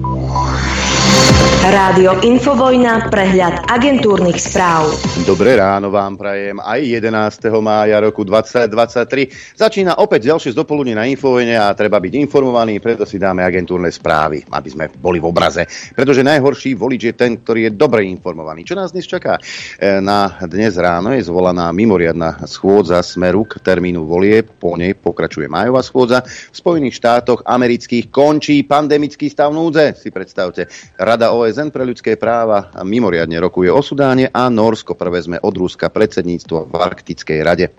Yeah. Rádio Infovojna, prehľad agentúrnych správ. Dobré ráno vám prajem aj 11. mája roku 2023. Začína opäť ďalšie zdopoludne na Infovojne a treba byť informovaný, preto si dáme agentúrne správy, aby sme boli v obraze. Pretože najhorší volič je ten, ktorý je dobre informovaný. Čo nás dnes čaká? E, na dnes ráno je zvolaná mimoriadna schôdza smeru k termínu volie, po nej pokračuje majová schôdza. V Spojených štátoch amerických končí pandemický stav núdze, si predstavte. Rada OS OSN pre ľudské práva mimoriadne rokuje o Sudáne a Norsko prevezme od Ruska predsedníctvo v Arktickej rade.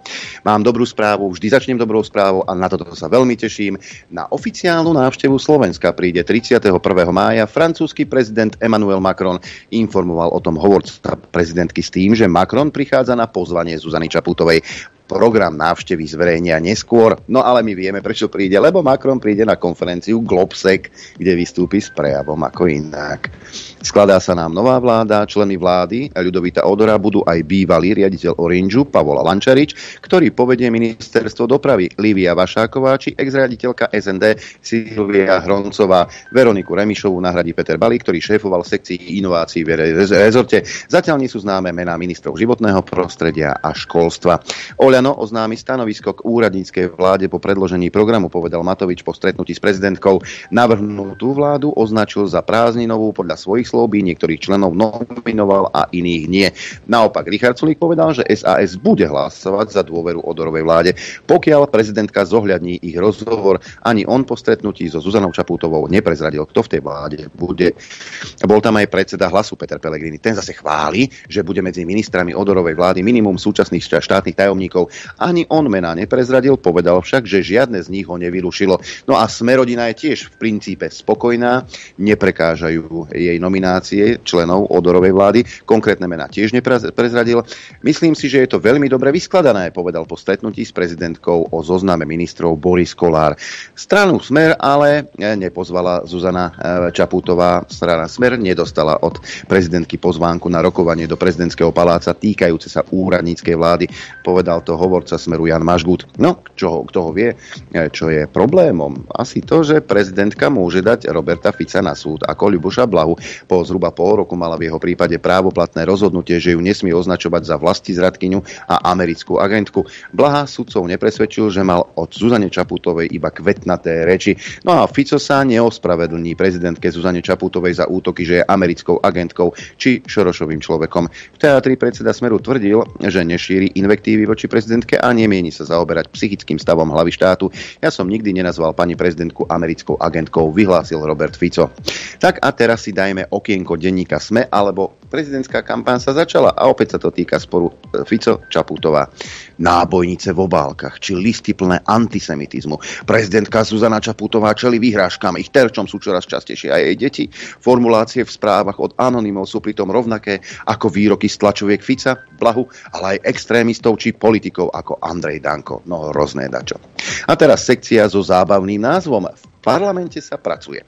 Mám dobrú správu, vždy začnem dobrou správou a na toto sa veľmi teším. Na oficiálnu návštevu Slovenska príde 31. mája francúzsky prezident Emmanuel Macron informoval o tom hovorca prezidentky s tým, že Macron prichádza na pozvanie Zuzany Čaputovej program návštevy zverejnia neskôr. No ale my vieme, prečo príde, lebo Macron príde na konferenciu Globsec, kde vystúpi s prejavom ako inak. Skladá sa nám nová vláda, členy vlády Ľudovita Odora budú aj bývalý riaditeľ Orangeu Pavola Lančarič, ktorý povedie ministerstvo dopravy Lívia Vašáková či ex-riaditeľka SND Silvia Hroncová. Veroniku Remišovú nahradí Peter Balík, ktorý šéfoval sekcii inovácií v rezorte. Zatiaľ nie sú známe mená ministrov životného prostredia a školstva. Oľano oznámi stanovisko k úradníckej vláde po predložení programu, povedal Matovič po stretnutí s prezidentkou. Navrhnutú vládu označil za prázdninovú podľa svojich slov by niektorých členov nominoval a iných nie. Naopak, Richard Sulík povedal, že SAS bude hlasovať za dôveru Odorovej vláde, pokiaľ prezidentka zohľadní ich rozhovor. Ani on po stretnutí so Zuzanou Čaputovou neprezradil, kto v tej vláde bude. Bol tam aj predseda hlasu Peter Pellegrini. Ten zase chváli, že bude medzi ministrami Odorovej vlády minimum súčasných štátnych tajomníkov. Ani on mená neprezradil, povedal však, že žiadne z nich ho nevyrušilo. No a Smerodina je tiež v princípe spokojná, neprekážajú jej nominácie nominácie členov Odorovej vlády. Konkrétne mená tiež neprezradil. Myslím si, že je to veľmi dobre vyskladané, povedal po stretnutí s prezidentkou o zozname ministrov Boris Kolár. Stranu Smer ale nepozvala Zuzana e, Čaputová. Strana Smer nedostala od prezidentky pozvánku na rokovanie do prezidentského paláca týkajúce sa úradníckej vlády. Povedal to hovorca Smeru Jan Mažgut. No, čo, kto ho vie, e, čo je problémom? Asi to, že prezidentka môže dať Roberta Fica na súd ako Ľuboša Blahu po zhruba pol roku mala v jeho prípade právoplatné rozhodnutie, že ju nesmie označovať za vlasti zradkyňu a americkú agentku. Blaha sudcov nepresvedčil, že mal od Zuzane Čaputovej iba kvetnaté reči. No a Fico sa neospravedlní prezidentke Zuzane Čaputovej za útoky, že je americkou agentkou či Šorošovým človekom. V teatri predseda Smeru tvrdil, že nešíri invektívy voči prezidentke a nemieni sa zaoberať psychickým stavom hlavy štátu. Ja som nikdy nenazval pani prezidentku americkou agentkou, vyhlásil Robert Fico. Tak a teraz si dajme o okienko denníka SME, alebo prezidentská kampán sa začala a opäť sa to týka sporu e, Fico Čaputová. Nábojnice v obálkach, či listy plné antisemitizmu. Prezidentka Zuzana Čaputová čeli vyhrážkam, ich terčom sú čoraz častejšie aj jej deti. Formulácie v správach od anonymov sú pritom rovnaké ako výroky z Fica, Blahu, ale aj extrémistov či politikov ako Andrej Danko. No hrozné dačo. A teraz sekcia so zábavným názvom parlamente sa pracuje.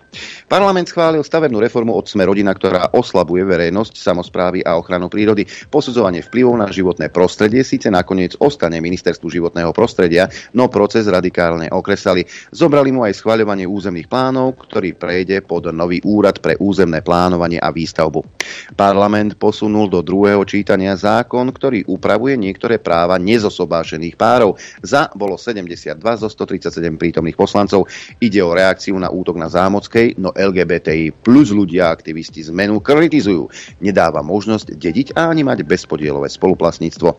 Parlament schválil stavebnú reformu od Sme rodina, ktorá oslabuje verejnosť, samozprávy a ochranu prírody. Posudzovanie vplyvov na životné prostredie síce nakoniec ostane ministerstvu životného prostredia, no proces radikálne okresali. Zobrali mu aj schváľovanie územných plánov, ktorý prejde pod nový úrad pre územné plánovanie a výstavbu. Parlament posunul do druhého čítania zákon, ktorý upravuje niektoré práva nezosobášených párov. Za bolo 72 zo 137 prítomných poslancov. Ide o reakciu na útok na Zámockej, no LGBTI plus ľudia aktivisti zmenu kritizujú. Nedáva možnosť dediť a ani mať bezpodielové spoluplasníctvo.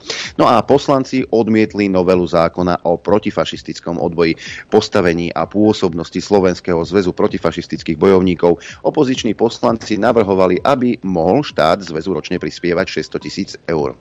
No a poslanci odmietli novelu zákona o protifašistickom odboji, postavení a pôsobnosti Slovenského zväzu protifašistických bojovníkov. Opoziční poslanci navrhovali, aby mohol štát zväzu ročne prispievať 600 tisíc eur. E,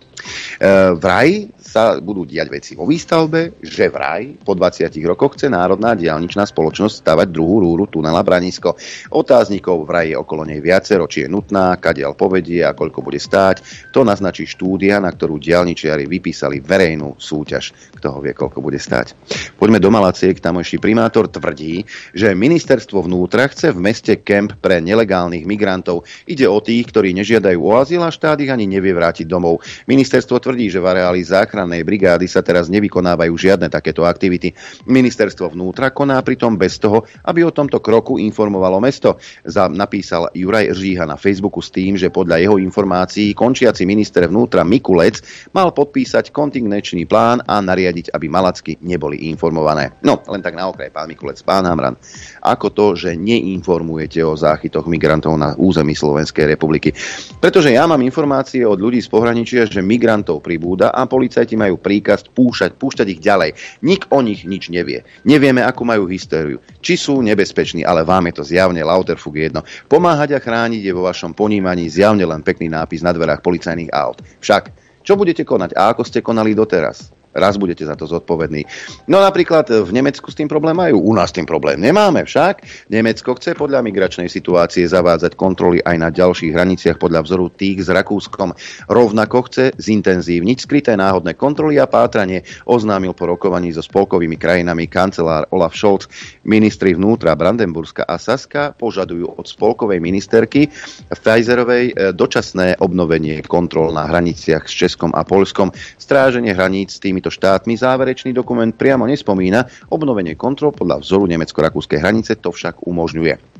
vraj sa budú diať veci vo výstavbe, že vraj po 20 rokoch chce Národná diálničná spoločnosť stavať druhú rúru tunela Branisko. Otáznikov vraj je okolo nej viacero, či je nutná, kadiaľ povedie a koľko bude stáť. To naznačí štúdia, na ktorú diálničiari vypísali verejnú súťaž. Kto ho vie, koľko bude stáť. Poďme do Malaciek, tamojší primátor tvrdí, že ministerstvo vnútra chce v meste kemp pre nelegálnych migrantov. Ide o tých, ktorí nežiadajú o azyl a štát ich ani nevie vrátiť domov. Minister Ministerstvo tvrdí, že v areáli záchrannej brigády sa teraz nevykonávajú žiadne takéto aktivity. Ministerstvo vnútra koná pritom bez toho, aby o tomto kroku informovalo mesto. Za, napísal Juraj Žíha na Facebooku s tým, že podľa jeho informácií končiaci minister vnútra Mikulec mal podpísať kontingenčný plán a nariadiť, aby Malacky neboli informované. No, len tak na okraj, pán Mikulec, pán Hamran. Ako to, že neinformujete o záchytoch migrantov na území Slovenskej republiky? Pretože ja mám informácie od ľudí z pohraničia, že migrantov pribúda a policajti majú príkaz púšťať, púšťať ich ďalej. Nik o nich nič nevie. Nevieme, ako majú históriu. Či sú nebezpeční, ale vám je to zjavne Lauterfug jedno. Pomáhať a chrániť je vo vašom ponímaní zjavne len pekný nápis na dverách policajných aut. Však, čo budete konať a ako ste konali doteraz? Raz budete za to zodpovední. No napríklad v Nemecku s tým problém majú, u nás s tým problém nemáme však. Nemecko chce podľa migračnej situácie zavádzať kontroly aj na ďalších hraniciach podľa vzoru tých s Rakúskom. Rovnako chce zintenzívniť skryté náhodné kontroly a pátranie, oznámil po rokovaní so spolkovými krajinami kancelár Olaf Scholz. Ministri vnútra Brandenburska a Saska požadujú od spolkovej ministerky Pfizerovej eh, dočasné obnovenie kontrol na hraniciach s Českom a Polskom, stráženie hraníc s tými týmito štátmi. Záverečný dokument priamo nespomína obnovenie kontrol podľa vzoru nemecko-rakúskej hranice, to však umožňuje.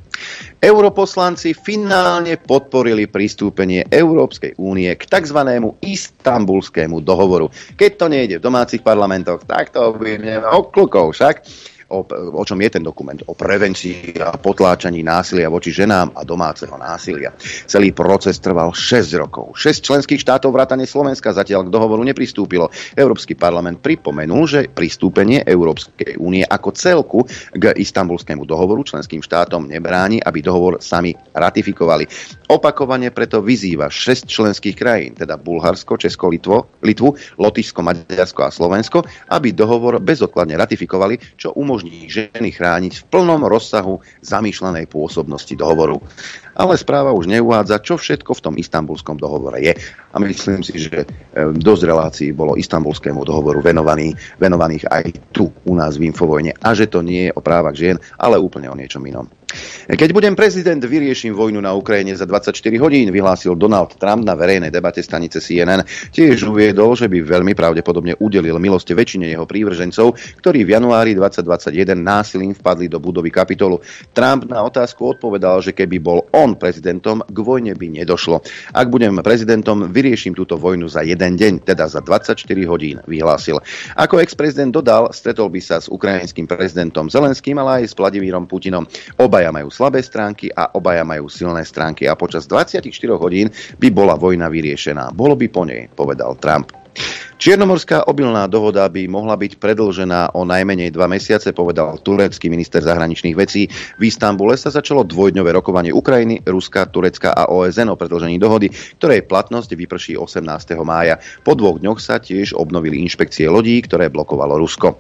Europoslanci finálne podporili pristúpenie Európskej únie k tzv. istambulskému dohovoru. Keď to nejde v domácich parlamentoch, tak to obvineme oklukov však o, o čom je ten dokument, o prevencii a potláčaní násilia voči ženám a domáceho násilia. Celý proces trval 6 rokov. 6 členských štátov vrátane Slovenska zatiaľ k dohovoru nepristúpilo. Európsky parlament pripomenul, že pristúpenie Európskej únie ako celku k istambulskému dohovoru členským štátom nebráni, aby dohovor sami ratifikovali. Opakovane preto vyzýva 6 členských krajín, teda Bulharsko, Česko, Litvo, Litvu, Lotyšsko, Maďarsko a Slovensko, aby dohovor bezodkladne ratifikovali, čo umožní ženy chrániť v plnom rozsahu zamýšľanej pôsobnosti dohovoru. Ale správa už neuvádza, čo všetko v tom istambulskom dohovore je. A myslím si, že e, dosť relácií bolo istambulskému dohovoru venovaný, venovaných aj tu u nás v Infovojne. A že to nie je o právach žien, ale úplne o niečom inom. Keď budem prezident, vyrieším vojnu na Ukrajine za 24 hodín, vyhlásil Donald Trump na verejnej debate stanice CNN. Tiež uviedol, že by veľmi pravdepodobne udelil milosti väčšine jeho prívržencov, ktorí v januári 2021 násilím vpadli do budovy kapitolu. Trump na otázku odpovedal, že keby bol on prezidentom, k vojne by nedošlo. Ak budem prezidentom, vyrieším túto vojnu za jeden deň, teda za 24 hodín, vyhlásil. Ako ex-prezident dodal, stretol by sa s ukrajinským prezidentom Zelenským, ale aj s Vladimírom Putinom. Obaja majú slabé stránky a obaja majú silné stránky a počas 24 hodín by bola vojna vyriešená. Bolo by po nej, povedal Trump. Čiernomorská obilná dohoda by mohla byť predlžená o najmenej dva mesiace, povedal turecký minister zahraničných vecí. V Istambule sa začalo dvojdňové rokovanie Ukrajiny, Ruska, Turecka a OSN o predlžení dohody, ktorej platnosť vyprší 18. mája. Po dvoch dňoch sa tiež obnovili inšpekcie lodí, ktoré blokovalo Rusko.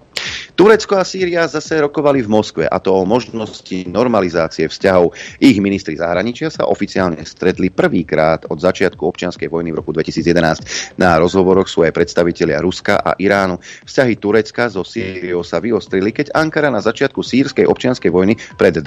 Turecko a Sýria zase rokovali v Moskve a to o možnosti normalizácie vzťahov. Ich ministri zahraničia sa oficiálne stretli prvýkrát od začiatku občianskej vojny v roku 2011. Na rozhovoroch sú aj predstavitelia Ruska a Iránu. Vzťahy Turecka so Sýriou sa vyostrili, keď Ankara na začiatku sírskej občianskej vojny pred 12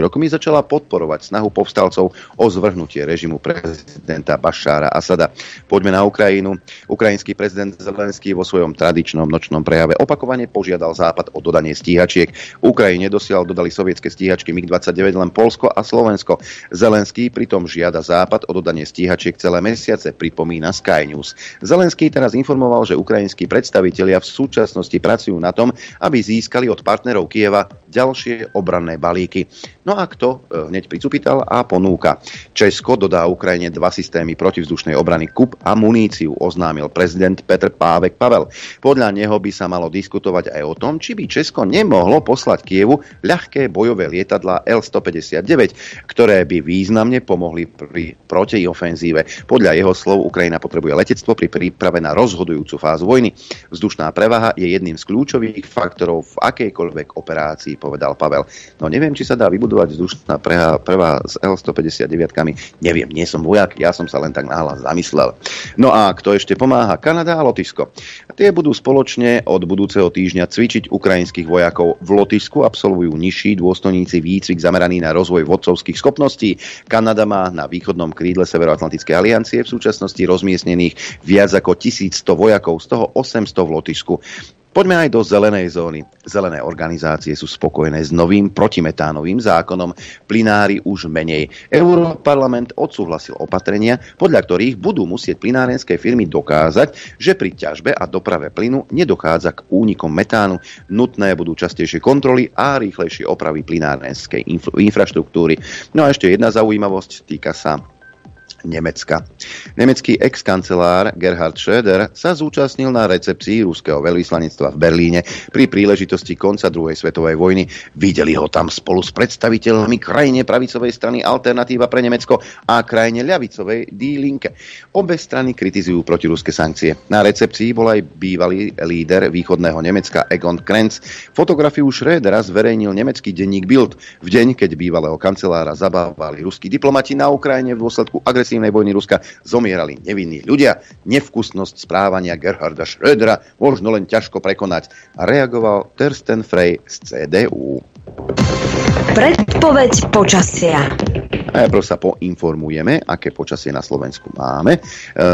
rokmi začala podporovať snahu povstalcov o zvrhnutie režimu prezidenta Bašára Asada. Poďme na Ukrajinu. Ukrajinský prezident Zelenský vo svojom tradičnom nočnom prejave opakovane požiadal Západ o dodanie stíhačiek. Ukrajine dosiaľ dodali sovietské stíhačky MiG-29 len Polsko a Slovensko. Zelenský pritom žiada Západ o dodanie stíhačiek celé mesiace, pripomína Sky News. Zelenský teraz informoval, že ukrajinskí predstavitelia v súčasnosti pracujú na tom, aby získali od partnerov Kieva ďalšie obranné balíky. No a kto e, hneď pricupítal a ponúka. Česko dodá Ukrajine dva systémy protivzdušnej obrany KUP a muníciu, oznámil prezident Petr Pávek Pavel. Podľa neho by sa malo diskutovať aj o tom, či by Česko nemohlo poslať Kievu ľahké bojové lietadlá L-159, ktoré by významne pomohli pri protiofenzíve. Podľa jeho slov Ukrajina potrebuje letectvo pri príprave na rozhodujúcu fázu vojny. Vzdušná prevaha je jedným z kľúčových faktorov v akejkoľvek operácii povedal Pavel. No neviem, či sa dá vybudovať vzdušná prvá s L-159. Neviem, nie som vojak, ja som sa len tak náhľad zamyslel. No a kto ešte pomáha? Kanada a Lotyšsko. Tie budú spoločne od budúceho týždňa cvičiť ukrajinských vojakov v Lotyšsku. Absolvujú nižší dôstojníci výcvik zameraný na rozvoj vodcovských schopností. Kanada má na východnom krídle Severoatlantickej aliancie v súčasnosti rozmiestnených viac ako 1100 vojakov, z toho 800 v Lotyšsku. Poďme aj do zelenej zóny. Zelené organizácie sú spokojné s novým protimetánovým zákonom. Plinári už menej. Europarlament odsúhlasil opatrenia, podľa ktorých budú musieť plinárenské firmy dokázať, že pri ťažbe a doprave plynu nedochádza k únikom metánu. Nutné budú častejšie kontroly a rýchlejšie opravy plinárenskej infraštruktúry. No a ešte jedna zaujímavosť týka sa Nemecka. Nemecký ex-kancelár Gerhard Schröder sa zúčastnil na recepcii ruského veľvyslanectva v Berlíne pri príležitosti konca druhej svetovej vojny. Videli ho tam spolu s predstaviteľmi krajine pravicovej strany Alternatíva pre Nemecko a krajine ľavicovej Die Linke. Obe strany kritizujú protiruské sankcie. Na recepcii bol aj bývalý líder východného Nemecka Egon Krenz. Fotografiu Schrödera zverejnil nemecký denník Bild v deň, keď bývalého kancelára zabávali ruskí diplomati na Ukrajine v dôsledku agresie agresívnej vojny Ruska zomierali nevinní ľudia. Nevkusnosť správania Gerharda Schrödera možno len ťažko prekonať. Reagoval Tersten Frey z CDU. Predpoveď počasia. Najprv sa poinformujeme, aké počasie na Slovensku máme. E,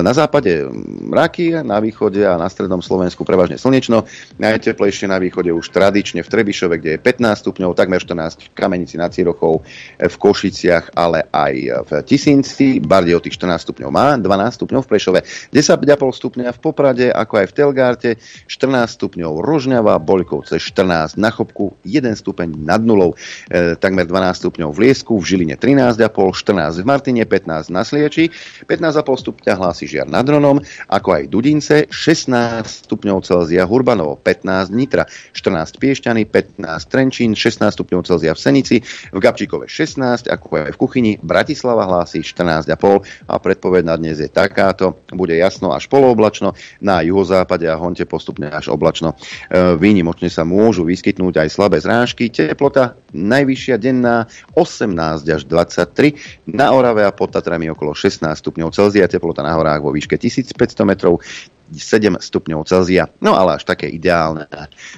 na západe mraky, na východe a na strednom Slovensku prevažne slnečno. Najteplejšie na východe už tradične v Trebišove, kde je 15 stupňov, takmer 14 v Kamenici nad Cirochou, v Košiciach, ale aj v Tisínci. o tých 14 stupňov má, 12 stupňov v Prešove, 10,5 stupňa v Poprade, ako aj v Telgárte, 14 stupňov Rožňava, Boľkovce 14 na Chopku, 1 stupeň nad nulou, e, takmer 12 stupňov v Liesku, v Žiline 13 14 v Martine, 15 na Slieči, 15,5 stupňa hlási Žiar nad Dronom, ako aj Dudince, 16 stupňov Celzia Hurbanovo, 15 Nitra, 14 Piešťany, 15 Trenčín, 16 stupňov Celzia v Senici, v Gabčíkove 16, ako aj v Kuchyni, Bratislava hlási 14,5 a predpoveď na dnes je takáto, bude jasno až polooblačno, na juhozápade a honte postupne až oblačno. E, výnimočne sa môžu vyskytnúť aj slabé zrážky, teplota najvyššia denná 18 až 23 3, na Orave a pod Tatrami okolo 16 stupňov Celzia, teplota na horách vo výške 1500 metrov, 7 stupňov Celzia. No ale až také ideálne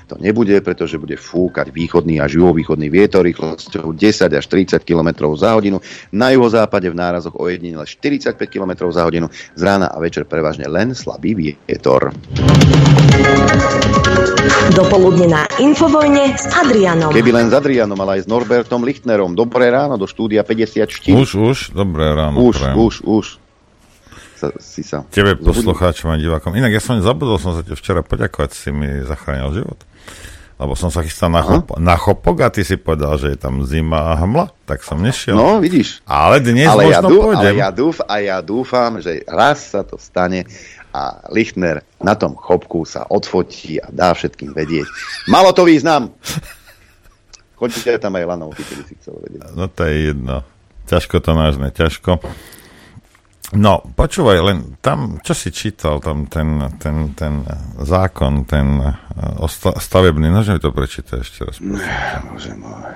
to nebude, pretože bude fúkať východný až juhovýchodný vietor rýchlosťou 10 až 30 km za hodinu. Na juhozápade v nárazoch ojedinele 45 km za hodinu. Z rána a večer prevažne len slabý vietor. Dopoludne na Infovojne s Adrianom. Keby len s Adrianom, ale aj s Norbertom Lichtnerom. Dobré ráno do štúdia 54. Už, už, dobré ráno. Už, prajem. už, už sa, si sa... Tebe, poslucháčom a divákom. Inak ja som zabudol som sa ti včera poďakovať, si mi zachránil život. Lebo som sa chystal na, chop, na chopok a ty si povedal, že je tam zima a hmla, tak som nešiel. No, vidíš. Ale dnes ale možno ja dú, pôjdem. Ale ja, dúf, a ja dúfam, že raz sa to stane a Lichtner na tom chopku sa odfotí a dá všetkým vedieť. Malo to význam! Chodíte tam aj lanovky, keby si chcel vedieť. No to je jedno. Ťažko to nážne, ťažko. No, počúvaj, len tam, čo si čítal, tam ten, ten, ten zákon, ten uh, stavebný, no, že mi to prečíta ešte raz. Bože môj,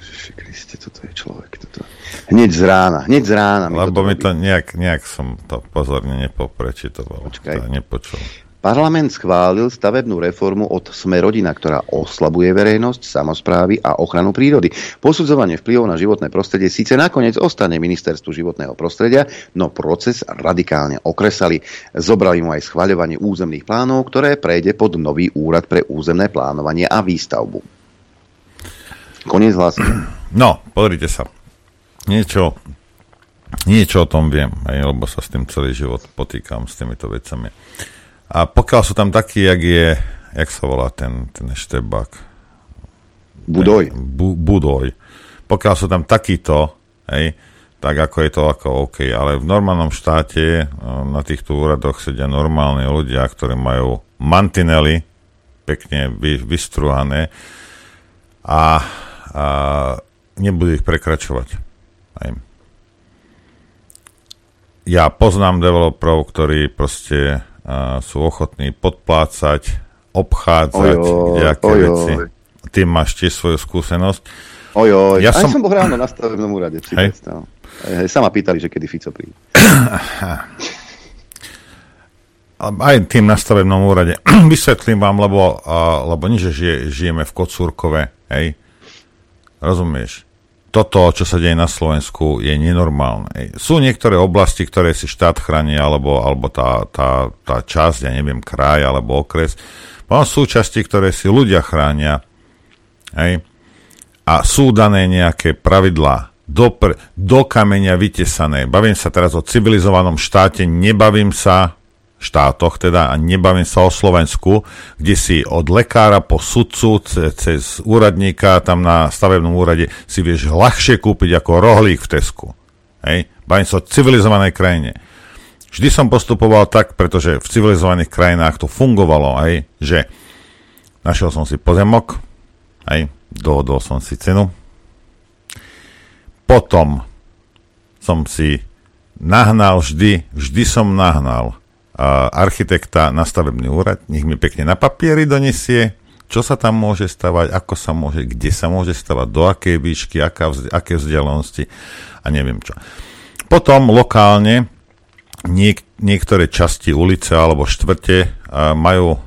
Ježiši Kriste, toto je človek, toto. Hneď z rána, hneď z rána. Lebo mi to nejak, nejak som to pozorne nepoprečítoval. Počkaj. To nepočul. Parlament schválil stavebnú reformu od Sme rodina, ktorá oslabuje verejnosť, samozprávy a ochranu prírody. Posudzovanie vplyvov na životné prostredie síce nakoniec ostane ministerstvu životného prostredia, no proces radikálne okresali. Zobrali mu aj schvaľovanie územných plánov, ktoré prejde pod nový úrad pre územné plánovanie a výstavbu. Koniec hlasu. No, pozrite sa. Niečo, niečo o tom viem, aj, lebo sa s tým celý život potýkam, s týmito vecami. A pokiaľ sú tam takí, jak je, jak sa volá ten, ten eštebak? Budoj. bu, budoj. Pokiaľ sú tam takíto, hej, tak ako je to ako OK. Ale v normálnom štáte eh, na týchto úradoch sedia normálni ľudia, ktorí majú mantinely pekne vy, vystruhané a, a nebudú ich prekračovať. Hej. Ja poznám developerov, ktorí proste sú ochotní podplácať, obchádzať nejaké veci. ty máš tiež svoju skúsenosť. Ojoj, ja som... som bol ráno na stavebnom úrade, hej. Hej, sa ma pýtali, že kedy Fico príde. aj tým na stavebnom úrade. Vysvetlím vám, lebo, lebo nie, že žije, žijeme v Kocúrkove, hej. Rozumieš? Toto, čo sa deje na Slovensku, je nenormálne. Sú niektoré oblasti, ktoré si štát chráni, alebo, alebo tá, tá, tá časť, ja neviem, kraj alebo okres. Mám sú časti, ktoré si ľudia chránia. Hej a sú dané nejaké pravidlá do, pr- do kameňa vytesané. Bavím sa teraz o civilizovanom štáte, nebavím sa štátoch teda a nebavím sa o Slovensku, kde si od lekára po sudcu ce- cez úradníka tam na stavebnom úrade si vieš ľahšie kúpiť ako rohlík v Tesku. Hej? Bavím sa o civilizovanej krajine. Vždy som postupoval tak, pretože v civilizovaných krajinách to fungovalo, aj, že našiel som si pozemok, aj, dohodol som si cenu. Potom som si nahnal vždy, vždy som nahnal architekta na stavebný úrad, nech mi pekne na papieri donesie, čo sa tam môže stavať, ako sa môže, kde sa môže stavať, do akej výšky, aká, aké vzdialenosti a neviem čo. Potom lokálne niek- niektoré časti ulice alebo štvrte uh, majú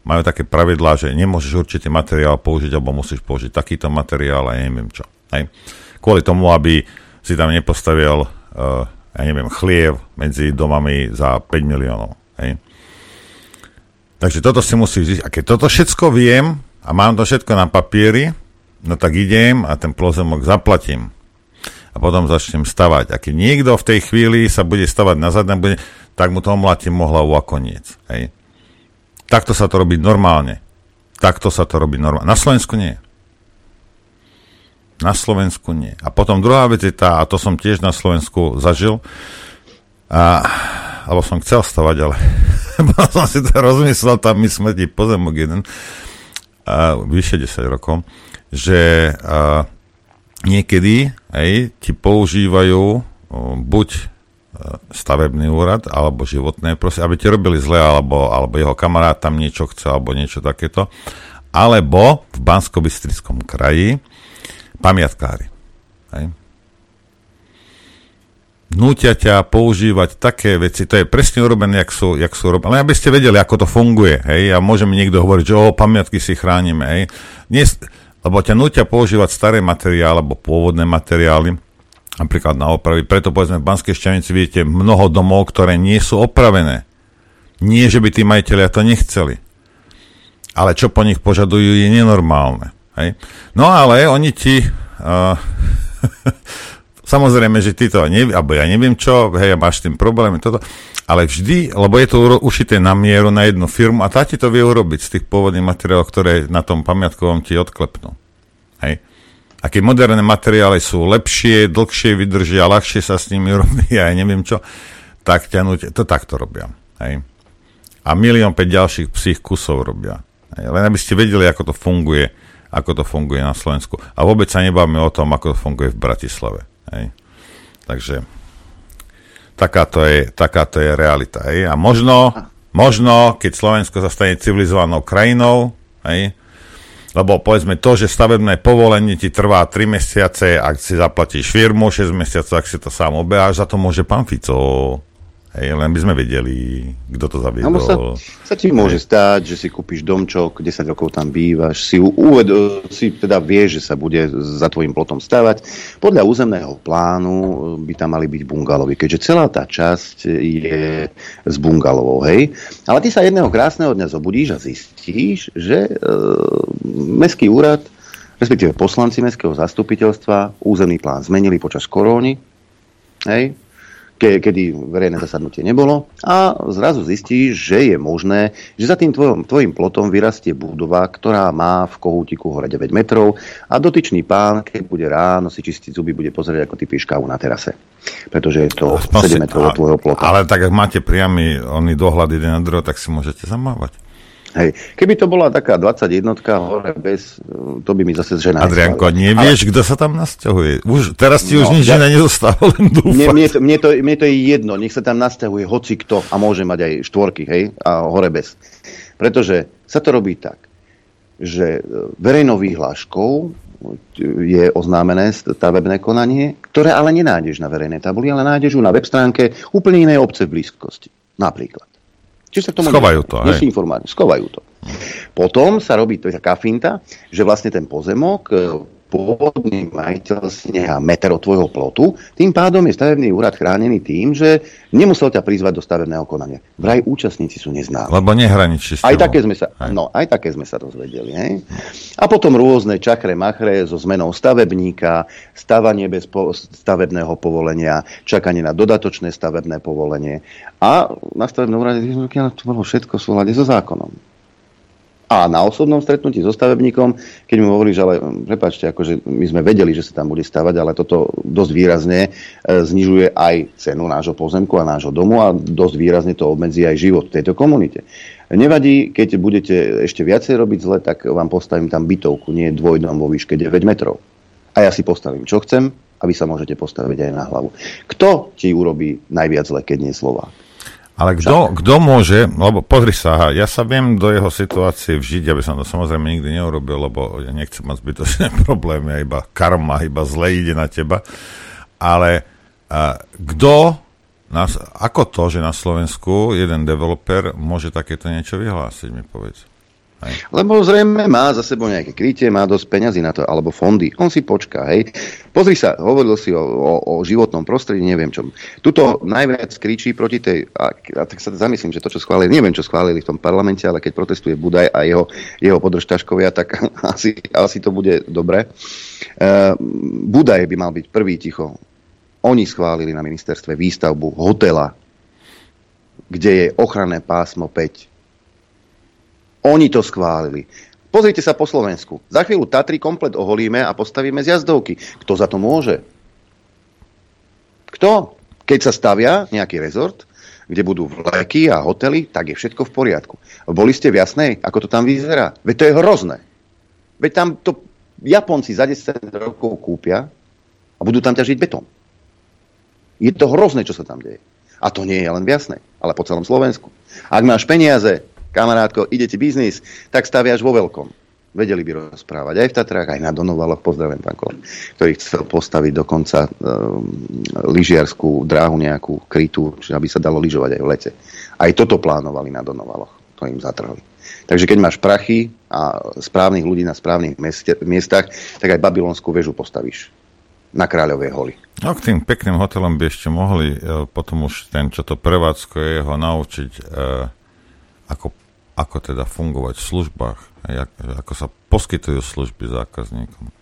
majú také pravidlá, že nemôžeš určitý materiál použiť, alebo musíš použiť takýto materiál a neviem čo. Hej. Kvôli tomu, aby si tam nepostavil, uh, ja neviem, chliev medzi domami za 5 miliónov. Hej. Takže toto si musíš zistiť. A keď toto všetko viem a mám to všetko na papieri, no tak idem a ten pozemok zaplatím. A potom začnem stavať. A keď niekto v tej chvíli sa bude stavať na zadné, bude, tak mu to omlatím hlavu a koniec. Hej. Takto sa to robí normálne. Takto sa to robí normálne. Na Slovensku nie. Na Slovensku nie. A potom druhá vec je tá, a to som tiež na Slovensku zažil, a, alebo som chcel stavať, ale som si to rozmyslel, tam mi smrti pozemok jeden, a, vyše 10 rokov, že a, niekedy aj, ti používajú o, buď stavebný úrad alebo životné proste, aby ti robili zle, alebo, alebo jeho kamarát tam niečo chce, alebo niečo takéto. Alebo v bansko kraji pamiatkári. Hej. Nútia ťa používať také veci, to je presne urobené, jak sú, jak sú robené. Ale aby ste vedeli, ako to funguje, hej, a môže mi niekto hovoriť, že o, pamiatky si chránime, hej. Dnes, lebo ťa nútia používať staré materiály alebo pôvodné materiály, napríklad na opravy. Preto povedzme v Banskej šťavnici vidíte mnoho domov, ktoré nie sú opravené. Nie, že by tí majiteľia to nechceli. Ale čo po nich požadujú, je nenormálne. Hej? No ale oni ti... Uh, samozrejme, že ty to nevie, alebo ja neviem čo, hej, máš s tým problémy, toto, ale vždy, lebo je to ušité na mieru na jednu firmu a tá ti to vie urobiť z tých pôvodných materiálov, ktoré na tom pamiatkovom ti odklepnú. Hej a keď moderné materiály sú lepšie, dlhšie vydržia, ľahšie sa s nimi robí ja neviem čo, tak ťahnúť, to takto robia. Hej. A milión päť ďalších psích kusov robia. Hej. Len aby ste vedeli, ako to funguje, ako to funguje na Slovensku. A vôbec sa nebavíme o tom, ako to funguje v Bratislave. Hej. Takže takáto je, takáto je realita. Hej. A možno, možno, keď Slovensko sa stane civilizovanou krajinou, hej, lebo povedzme to, že stavebné povolenie ti trvá 3 mesiace, ak si zaplatíš firmu 6 mesiacov, ak si to sám obeháš, za to môže pán Fico. Hej, len by sme vedeli, kto to zaviedol. sa, sa ti môže stať, že si kúpiš domčok, 10 rokov tam bývaš, si, uved, si teda vieš, že sa bude za tvojim plotom stavať. Podľa územného plánu by tam mali byť bungalovy, keďže celá tá časť je z bungalovou, hej. Ale ty sa jedného krásneho dňa zobudíš a zistíš, že e, mestský úrad respektíve poslanci mestského zastupiteľstva územný plán zmenili počas koróny, hej, ke, kedy verejné zasadnutie nebolo a zrazu zistíš, že je možné, že za tým tvojom, tvojim plotom vyrastie budova, ktorá má v kohútiku hore 9 metrov a dotyčný pán, keď bude ráno si čistiť zuby, bude pozrieť, ako ty píš kávu na terase. Pretože je to 7 metrov od tvojho plota. Ale tak, ak máte priamy oný dohľad jeden na druhého, tak si môžete zamávať. Hej. Keby to bola taká 21 hore bez, to by mi zase žena Adrianko, nevieš, ale... kto sa tam nasťahuje? Už, teraz ti no, už nič ja... iné nezostáva, len dúfať. Mne, mne, to, mne, to, mne to je jedno, nech sa tam nasťahuje hoci kto a môže mať aj štvorky, hej, a hore bez. Pretože sa to robí tak. že verejnou výhláškou je oznámené stavebné konanie, ktoré ale nenájdeš na verejnej tabuli, ale nájdeš ju na web stránke úplne inej obce v blízkosti. Napríklad. Čiže sa tomu Schovajú to, hej. Schovajú to. Potom sa robí taká finta, že vlastne ten pozemok pôvodný majiteľ si nechá meter od tvojho plotu, tým pádom je stavebný úrad chránený tým, že nemusel ťa prizvať do stavebného konania. Vraj účastníci sú neznámi. Lebo nehraničí aj také sme sa, no, aj také sme sa dozvedeli. Hej? A potom rôzne čakre machre so zmenou stavebníka, stavanie bez po- stavebného povolenia, čakanie na dodatočné stavebné povolenie. A na stavebnom úrade to bolo všetko v súlade so zákonom. A na osobnom stretnutí so stavebníkom, keď mu hovoríš, ale hm, prepačte, akože my sme vedeli, že sa tam bude stavať, ale toto dosť výrazne e, znižuje aj cenu nášho pozemku a nášho domu a dosť výrazne to obmedzí aj život v tejto komunite. Nevadí, keď budete ešte viacej robiť zle, tak vám postavím tam bytovku, nie dvojdom vo výške 9 metrov. A ja si postavím, čo chcem, a vy sa môžete postaviť aj na hlavu. Kto ti urobí najviac zle, keď nie Slovák? Ale kto, kto môže, lebo pozri sa, ja sa viem do jeho situácie vžiť, aby som to samozrejme nikdy neurobil, lebo ja nechcem mať zbytočné problémy, iba karma, iba zle ide na teba. Ale a, kto, nás, ako to, že na Slovensku jeden developer môže takéto niečo vyhlásiť, mi povedz. Hej. Lebo zrejme má za sebou nejaké krytie, má dosť peňazí na to, alebo fondy. On si počká, hej. Pozri sa, hovoril si o, o, o životnom prostredí, neviem čom. Tuto najviac kričí proti tej, a, a tak sa zamyslím, že to, čo schválili, neviem, čo schválili v tom parlamente, ale keď protestuje Budaj a jeho, jeho podržtaškovia, tak asi, asi to bude dobre. Uh, Budaj by mal byť prvý ticho. Oni schválili na ministerstve výstavbu hotela, kde je ochranné pásmo 5 oni to schválili. Pozrite sa po Slovensku. Za chvíľu Tatry komplet oholíme a postavíme zjazdovky. Kto za to môže? Kto? Keď sa stavia nejaký rezort, kde budú vleky a hotely, tak je všetko v poriadku. Boli ste v jasnej, ako to tam vyzerá? Veď to je hrozné. Veď tam to Japonci za 10 rokov kúpia a budú tam ťažiť betón. Je to hrozné, čo sa tam deje. A to nie je len v jasnej, ale po celom Slovensku. Ak máš peniaze, kamarátko, ide ti biznis, tak staviaš vo veľkom. Vedeli by rozprávať aj v Tatrách, aj na Donovaloch, pozdravujem pán Kol, ktorý chcel postaviť dokonca e, lyžiarskú dráhu nejakú krytú, čiže aby sa dalo lyžovať aj v lete. Aj toto plánovali na Donovaloch, to im zatrhli. Takže keď máš prachy a správnych ľudí na správnych miestach, tak aj babylonskú väžu postavíš na Kráľovej holi. No k tým pekným hotelom by ešte mohli e, potom už ten, čo to prevádzkuje, ho naučiť e, ako ako teda fungovať v službách, ako sa poskytujú služby zákazníkom.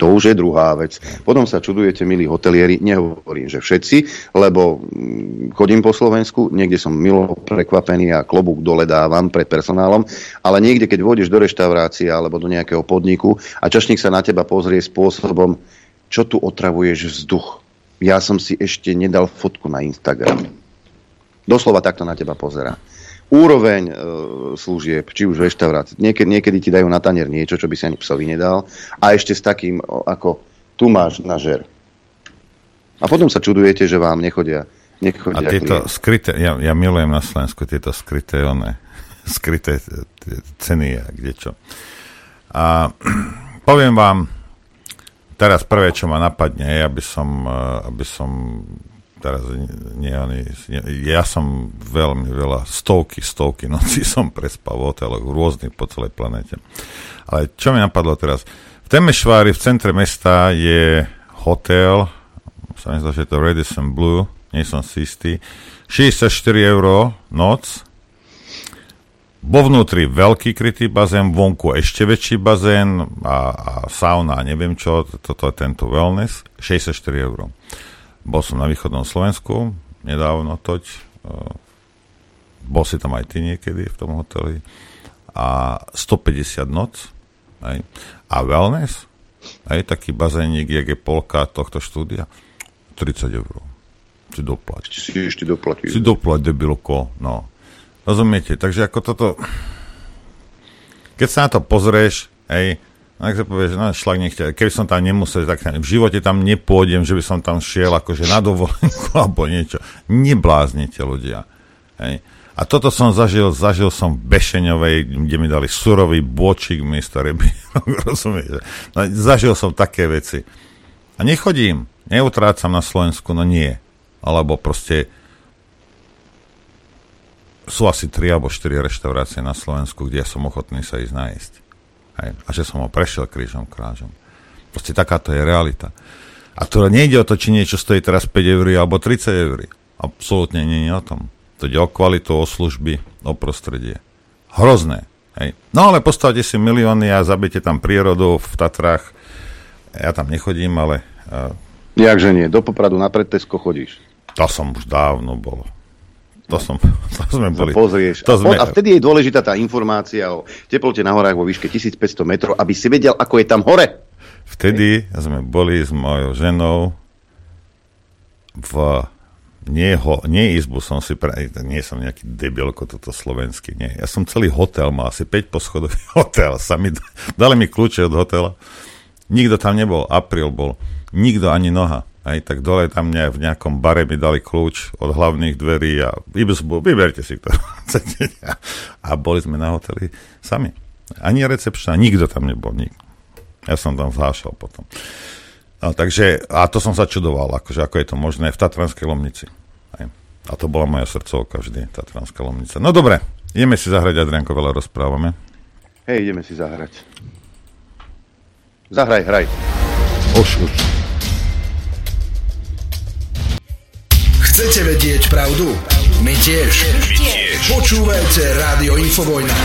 To už je druhá vec. Potom sa čudujete, milí hotelieri, nehovorím, že všetci, lebo mm, chodím po Slovensku, niekde som milo prekvapený a klobúk dole dávam pred personálom, ale niekde, keď vôjdeš do reštaurácie alebo do nejakého podniku a čašník sa na teba pozrie spôsobom, čo tu otravuješ vzduch. Ja som si ešte nedal fotku na Instagram. Doslova takto na teba pozerá úroveň e, služieb, či už reštaurácie. Niekedy, niekedy ti dajú na tanier niečo, čo by si ani psovi nedal. A ešte s takým, ako tu máš na žer. A potom sa čudujete, že vám nechodia, nechodia A tieto klient. skryté, ja, ja milujem na Slovensku tieto skryté, one, skryté ceny a kde čo. A poviem vám, teraz prvé, čo ma napadne, aby som, e, aby som teraz nie, nie, ja som veľmi veľa, stovky, stovky nocí som prespal v hoteloch rôznych po celej planete. Ale čo mi napadlo teraz? V Temešvári v centre mesta je hotel, sa mi zdá, že je to Radisson Blue, nie som si istý, 64 eur noc, vo vnútri veľký krytý bazén, vonku ešte väčší bazén a, a sauna neviem čo, toto je tento wellness, 64 eur. Bol som na východnom Slovensku, nedávno toť. Eh, bol si tam aj ty niekedy v tom hoteli. A 150 noc. Hej. A wellness, hej, taký bazénik, jak je polka tohto štúdia, 30 eur. Si doplať. Si ešte doplať. Si doplať, debilko, no. Rozumiete? Takže ako toto... Keď sa na to pozrieš, hej, a tak sa povie, že no, šlak nechťa, keby som tam nemusel, tak v živote tam nepôjdem, že by som tam šiel akože na dovolenku alebo niečo. Nebláznite ľudia. Hej. A toto som zažil, zažil som v Bešeňovej, kde mi dali surový bočík miesto ryby. Rozumieš? No, zažil som také veci. A nechodím, neutrácam na Slovensku, no nie. Alebo proste sú asi 3 alebo 4 reštaurácie na Slovensku, kde ja som ochotný sa ísť nájsť. Hej. A že som ho prešiel krížom krážom. Proste takáto je realita. A to nejde o to, či niečo stojí teraz 5 eur alebo 30 eur. Absolútne nie je o tom. To ide o kvalitu, o služby, o prostredie. Hrozné. Hej. No ale postavte si milióny a zabite tam prírodu v Tatrách. Ja tam nechodím, ale... Uh... Jakže nie? Do Popradu na predtesko chodíš? To som už dávno bol. To, som, to sme boli. Pozrieš. To sme... A vtedy je dôležitá tá informácia o teplote na horách vo výške 1500 metrov, aby si vedel, ako je tam hore. Vtedy sme boli s mojou ženou v nie, ho, nie izbu som si, pre, nie som nejaký debilko toto slovenský, nie. Ja som celý hotel, mal asi 5 poschodový hotel, sami, dali mi kľúče od hotela. Nikto tam nebol, apríl bol, nikto ani noha. Aj tak dole tam ne, v nejakom bare mi dali kľúč od hlavných dverí a vyberte si, ktorú chcete. A boli sme na hoteli sami. Ani recepčná, nikto tam nebol, nik. Ja som tam zhášal potom. No, takže, a to som sa čudoval, akože, ako je to možné v Tatranskej Lomnici. Aj. A to bola moja srdcovka vždy, Tatranská Lomnica. No dobre, ideme si zahrať, Adrianko, veľa rozprávame. Hej, ideme si zahrať. Zahraj, hraj. Už, už. Chcete vedieť pravdu? My tiež. My tiež. Počúvajte Rádio Infovojna.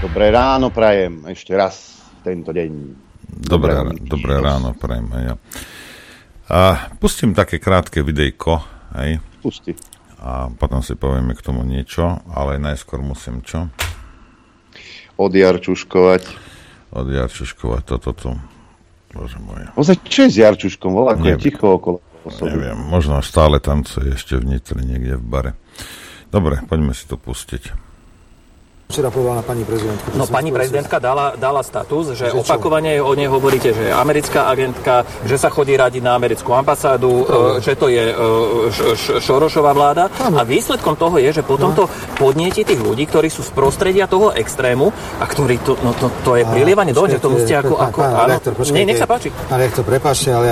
Dobré ráno prajem ešte raz tento deň. Dobré, dobré, dobré ráno, prajem aj ja. A pustím také krátke videjko, hej. Pusti. A potom si povieme k tomu niečo, ale najskôr musím čo? Odjarčuškovať. Odjarčuškovať toto tu. Bože môj. Ozaj, čo je s Jarčuškom? Volá, ako je ticho okolo osoby. Neviem, možno stále tancuje ešte v Nitri, niekde v bare. Dobre, poďme si to pustiť včera povedala pani prezidentka? No pani prezidentka dala, dala status, že, že opakovane o nej hovoríte, že je americká agentka, že sa chodí radiť na americkú ambasádu, no. že to je e, Šorošová vláda. Ano. A výsledkom toho je, že potom no. to podnieti tých ľudí, ktorí sú z prostredia toho extrému a ktorí to, no, to, to je prilievanie do že to musíte ako... ako pán, áno, rektor, počkajte, nech sa páči. Pán rektor, prepáčte, ale...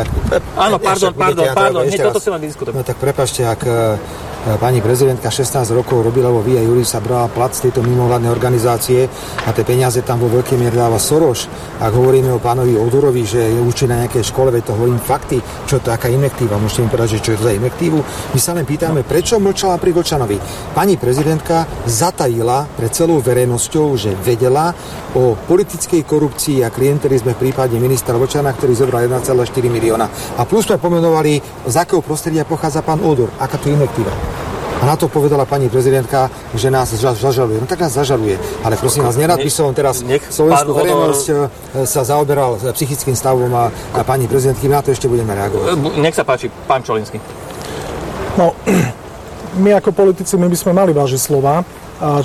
Áno, pardon, pardon, pardon, hneď toto si len vydiskutovať. No tak prepáčte, ak E, pani prezidentka 16 rokov robila vo Via Juris sa brala plat z tejto mimovládnej organizácie a tie peniaze tam vo veľkej miere dáva Soros. Ak hovoríme o pánovi Odurovi, že je učí na nejakej škole, veď to hovorím fakty, čo to aká invektíva. Môžete mi povedať, že čo je to za invektívu? My sa len pýtame, prečo mlčala pri Gočanovi. Pani prezidentka zatajila pred celou verejnosťou, že vedela o politickej korupcii a klientelizme v prípade ministra Vočana, ktorý zobral 1,4 milióna. A plus sme pomenovali, z akého prostredia pochádza pán Odor. Aká to je invektíva. A na to povedala pani prezidentka, že nás zažaluje. No tak nás zažaluje. Ale prosím vás, nerad by som teraz slovenskú verejnosť e, sa zaoberal psychickým stavom a, a pani prezidentky. Na to ešte budeme reagovať. E, nech sa páči, pán Čolinsky. No, my ako politici, my by sme mali vážiť slova,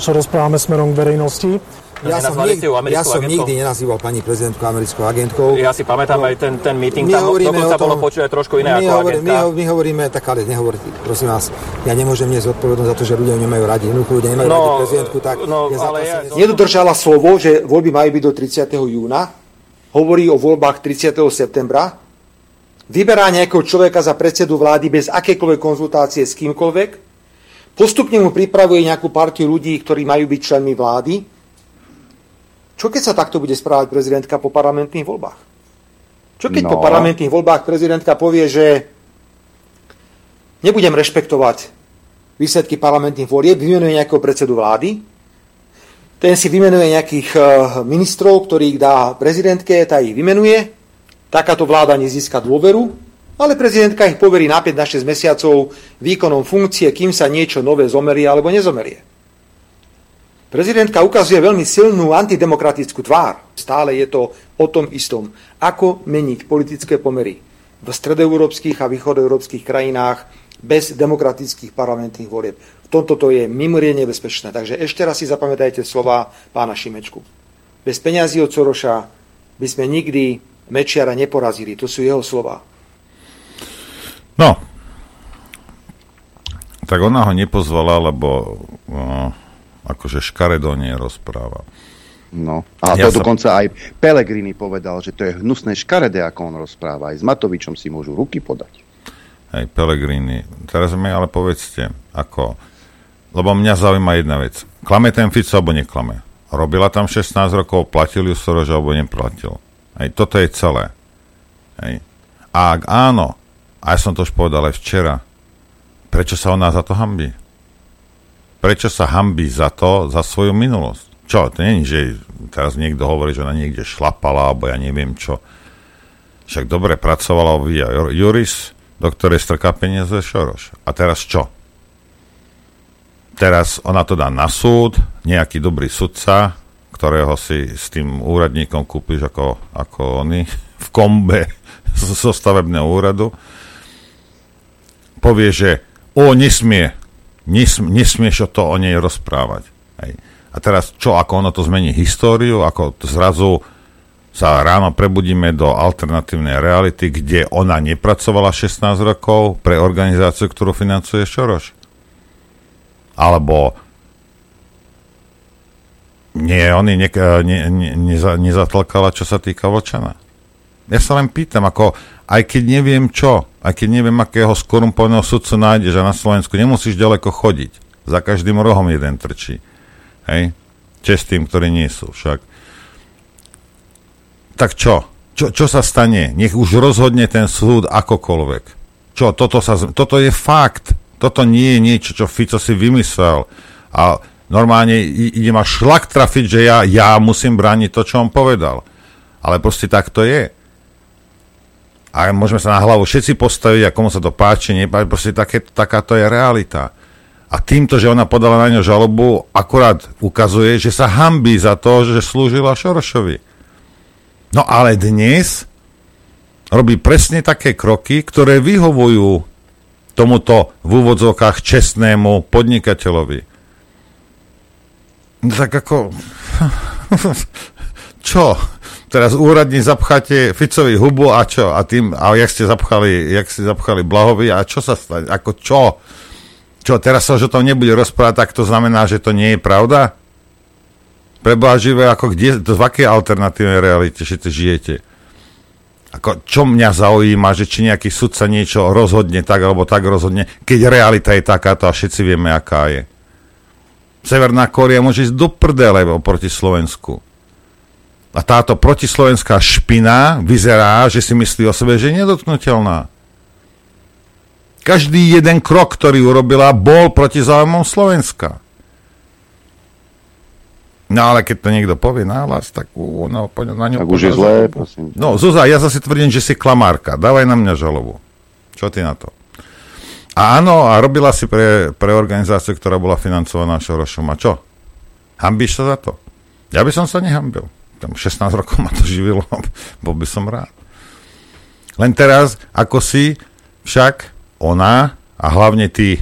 čo rozprávame smerom k verejnosti. Ja som, nikdy, ja som nikdy nenazýval pani prezidentku americkou agentkou. Ja si pamätám no, aj ten, ten meeting, tam dokonca tom, bolo počuť trošku iné my ako hovor, agentka. My, my hovoríme, tak ale nehovorte, prosím vás, ja nemôžem dnes zodpovednosť za to, že ľudia nemajú radi. Jednoducho ľudia nemajú no, radi prezidentku, tak no, je ale ja, Nedodržala slovo, že voľby majú byť do 30. júna, hovorí o voľbách 30. septembra, vyberá nejakého človeka za predsedu vlády bez akékoľvek konzultácie s kýmkoľvek, postupne mu pripravuje nejakú partiu ľudí, ktorí majú byť členmi vlády, čo keď sa takto bude správať prezidentka po parlamentných voľbách? Čo keď no. po parlamentných voľbách prezidentka povie, že nebudem rešpektovať výsledky parlamentných volieb, vymenuje nejakého predsedu vlády, ten si vymenuje nejakých eh, ministrov, ktorých dá prezidentke, tá ich vymenuje, takáto vláda nezíska dôveru, ale prezidentka ich poverí na 5 na 6 mesiacov výkonom funkcie, kým sa niečo nové zomerie alebo nezomerie. Prezidentka ukazuje veľmi silnú antidemokratickú tvár. Stále je to o tom istom. Ako meniť politické pomery v stredoeurópskych a východoeurópskych krajinách bez demokratických parlamentných volieb. V tomto to je mimoriadne nebezpečné. Takže ešte raz si zapamätajte slova pána Šimečku. Bez peňazí od Soroša by sme nikdy Mečiara neporazili. To sú jeho slova. No, tak ona ho nepozvala, lebo no, akože škaredo nie rozpráva. No, a ja to som... dokonca aj Pelegrini povedal, že to je hnusné škaredé, ako on rozpráva. Aj s Matovičom si môžu ruky podať. Hej, Pelegrini. Teraz mi ale povedzte, ako... Lebo mňa zaujíma jedna vec. Klame ten Fico, alebo neklame? Robila tam 16 rokov, platil ju Sorož, alebo neplatil? Hej, toto je celé. Hej. A ak áno, a ja som to už povedal aj včera, prečo sa ona za to hambí? Prečo sa hambí za to, za svoju minulosť? Čo, to je, že teraz niekto hovorí, že ona niekde šlapala, alebo ja neviem čo. Však dobre pracovala via Juris, do ktorej strká peniaze Šoroš. A teraz čo? Teraz ona to dá na súd, nejaký dobrý sudca, ktorého si s tým úradníkom kúpiš ako, ako oni v kombe zo stavebného úradu, povie, že o, nesmie, nesmieš o to o nej rozprávať. Hej. A teraz čo, ako ono to zmení históriu, ako zrazu sa ráno prebudíme do alternatívnej reality, kde ona nepracovala 16 rokov pre organizáciu, ktorú financuje Šoroš. Alebo nie, oni ne, ne, ne, neza, nezatlkala, čo sa týka Vlčana. Ja sa len pýtam, ako, aj keď neviem čo, aj keď neviem, akého skorumpovaného sudcu nájdeš a na Slovensku nemusíš ďaleko chodiť. Za každým rohom jeden trčí. Hej? Čest ktorí nie sú však. Tak čo? čo? Čo sa stane? Nech už rozhodne ten súd akokoľvek. Čo? Toto, sa, toto je fakt. Toto nie je niečo, čo Fico si vymyslel. A normálne ide ma šlak trafiť, že ja, ja musím brániť to, čo on povedal. Ale proste tak to je. A môžeme sa na hlavu všetci postaviť a komu sa to páči, nepáči, proste také, taká to je realita. A týmto, že ona podala na ňo žalobu, akurát ukazuje, že sa hambí za to, že slúžila Šorošovi. No ale dnes robí presne také kroky, ktoré vyhovujú tomuto v úvodzovkách čestnému podnikateľovi. No tak ako... čo? Teraz úradní zapcháte Ficovi hubu a čo? A tým, a jak ste zapchali, jak ste zapchali Blahovi a čo sa stane? Ako čo? Čo, teraz sa už o tom nebude rozprávať, tak to znamená, že to nie je pravda? Preboha živé, ako kde, to v akej alternatívnej realite všetci žijete? Ako, čo mňa zaujíma, že či nejaký sudca niečo rozhodne tak alebo tak rozhodne, keď realita je takáto a všetci vieme, aká je. Severná Kória môže ísť do prdele proti Slovensku. A táto protislovenská špina vyzerá, že si myslí o sebe, že je nedotknutelná. Každý jeden krok, ktorý urobila, bol proti záujmom Slovenska. No ale keď to niekto povie náhlas, tak no, na ňu... Tak už je zlé, prosím. No, Zuza, ja zase tvrdím, že si klamárka. Dávaj na mňa žalobu. Čo ty na to? A áno, a robila si pre, pre organizáciu, ktorá bola financovaná Šorošom. A čo? Hambíš sa za to? Ja by som sa nehambil. Tam 16 rokov ma to živilo, bol by som rád. Len teraz, ako si však ona a hlavne tí,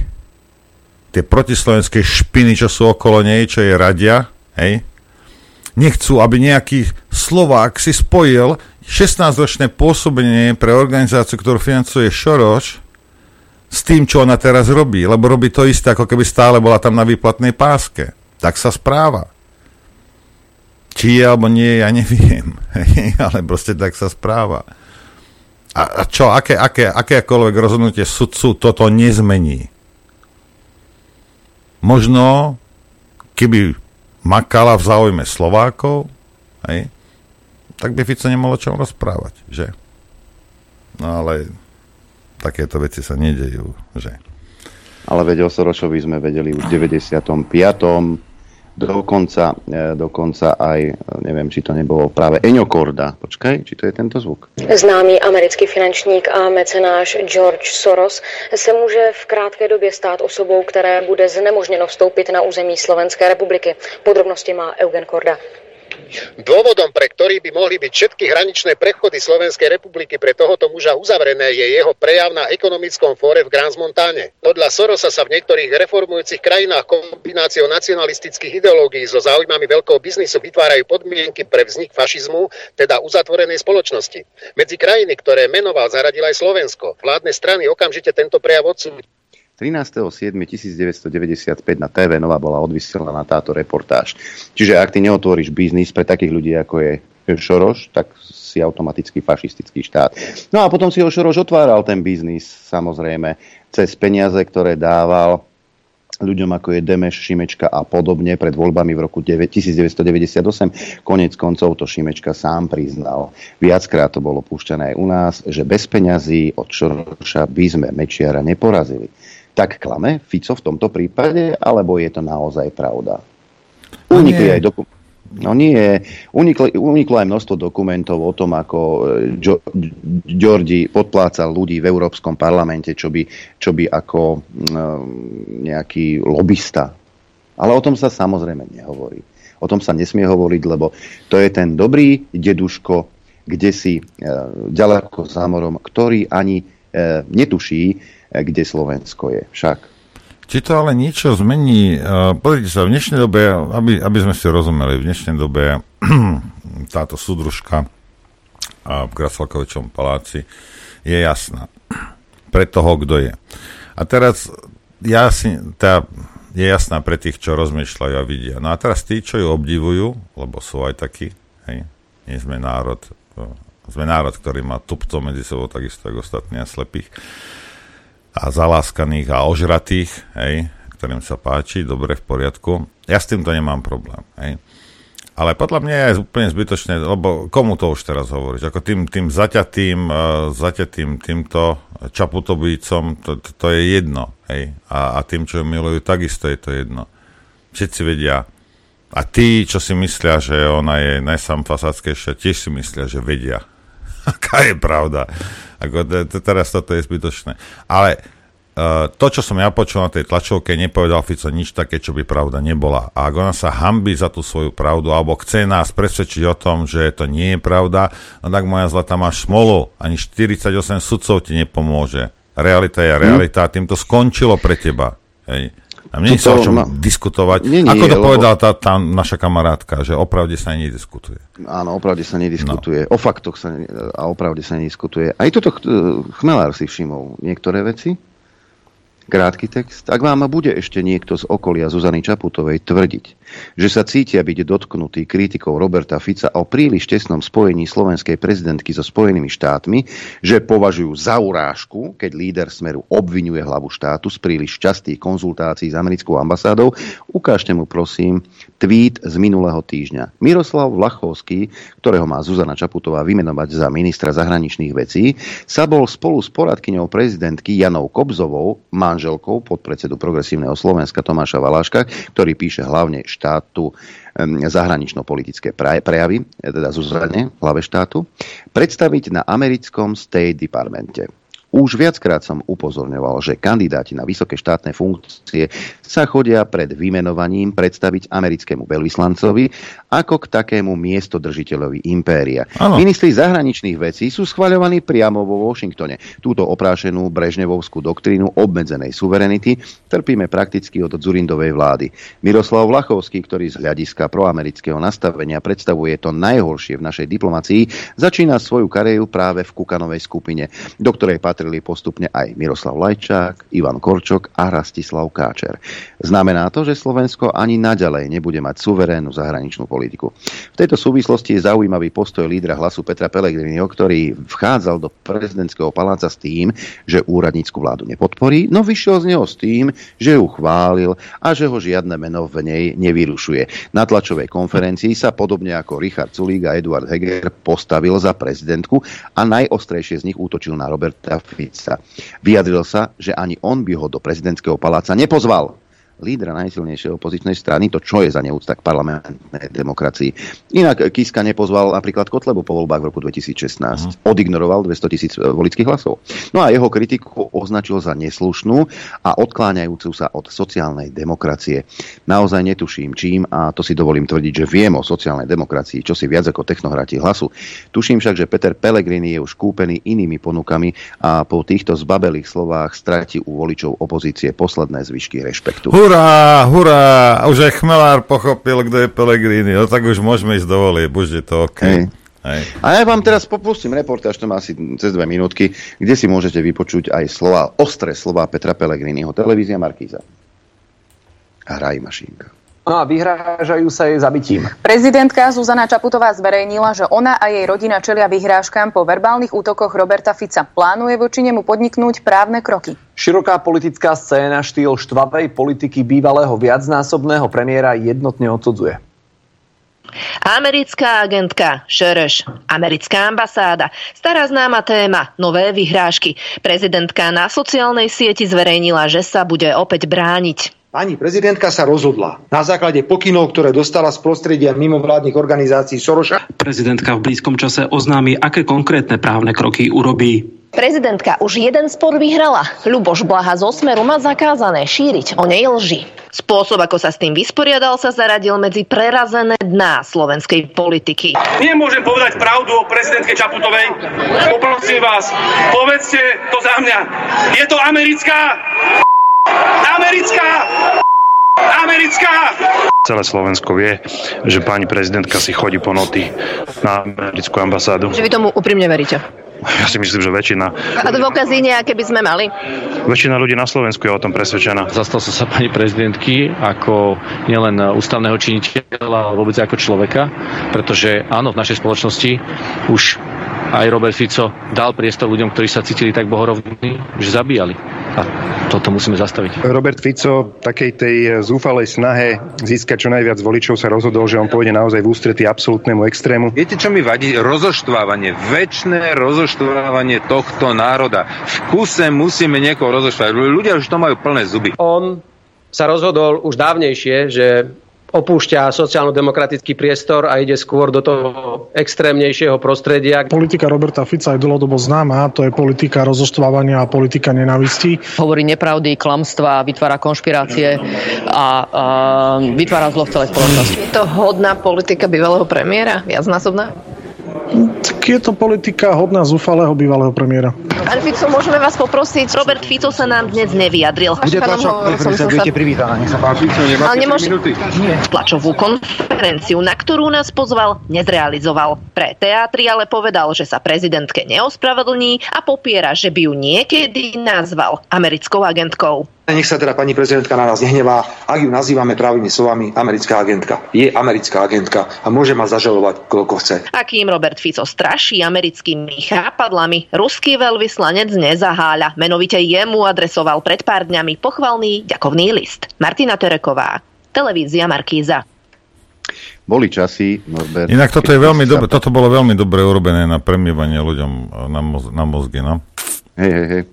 tie protislovenské špiny, čo sú okolo nej, čo je radia, hej, nechcú, aby nejaký Slovák si spojil 16-ročné pôsobenie pre organizáciu, ktorú financuje Šoroš, s tým, čo ona teraz robí, lebo robí to isté, ako keby stále bola tam na výplatnej páske. Tak sa správa. Či je alebo nie, ja neviem, ale proste tak sa správa. A, čo, aké, aké, akékoľvek rozhodnutie sudcu toto nezmení. Možno, keby makala v záujme Slovákov, hej, tak by Fico nemohol o čom rozprávať, že? No ale takéto veci sa nedejú, že? Ale veď o Sorošovi sme vedeli už v 95 dokonca, e, dokonca aj, e, neviem, či to nebolo práve Eňo Korda. Počkaj, či to je tento zvuk. Známý americký finančník a mecenáš George Soros se může v krátké době stát osobou, které bude znemožněno vstoupit na území Slovenské republiky. Podrobnosti má Eugen Korda. Dôvodom, pre ktorý by mohli byť všetky hraničné prechody Slovenskej republiky pre tohoto muža uzavrené, je jeho prejav na ekonomickom fóre v Grans-Montáne. Podľa Sorosa sa v niektorých reformujúcich krajinách kombináciou nacionalistických ideológií so záujmami veľkého biznisu vytvárajú podmienky pre vznik fašizmu, teda uzatvorenej spoločnosti. Medzi krajiny, ktoré menoval, zaradil aj Slovensko. Vládne strany okamžite tento prejav odsúdili 13.7.1995 na TV Nova bola odvysielaná táto reportáž. Čiže ak ty neotvoríš biznis pre takých ľudí, ako je Šoroš, tak si automaticky fašistický štát. No a potom si ho Šoroš otváral ten biznis, samozrejme, cez peniaze, ktoré dával ľuďom ako je Demeš, Šimečka a podobne pred voľbami v roku 1998. Konec koncov to Šimečka sám priznal. Viackrát to bolo púšťané aj u nás, že bez peňazí od Šoroša by sme Mečiara neporazili. Tak klame Fico v tomto prípade, alebo je to naozaj pravda? Unikli aj dokumenty. No nie, uniklo, uniklo aj množstvo dokumentov o tom, ako Georgi podplácal ľudí v Európskom parlamente, čo by, čo by ako um, nejaký lobista. Ale o tom sa samozrejme nehovorí. O tom sa nesmie hovoriť, lebo to je ten dobrý deduško, kde si e, ďaleko za morom, ktorý ani netuší, kde Slovensko je. Však. Či to ale niečo zmení, pozrite sa, v dnešnej dobe, aby, aby sme si rozumeli, v dnešnej dobe táto súdružka v Grasalkovičom paláci je jasná pre toho, kto je. A teraz ja si, tá, je jasná pre tých, čo rozmýšľajú a vidia. No a teraz tí, čo ju obdivujú, lebo sú aj takí, hej, nie sme národ, sme národ, ktorý má tupcov medzi sebou, takisto ako ostatní a slepých, a zaláskaných a ožratých, hej, ktorým sa páči, dobre, v poriadku. Ja s týmto nemám problém. Hej. Ale podľa mňa je úplne zbytočné, lebo komu to už teraz hovoríš? Ako tým, tým zaťatým, uh, zaťatým týmto čaputobícom, to, to, to je jedno. Hej. A, a tým, čo milujú, takisto je to jedno. Všetci vedia. A tí, čo si myslia, že ona je najsamfasáckejšia, tiež si myslia, že vedia. Aká je pravda? Ako, teraz toto je zbytočné. Ale uh, to, čo som ja počul na tej tlačovke, nepovedal Fico nič také, čo by pravda nebola. A ak ona sa hambí za tú svoju pravdu, alebo chce nás presvedčiť o tom, že to nie je pravda, no tak moja zlata máš smolu. Ani 48 sudcov ti nepomôže. Realita je realita, tým to skončilo pre teba. Hej. A mne sa o čom ma... diskutovať. Nie, nie, Ako to lebo... povedala tá, tá naša kamarátka, že opravde sa nediskutuje. Áno, opravde sa nediskutuje. No. O faktoch sa a opravde sa nediskutuje. Aj toto Chmelár si všimol niektoré veci. Krátky text. Ak vám bude ešte niekto z okolia Zuzany Čaputovej tvrdiť, že sa cítia byť dotknutý kritikou Roberta Fica o príliš tesnom spojení slovenskej prezidentky so Spojenými štátmi, že považujú za urážku, keď líder Smeru obvinuje hlavu štátu z príliš častých konzultácií s americkou ambasádou, ukážte mu prosím tweet z minulého týždňa. Miroslav Vlachovský, ktorého má Zuzana Čaputová vymenovať za ministra zahraničných vecí, sa bol spolu s poradkyňou prezidentky Janou Kobzovou, manželkou podpredsedu Progresívneho Slovenska Tomáša Valáška, ktorý píše hlavne štátu zahranično-politické prejavy, teda Zuzane, hlave štátu, predstaviť na americkom State Departmente. Už viackrát som upozorňoval, že kandidáti na vysoké štátne funkcie sa chodia pred vymenovaním predstaviť americkému veľvyslancovi ako k takému miestodržiteľovi impéria. Ano. Ministri zahraničných vecí sú schvaľovaní priamo vo Washingtone. Túto oprášenú brežnevovskú doktrínu obmedzenej suverenity trpíme prakticky od Zurindovej vlády. Miroslav Vlachovský, ktorý z hľadiska proamerického nastavenia predstavuje to najhoršie v našej diplomácii, začína svoju kariéru práve v Kukanovej skupine, do ktorej patrí patrili postupne aj Miroslav Lajčák, Ivan Korčok a Rastislav Káčer. Znamená to, že Slovensko ani naďalej nebude mať suverénnu zahraničnú politiku. V tejto súvislosti je zaujímavý postoj lídra hlasu Petra Pellegriniho, ktorý vchádzal do prezidentského paláca s tým, že úradnícku vládu nepodporí, no vyšiel z neho s tým, že ju chválil a že ho žiadne meno v nej nevyrušuje. Na tlačovej konferencii sa podobne ako Richard Sulík a Eduard Heger postavil za prezidentku a najostrejšie z nich útočil na Roberta Fica. Vyjadril sa, že ani on by ho do prezidentského paláca nepozval lídra najsilnejšej opozičnej strany, to čo je za neúcta k parlamentnej demokracii. Inak Kiska nepozval napríklad Kotlebu po voľbách v roku 2016. Uh-huh. Mhm. Odignoroval 200 tisíc e, volických hlasov. No a jeho kritiku označil za neslušnú a odkláňajúcu sa od sociálnej demokracie. Naozaj netuším čím a to si dovolím tvrdiť, že viem o sociálnej demokracii, čo si viac ako technohrati hlasu. Tuším však, že Peter Pellegrini je už kúpený inými ponukami a po týchto zbabelých slovách stratí u voličov opozície posledné zvyšky rešpektu. Hurá, hurá, už aj Chmelár pochopil, kto je Pelegrini, no tak už môžeme ísť do volieb, už je to OK. Hej. Hej. A ja vám teraz popustím reportáž, to má asi cez dve minútky, kde si môžete vypočuť aj slova, ostré slova Petra Pellegriniho, televízia Markíza. Hraj mašinka. No a vyhrážajú sa jej zabitím. Prezidentka Zuzana Čaputová zverejnila, že ona a jej rodina čelia vyhrážkam po verbálnych útokoch Roberta Fica. Plánuje voči nemu podniknúť právne kroky. Široká politická scéna štýl štvavej politiky bývalého viacnásobného premiéra jednotne odsudzuje. Americká agentka, Šereš, americká ambasáda, stará známa téma, nové vyhrážky. Prezidentka na sociálnej sieti zverejnila, že sa bude opäť brániť. Pani prezidentka sa rozhodla na základe pokynov, ktoré dostala z prostredia mimovládnych organizácií Soroša. Prezidentka v blízkom čase oznámi, aké konkrétne právne kroky urobí. Prezidentka už jeden spor vyhrala. Ľuboš Blaha zo Smeru má zakázané šíriť o nej lži. Spôsob, ako sa s tým vysporiadal, sa zaradil medzi prerazené dná slovenskej politiky. Nemôžem povedať pravdu o prezidentke Čaputovej. Poprosím vás, povedzte to za mňa. Je to americká Americká! Americká! Celé Slovensko vie, že pani prezidentka si chodí po noty na americkú ambasádu. Že vy tomu úprimne veríte? Ja si myslím, že väčšina. A dôkazy nejaké by sme mali? Väčšina ľudí na Slovensku je o tom presvedčená. Zastal som sa pani prezidentky ako nielen ústavného činiteľa, ale vôbec ako človeka, pretože áno, v našej spoločnosti už aj Robert Fico dal priestor ľuďom, ktorí sa cítili tak bohorovní, že zabíjali. A toto musíme zastaviť. Robert Fico v takej tej zúfalej snahe získať čo najviac voličov sa rozhodol, že on pôjde naozaj v ústretí absolútnemu extrému. Viete, čo mi vadí? Rozoštvávanie. Väčšné rozoštvávanie tohto národa. V kuse musíme niekoho rozoštvávať. Ľudia už to majú plné zuby. On sa rozhodol už dávnejšie, že opúšťa sociálno-demokratický priestor a ide skôr do toho extrémnejšieho prostredia. Politika Roberta Fica je dlhodobo známa, to je politika rozoštvávania a politika nenavistí. Hovorí nepravdy, klamstva, vytvára konšpirácie a, a vytvára zlo v celej spoločnosti. Je to hodná politika bývalého premiéra, viacnásobná? Je to politika hodná zúfalého bývalého premiéra. Pán Fico, môžeme vás poprosiť? Robert Fico sa nám dnes nevyjadril. Bude tlačová konferencia, budete privítaná, nech sa páči. Ale nemôže... Tlačovú konferenciu, na ktorú nás pozval, nezrealizoval. Pre teatri ale povedal, že sa prezidentke neospravedlní a popiera, že by ju niekedy nazval americkou agentkou. Nech sa teda pani prezidentka na nás nehnevá, ak ju nazývame právými slovami americká agentka. Je americká agentka a môže ma zažalovať, koľko chce. Akým Robert Fico straší americkými chápadlami, ruský veľvyslanec nezaháľa. Menovite jemu adresoval pred pár dňami pochvalný ďakovný list. Martina Tereková, televízia Markíza. Boli časy, Norbert... Inak toto je veľmi dobre, toto bolo veľmi dobre urobené na premievanie ľuďom na, moz, na mozgy, no? Hej, hej, hej.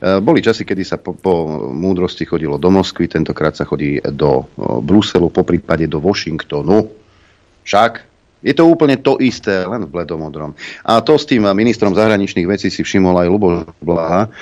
E, boli časy, kedy sa po, po múdrosti chodilo do Moskvy, tentokrát sa chodí do Bruselu, po prípade do Washingtonu. Však je to úplne to isté, len v bledomodrom. A to s tým ministrom zahraničných vecí si všimol aj Luboš Blaha,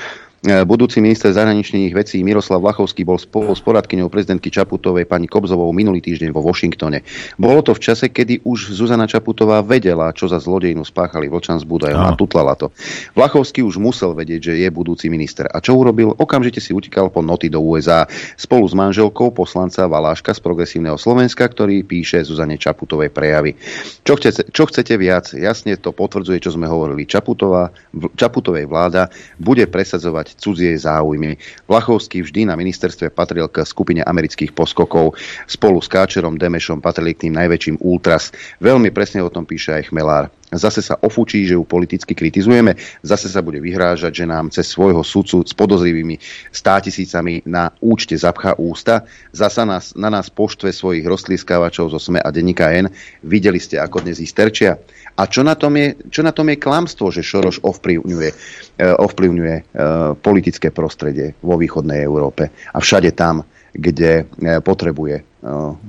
budúci minister zahraničných vecí Miroslav Vlachovský bol spolu s poradkyňou prezidentky Čaputovej pani Kobzovou minulý týždeň vo Washingtone. Bolo to v čase, kedy už Zuzana Čaputová vedela, čo za zlodejnu spáchali Vlčan z Budaj. Ona tutlala to. Vlachovský už musel vedieť, že je budúci minister. A čo urobil? Okamžite si utekal po noty do USA spolu s manželkou poslanca Valáška z progresívneho Slovenska, ktorý píše Zuzane Čaputovej prejavy. Čo chcete, čo chcete viac? Jasne to potvrdzuje, čo sme hovorili. Čaputová, Čaputovej vláda bude presadzovať presadzovať cudzie záujmy. Vlachovský vždy na ministerstve patril k skupine amerických poskokov. Spolu s Káčerom Demešom patrili k tým najväčším ultras. Veľmi presne o tom píše aj Chmelár. Zase sa ofučí, že ju politicky kritizujeme, zase sa bude vyhrážať, že nám cez svojho sudcu s podozrivými státisícami na účte zapchá ústa, zasa nás, na nás poštve svojich roztlískávačov zo SME a denníka N. Videli ste, ako dnes terčia. A čo na tom je, čo na tom je klamstvo, že Šoroš ovplyvňuje, uh, ovplyvňuje uh, politické prostredie vo východnej Európe a všade tam, kde uh, potrebuje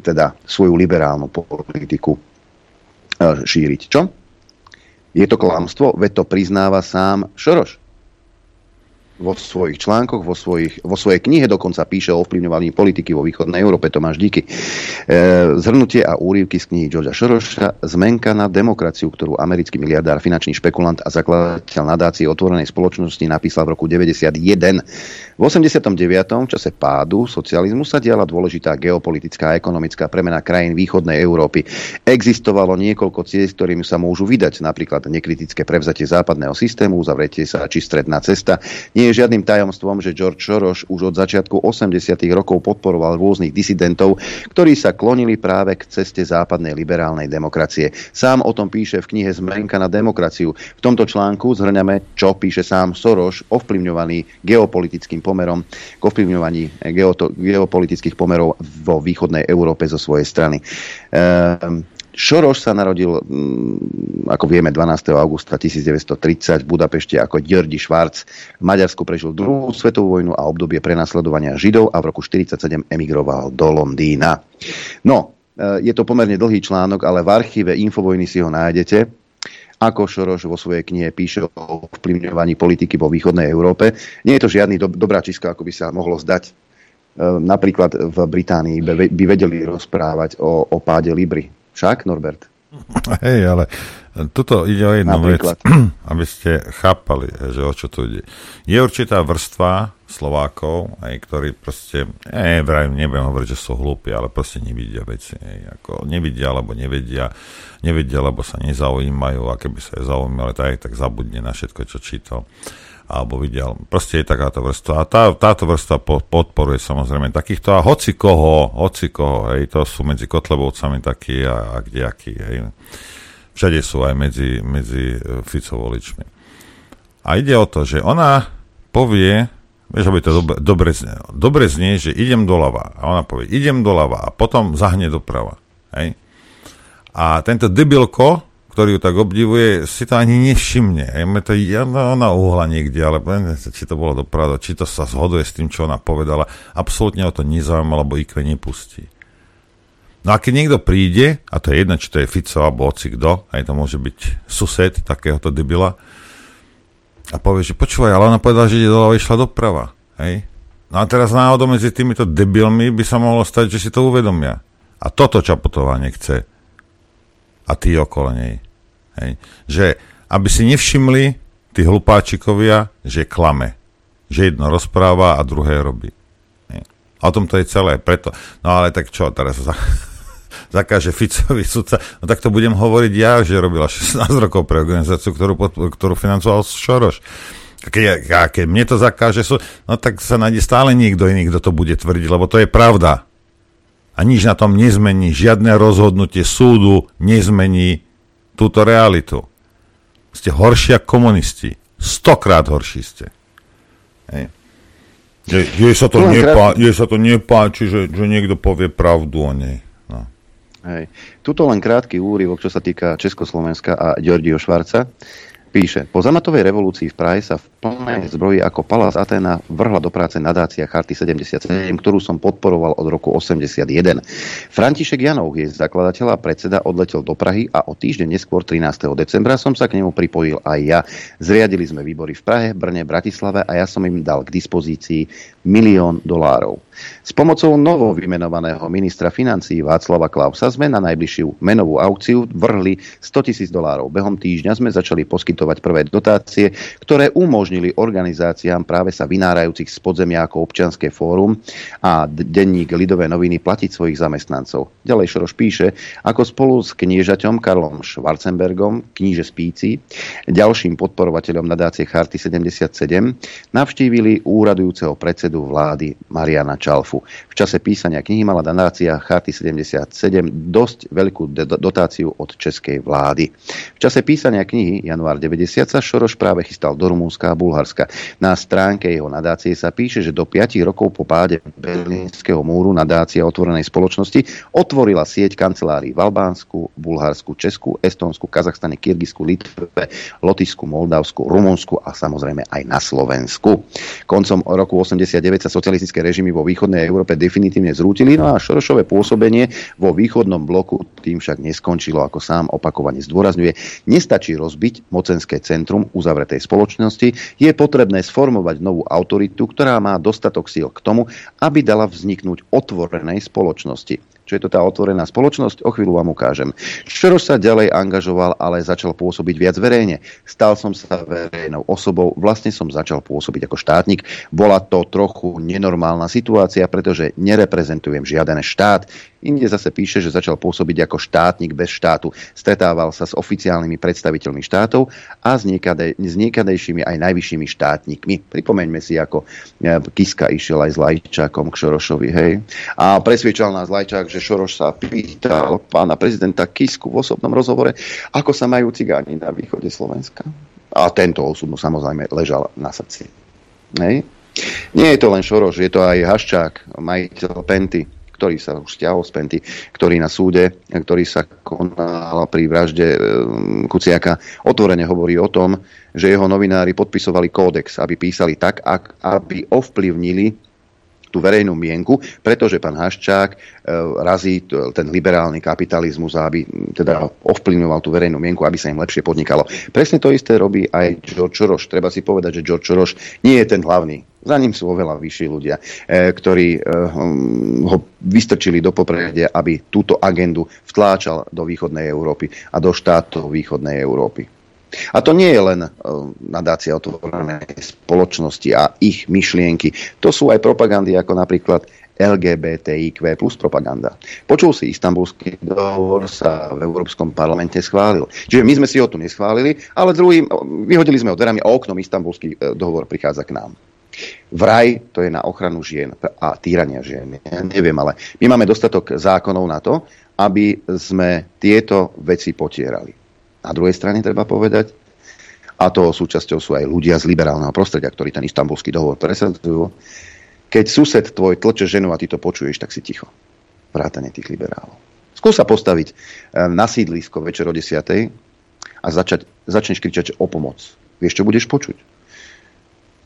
teda svoju liberálnu politiku šíriť. Čo? Je to klamstvo? Veď to priznáva sám Šoroš vo svojich článkoch, vo, svojich, vo svojej knihe dokonca píše o ovplyvňovaní politiky vo východnej Európe. Tomáš Díky. E, zhrnutie a úrivky z knihy Georgia Šoroša Zmenka na demokraciu, ktorú americký miliardár, finančný špekulant a zakladateľ nadácie otvorenej spoločnosti napísal v roku 91. V 89. v čase pádu socializmu sa diala dôležitá geopolitická a ekonomická premena krajín východnej Európy. Existovalo niekoľko ciest, ktorými sa môžu vydať, napríklad nekritické prevzatie západného systému, uzavretie sa či stredná cesta. Nie je žiadnym tajomstvom, že George Soros už od začiatku 80. rokov podporoval rôznych disidentov, ktorí sa klonili práve k ceste západnej liberálnej demokracie. Sám o tom píše v knihe Zmenka na demokraciu. V tomto článku zhrňame, čo píše sám Soros, ovplyvňovaný geopolitickým pomerom, k ovplyvňovaní geopolitických pomerov vo východnej Európe zo svojej strany. Ehm, Šoroš sa narodil, mm, ako vieme, 12. augusta 1930 v Budapešti ako Jördi Schwarz. V Maďarsku prežil druhú svetovú vojnu a obdobie prenasledovania Židov a v roku 1947 emigroval do Londýna. No, e, je to pomerne dlhý článok, ale v archíve Infovojny si ho nájdete ako Šoroš vo svojej knihe píše o vplyvňovaní politiky vo východnej Európe. Nie je to žiadny do, dobráčisko, ako by sa mohlo zdať. E, napríklad v Británii by vedeli rozprávať o, o páde Libry. Však, Norbert? Hej, ale tuto ide o jednu Napríklad. vec, aby ste chápali, že o čo tu ide. Je určitá vrstva Slovákov, aj ktorí proste, ja neviem, nebudem hovoriť, že sú hlúpi, ale proste nevidia veci. Aj, ako nevidia, alebo nevedia, nevedia, alebo sa nezaujímajú, a keby sa je zaujímali, tak tak zabudne na všetko, čo čítal alebo videl. Proste je takáto vrstva. A tá, táto vrstva podporuje samozrejme takýchto a hoci koho, hoci koho, hej, to sú medzi Kotlebovcami takí a, a kdejakí, hej. Všade sú aj medzi, medzi e, Fico voličmi. A ide o to, že ona povie, vieš, aby to dobre, dobre, znie, dobre znie, že idem doľava. A ona povie, idem doľava a potom zahne doprava. Hej. A tento debilko, ktorý ju tak obdivuje, si to ani nevšimne. Je to ona uhla niekde, ale či to bolo dopravda, či to sa zhoduje s tým, čo ona povedala. Absolútne o to nezaujíma, lebo ikre nepustí. No a keď niekto príde, a to je jedno, či to je Fico alebo oci kto, aj to môže byť sused takéhoto debila, a povie, že počúvaj, ale ona povedala, že ide doľava, išla doprava. Hej? No a teraz náhodou medzi týmito debilmi by sa mohlo stať, že si to uvedomia. A toto Čaputová nechce. A tí okolo nej. Hej. Že aby si nevšimli tí hlupáčikovia, že klame. Že jedno rozpráva a druhé robí. O tom to je celé. Preto. No ale tak čo teraz zakáže Ficovi sudca? No tak to budem hovoriť ja, že robila 16 rokov pre organizáciu, ktorú, ktorú financoval Šoroš. Keď, a keď mne to zakáže no tak sa nájde stále niekto iný, kto to bude tvrdiť, lebo to je pravda. A nič na tom nezmení. Žiadne rozhodnutie súdu nezmení túto realitu. Ste horší ako komunisti. Stokrát horší ste. Hej. Je, jej, sa to nepá, jej sa to nepáči, že, že niekto povie pravdu o nej. Hej. Tuto len krátky úryvok, čo sa týka Československa a Georgio Švarca. Píše, po zamatovej revolúcii v Prahe sa v plnej zbroji ako Palás Aténa vrhla do práce nadácia Charty 77, ktorú som podporoval od roku 81. František Janov, je zakladateľ a predseda, odletel do Prahy a o týždeň neskôr 13. decembra som sa k nemu pripojil aj ja. Zriadili sme výbory v Prahe, Brne, Bratislave a ja som im dal k dispozícii milión dolárov. S pomocou novo vymenovaného ministra financí Václava Klausa sme na najbližšiu menovú aukciu vrhli 100 tisíc dolárov. Behom týždňa sme začali poskytovať prvé dotácie, ktoré umožnili organizáciám práve sa vynárajúcich z podzemia ako občianské fórum a denník Lidové noviny platiť svojich zamestnancov. Ďalej Šoroš píše, ako spolu s kniežaťom Karlom Schwarzenbergom, kníže Spíci, ďalším podporovateľom nadácie Charty 77, navštívili úradujúceho predsedu vlády Mariana Ča Čalfu. V čase písania knihy mala nadácia Charty 77 dosť veľkú dotáciu od českej vlády. V čase písania knihy január 90 sa Šoroš práve chystal do Rumúnska a Bulharska. Na stránke jeho nadácie sa píše, že do 5 rokov po páde Berlínskeho múru nadácia otvorenej spoločnosti otvorila sieť kancelárií v Albánsku, Bulharsku, Česku, Estonsku, Kazachstane, Kyrgyzsku, Litve, Lotyšsku, Moldavsku, Rumunsku a samozrejme aj na Slovensku. Koncom roku 89 sa socialistické režimy vo východnej Európe definitívne zrútili, no a Šorošové pôsobenie vo východnom bloku tým však neskončilo, ako sám opakovane zdôrazňuje. Nestačí rozbiť mocenské centrum uzavretej spoločnosti, je potrebné sformovať novú autoritu, ktorá má dostatok síl k tomu, aby dala vzniknúť otvorenej spoločnosti. Čo je to tá otvorená spoločnosť, o chvíľu vám ukážem. Šoroš sa ďalej angažoval, ale začal pôsobiť viac verejne. Stal som sa verejnou osobou, vlastne som začal pôsobiť ako štátnik. Bola to trochu nenormálna situácia, pretože nereprezentujem žiaden štát. Inde zase píše, že začal pôsobiť ako štátnik bez štátu. Stretával sa s oficiálnymi predstaviteľmi štátov a s, niekadej, s niekadejšími aj najvyššími štátnikmi. Pripomeňme si, ako e, Kiska išiel aj s Lajčákom k Šorošovi. Hej? A presviečal nás Lajčák, že Šoroš sa pýtal pána prezidenta Kisku v osobnom rozhovore, ako sa majú cigáni na východe Slovenska. A tento osud mu samozrejme ležal na srdci. Hej? Nie je to len Šoroš, je to aj Haščák, majiteľ Penty, ktorý sa už stiahol z Penty, ktorý na súde, ktorý sa konal pri vražde e, Kuciaka, otvorene hovorí o tom, že jeho novinári podpisovali kódex, aby písali tak, aby ovplyvnili tú verejnú mienku, pretože pán Haščák e, razí ten liberálny kapitalizmus, aby teda ovplyvňoval tú verejnú mienku, aby sa im lepšie podnikalo. Presne to isté robí aj George Soros. Treba si povedať, že George Soros nie je ten hlavný. Za ním sú oveľa vyšší ľudia, e, ktorí e, hm, ho vystrčili do popredia, aby túto agendu vtláčal do východnej Európy a do štátov východnej Európy. A to nie je len uh, nadácia otvorenej spoločnosti a ich myšlienky. To sú aj propagandy ako napríklad LGBTIQ plus propaganda. Počul si, istambulský dohovor sa v Európskom parlamente schválil. Čiže my sme si ho tu neschválili, ale druhým, vyhodili sme ho dverami a oknom istambulský e, dohovor prichádza k nám. Vraj to je na ochranu žien a týrania žien. Ja neviem, ale my máme dostatok zákonov na to, aby sme tieto veci potierali. Na druhej strane treba povedať, a to súčasťou sú aj ľudia z liberálneho prostredia, ktorí ten istambulský dohovor presadzujú, keď sused tvoj tlče ženu a ty to počuješ, tak si ticho. Vrátane tých liberálov. Skús sa postaviť eh, na sídlisko večer o 10. a začať, začneš kričať o pomoc. Vieš, čo budeš počuť?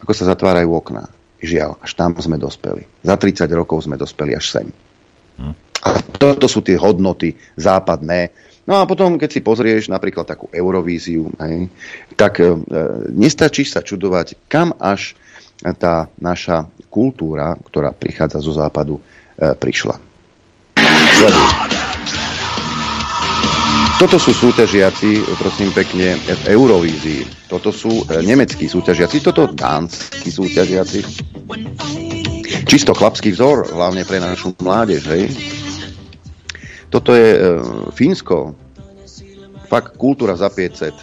Ako sa zatvárajú okná. Žiaľ, až tam sme dospeli. Za 30 rokov sme dospeli až sem. Hm. A toto sú tie hodnoty západné, No a potom, keď si pozrieš napríklad takú Eurovíziu, hej, tak e, nestačí sa čudovať, kam až tá naša kultúra, ktorá prichádza zo západu, e, prišla. Toto sú súťažiaci, prosím pekne, v Eurovízii. Toto sú e, nemeckí súťažiaci, toto dánsky súťažiaci. Čisto chlapský vzor, hlavne pre našu mládež, hej toto je e, Fínsko. Fakt kultúra za 500.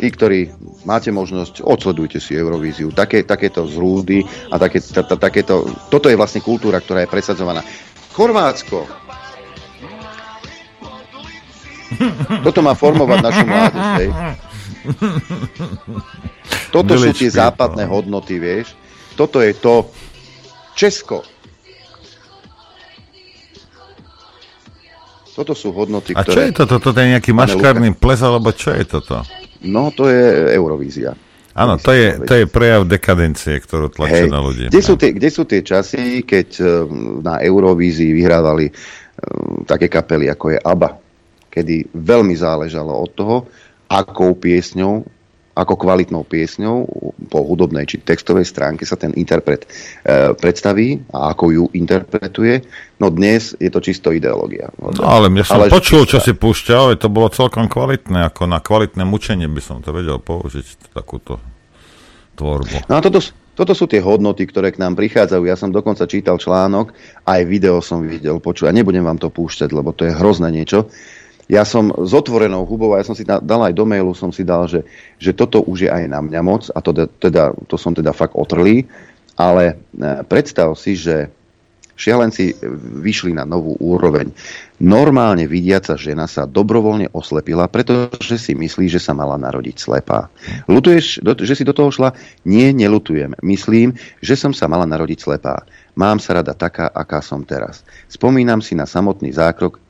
Tí, ktorí máte možnosť, odsledujte si Eurovíziu. Také, takéto zrúdy a také, ta, ta, takéto... Toto je vlastne kultúra, ktorá je presadzovaná. Chorvátsko. Toto má formovať našu mládež. Hej. Toto sú tie západné hodnoty, vieš. Toto je to Česko Toto sú hodnoty, A čo je toto? Toto je nejaký maškárny ples, alebo čo je toto? No, to je Eurovízia. Áno, to je, to je prejav dekadencie, ktorú tlačí hey, na ľudí. Kde sú, tie, kde sú tie časy, keď eh, na Eurovízii vyhrávali uh, také kapely, ako je ABBA, kedy veľmi záležalo od toho, akou piesňou ako kvalitnou piesňou po hudobnej či textovej stránke sa ten interpret e, predstaví a ako ju interpretuje. No dnes je to čisto ideológia. No, ale ja som ale počul, čo si púšťal, to bolo celkom kvalitné, ako na kvalitné mučenie by som to vedel použiť, takúto tvorbu. No a toto, toto sú tie hodnoty, ktoré k nám prichádzajú. Ja som dokonca čítal článok, aj video som videl, počuť. A nebudem vám to púšťať, lebo to je hrozné niečo ja som s otvorenou hubou, a ja som si dal aj do mailu, som si dal, že, že toto už je aj na mňa moc, a to, teda, to som teda fakt otrlý, ale e, predstav si, že šialenci vyšli na novú úroveň. Normálne vidiaca žena sa dobrovoľne oslepila, pretože si myslí, že sa mala narodiť slepá. Lutuješ, že si do toho šla? Nie, nelutujem. Myslím, že som sa mala narodiť slepá. Mám sa rada taká, aká som teraz. Spomínam si na samotný zákrok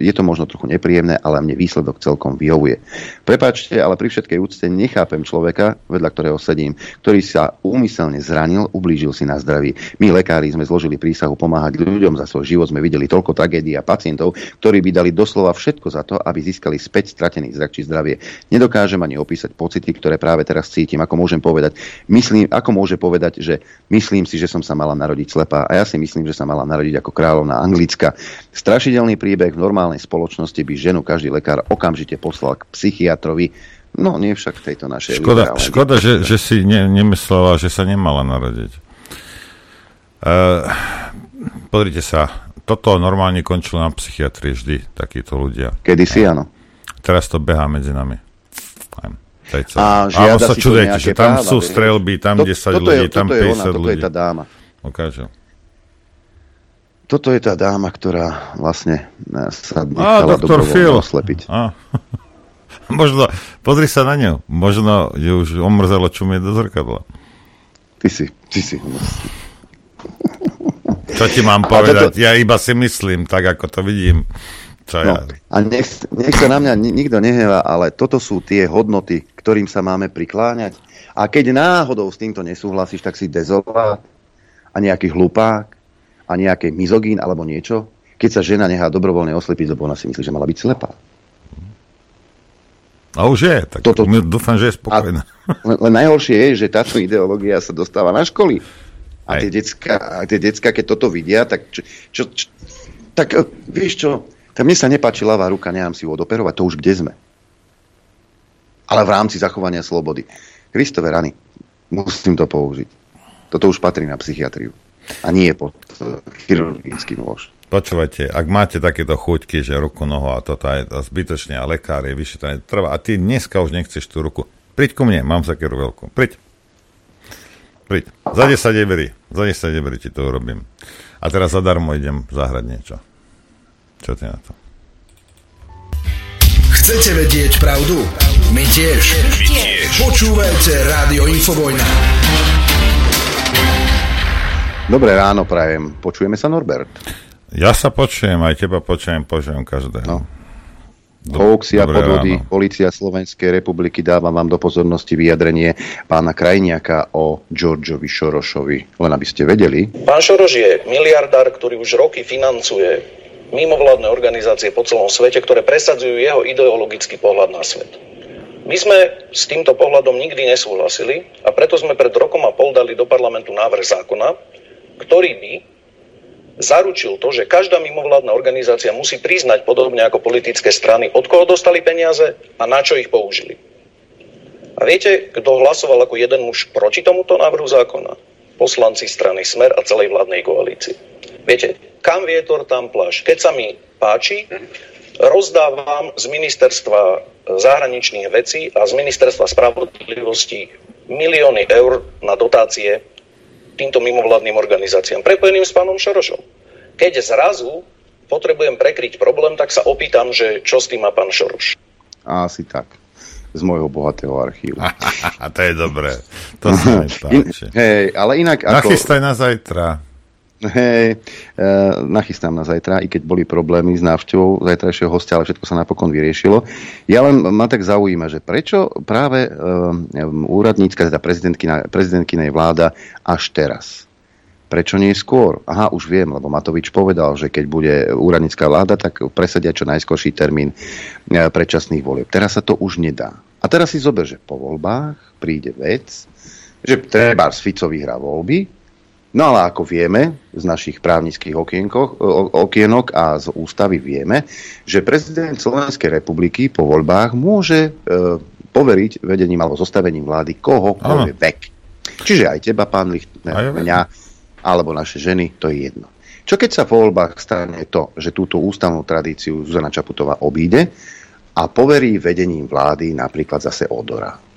je to možno trochu nepríjemné, ale mne výsledok celkom vyhovuje. Prepačte, ale pri všetkej úcte nechápem človeka, vedľa ktorého sedím, ktorý sa úmyselne zranil, ublížil si na zdraví. My lekári sme zložili prísahu pomáhať ľuďom za svoj život, sme videli toľko tragédií a pacientov, ktorí by dali doslova všetko za to, aby získali späť stratený zrak či zdravie. Nedokážem ani opísať pocity, ktoré práve teraz cítim. Ako môžem povedať, myslím, ako môže povedať, že myslím si, že som sa mala narodiť slepá a ja si myslím, že sa mala narodiť ako kráľovna Anglicka. Strašidelný príbeh v normálnej spoločnosti by ženu každý lekár okamžite poslal k psychiatrovi, no nie však v tejto našej Škoda, škoda že, že si ne, nemyslela, že sa nemala narodiť. Uh, pozrite sa, toto normálne končilo na psychiatrii vždy, takíto ľudia. Kedy si, áno. Teraz to behá medzi nami. A, a sa čudujete, že tam práva, sú strelby, tam to, 10 ľudí, je, tam 50 ona, ľudí. Toto je tá dáma. Ukážem. Toto je tá dáma, ktorá vlastne eh, sa nechala dobrovoľne oslepiť. A. Možno, pozri sa na ňu, možno ju už omrzelo čumie do zrkadla. Ty si, ty si. Čo ti mám povedať? Toto... Ja iba si myslím, tak ako to vidím. Čo no, ja? A nech, nech sa na mňa nikto nehnevá, ale toto sú tie hodnoty, ktorým sa máme prikláňať. A keď náhodou s týmto nesúhlasíš, tak si dezolát a nejaký hlupák a nejaký mizogín alebo niečo. Keď sa žena nechá dobrovoľne oslepiť, lebo ona si myslí, že mala byť slepá. A už je, tak Toto, dúfam, že je spokojná. Len, len najhoršie je, že táto ideológia sa dostáva na školy. A tie, decka, a tie decka, keď toto vidia, tak čo, čo, čo, tak eh, vieš čo, tak mne sa nepáči ľavá ruka, nechám si ju odoperovať, to už kde sme. Ale v rámci zachovania slobody. Kristove rany, musím to použiť. Toto už patrí na psychiatriu. A nie pod chirurgický nôž. Počúvajte, ak máte takéto chuťky, že ruku, nohu a toto je zbytočne a lekár je vyšetrenie, trvá. A ty dneska už nechceš tú ruku. Priď ku mne, mám sakeru veľkú. Priď. Priď. Za 10 ebery. Za 10 ebery ti to urobím. A teraz zadarmo idem zahrať niečo. Čo ty na to? Chcete vedieť pravdu? My tiež. My tiež. Počúvajte Rádio Infovojna. Dobré ráno prajem. Počujeme sa, Norbert? Ja sa počujem, aj teba počujem, počujem každého. No. Hoaxy a podvody. Ráno. Polícia Slovenskej republiky dáva vám do pozornosti vyjadrenie pána Krajniaka o Georgeovi Šorošovi. Len aby ste vedeli. Pán Šoroš je miliardár, ktorý už roky financuje mimovládne organizácie po celom svete, ktoré presadzujú jeho ideologický pohľad na svet. My sme s týmto pohľadom nikdy nesúhlasili a preto sme pred rokom a pol dali do parlamentu návrh zákona, ktorý by zaručil to, že každá mimovládna organizácia musí priznať podobne ako politické strany, od koho dostali peniaze a na čo ich použili. A viete, kto hlasoval ako jeden muž proti tomuto návrhu zákona? Poslanci strany Smer a celej vládnej koalície. Viete, kam vietor, tam pláž. Keď sa mi páči, rozdávam z ministerstva zahraničných vecí a z ministerstva spravodlivosti milióny eur na dotácie týmto mimovládnym organizáciám, prepojeným s pánom Šorošom. Keď zrazu potrebujem prekryť problém, tak sa opýtam, že čo s tým má pán Šoroš. Asi tak z môjho bohatého archívu. A to je dobré. To sa mi páči. Hej, ale inak ako... Nachystaj na zajtra. Hej, e, nachystám na zajtra, i keď boli problémy s návštevou zajtrajšieho hostia, ale všetko sa napokon vyriešilo. Ja len ma tak zaujíma, že prečo práve e, úradnícka, teda prezidentkynej vláda až teraz? Prečo nie skôr? Aha, už viem, lebo Matovič povedal, že keď bude úradnícka vláda, tak presadia čo najskorší termín e, predčasných volieb. Teraz sa to už nedá. A teraz si zober, že po voľbách príde vec, že treba Fico vyhrá voľby, No ale ako vieme z našich právnických okienok a z ústavy vieme, že prezident Slovenskej republiky po voľbách môže e, poveriť vedením alebo zostavením vlády kohokoľvek. Čiže aj teba, pán Lichtner, mňa, alebo naše ženy, to je jedno. Čo keď sa po voľbách stane to, že túto ústavnú tradíciu Zuzana Čaputová obíde a poverí vedením vlády napríklad zase Odora?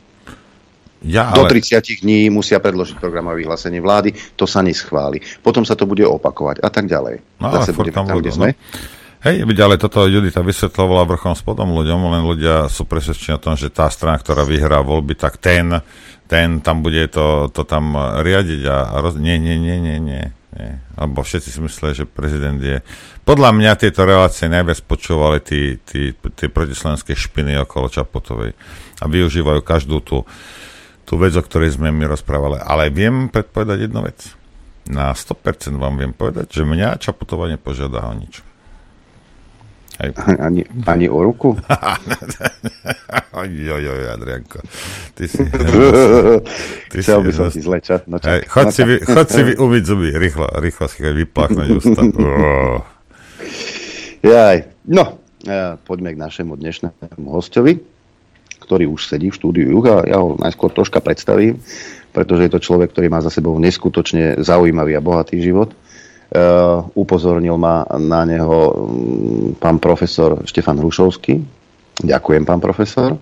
Ja, ale... Do 30 dní musia predložiť programové vyhlásenie vlády, to sa neschváli. Potom sa to bude opakovať a tak ďalej. No, Zase bude tam, kde sme. Hej, ale toto Judita vysvetlovala vrchom spodom ľuďom, len ľudia sú presvedčení o tom, že tá strana, ktorá vyhrá voľby, tak ten, ten tam bude to, to tam riadiť a, a roz... Nie, nie, nie, nie, nie. nie. lebo všetci si mysleli, že prezident je... Podľa mňa tieto relácie najviac počúvali tí, tí, tí protislovenské špiny okolo Čapotovej a využívajú každú tú, tú vec, o ktorej sme my rozprávali. Ale viem predpovedať jednu vec. Na 100% vám viem povedať, že mňa Čaputova nepožiada o nič. Hej. Ani, ani o ruku? Ojoj, oj, Adrianko. Ty si... ty Chcel si, by som si zlečať. No Hej, chod, si vy, chod si vy umyť zuby, rýchlo, rýchlo si vyplaknúť ústa. Oh. Jaj, no, ja, poďme k našemu dnešnému hostovi, ktorý už sedí v štúdiu Juha. Ja ho najskôr troška predstavím, pretože je to človek, ktorý má za sebou neskutočne zaujímavý a bohatý život Uh, upozornil ma na neho um, pán profesor Štefan Hrušovský. Ďakujem, pán profesor.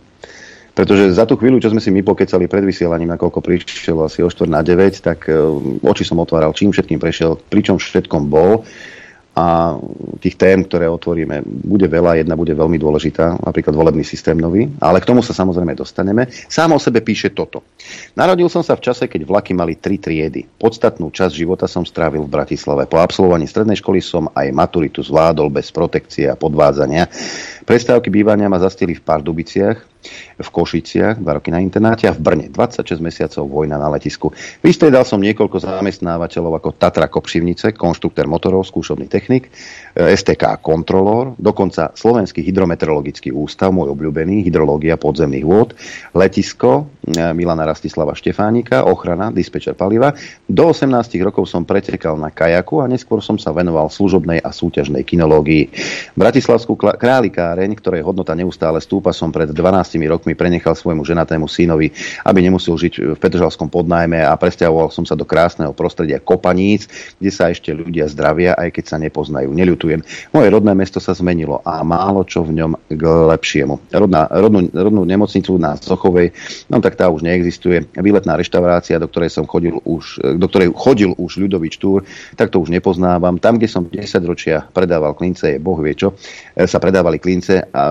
Pretože za tú chvíľu, čo sme si my pokecali pred vysielaním, nakoľko prišiel asi o 4 na 9, tak uh, oči som otváral, čím všetkým prešiel, pričom všetkom bol a tých tém, ktoré otvoríme, bude veľa. Jedna bude veľmi dôležitá, napríklad volebný systém nový, ale k tomu sa samozrejme dostaneme. Sám o sebe píše toto. Narodil som sa v čase, keď vlaky mali tri triedy. Podstatnú časť života som strávil v Bratislave. Po absolvovaní strednej školy som aj maturitu zvládol bez protekcie a podvádzania. Prestávky bývania ma zastili v Pardubiciach, v Košiciach, dva roky na internáte a v Brne 26 mesiacov vojna na letisku. Vystriedal som niekoľko zamestnávateľov ako Tatra Kopšivnice, konštruktor motorov, skúšobný technik, e, STK kontrolór, dokonca Slovenský hydrometeorologický ústav, môj obľúbený, hydrológia podzemných vôd, letisko e, Milana Rastislava Štefánika, ochrana, dispečer paliva. Do 18 rokov som pretekal na kajaku a neskôr som sa venoval služobnej a súťažnej kinológii. Bratislavskú králikáreň, ktorej hodnota neustále stúpa, som pred 12 rokmi prenechal svojmu ženatému synovi, aby nemusel žiť v Petržalskom podnajme a presťahoval som sa do krásneho prostredia Kopaníc, kde sa ešte ľudia zdravia, aj keď sa nepoznajú. Neľutujem. Moje rodné mesto sa zmenilo a málo čo v ňom k lepšiemu. Rodná, rodnú, rodnú nemocnicu na Sochovej, no tak tá už neexistuje. Výletná reštaurácia, do ktorej som chodil už, do ktorej chodil už ľudový štúr, tak to už nepoznávam. Tam, kde som 10 ročia predával klince, je boh vie čo, sa predávali klince a,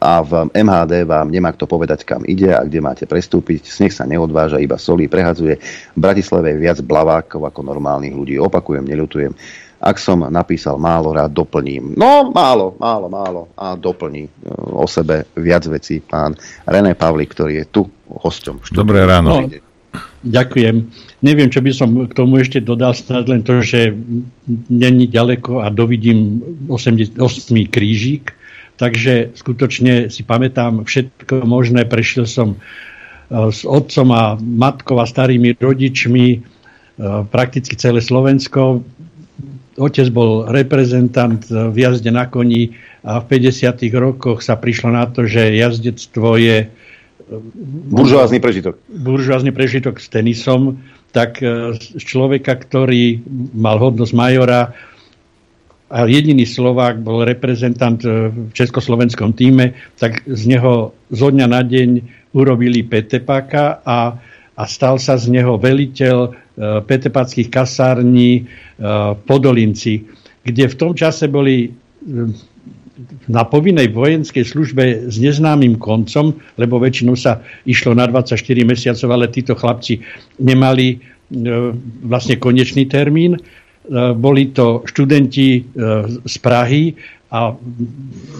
a v MHD vám vám nemá kto povedať, kam ide a kde máte prestúpiť. Sneh sa neodváža, iba solí prehadzuje. V Bratislave je viac blavákov ako normálnych ľudí. Opakujem, neľutujem. Ak som napísal málo, rád doplním. No, málo, málo, málo. A doplní e, o sebe viac vecí pán René Pavlík, ktorý je tu hosťom. Dobré ráno. No, ďakujem. Neviem, čo by som k tomu ešte dodal, snad len to, že není ďaleko a dovidím 8, 8 krížik Takže skutočne si pamätám všetko možné. Prešiel som e, s otcom a matkou a starými rodičmi e, prakticky celé Slovensko. Otec bol reprezentant v jazde na koni a v 50. rokoch sa prišlo na to, že jazdectvo je buržoázny prežitok. Buržoázny prežitok s tenisom, tak z človeka, ktorý mal hodnosť majora, a jediný Slovák bol reprezentant e, v československom týme, tak z neho zo dňa na deň urobili Petepaka a, a stal sa z neho veliteľ e, Petepackých kasární e, Podolinci, kde v tom čase boli na povinnej vojenskej službe s neznámym koncom, lebo väčšinou sa išlo na 24 mesiacov, ale títo chlapci nemali vlastne konečný termín boli to študenti e, z Prahy a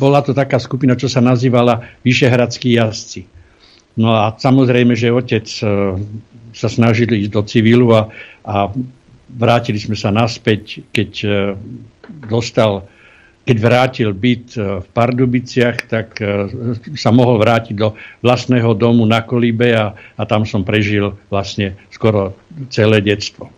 bola to taká skupina, čo sa nazývala Vyšehradskí jazdci. No a samozrejme, že otec e, sa snažili ísť do civilu a, a vrátili sme sa naspäť, keď dostal keď vrátil byt v Pardubiciach, tak sa mohol vrátiť do vlastného domu na Kolíbe a, a tam som prežil vlastne skoro celé detstvo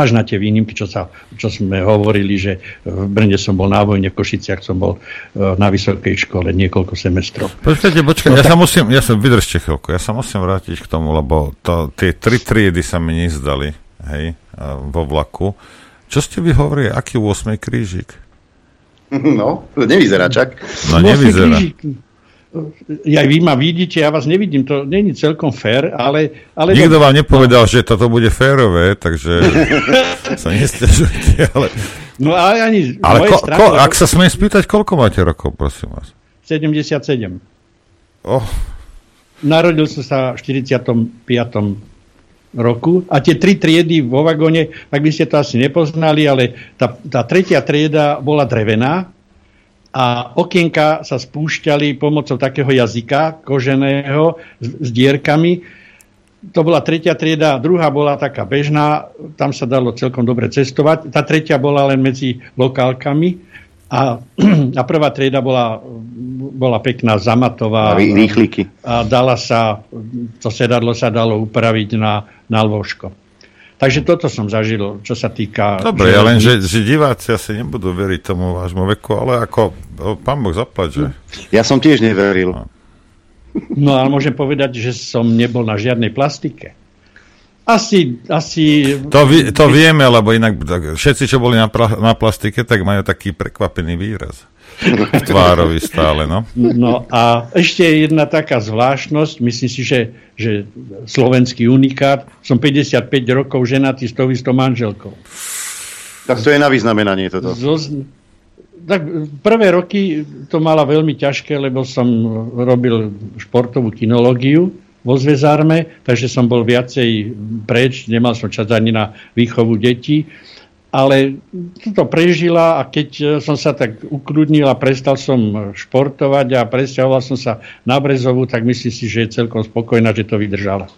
až na tie výnimky, čo, sa, čo sme hovorili, že v Brne som bol na vojne, v Košiciach som bol e, na vysokej škole niekoľko semestrov. Počkajte, počkajte, no, ja tak... sa musím, ja sa vydržte chvíľku, ja sa musím vrátiť k tomu, lebo to, tie tri triedy sa mi nezdali, hej, vo vlaku. Čo ste vy hovorili, aký 8. krížik? No, nevyzerá čak. No nevyzerá. Krížik ja vy ma vidíte, ja vás nevidím, to není celkom fér, ale... ale Nikto vám nepovedal, že toto bude férové, takže sa nestiažujte, ale... No ale ani ale ko, strany, ko, ak sa smiem spýtať, koľko máte rokov, prosím vás? 77. Oh. Narodil som sa v 45. roku. A tie tri triedy vo vagóne, tak by ste to asi nepoznali, ale tá, tá tretia trieda bola drevená a okienka sa spúšťali pomocou takého jazyka koženého s, s dierkami. To bola tretia trieda, druhá bola taká bežná, tam sa dalo celkom dobre cestovať. Tá tretia bola len medzi lokálkami a, a prvá trieda bola, bola pekná, zamatová. Rýchliky. A dala sa, to sedadlo sa dalo upraviť na, na lôžko. Takže toto som zažil, čo sa týka... Dobre, ja len, že, že diváci asi nebudú veriť tomu vášmu veku, ale ako pán Boh zaplať, že? Ja som tiež neveril. No ale môžem povedať, že som nebol na žiadnej plastike. Asi, asi... To, vi, to vieme, lebo inak tak, všetci, čo boli na, pra, na plastike, tak majú taký prekvapený výraz. Tvárový stále, no. No a ešte jedna taká zvláštnosť, myslím si, že, že slovenský unikát, som 55 rokov ženatý s tou istou manželkou. Tak to je na vyznamenanie toto. Zo, tak prvé roky to mala veľmi ťažké, lebo som robil športovú kinológiu vo Zvezárme, takže som bol viacej preč, nemal som čas ani na výchovu detí ale to prežila a keď e, som sa tak ukludnil a prestal som športovať a presťahoval som sa na Brezovu, tak myslím si, že je celkom spokojná, že to vydržala.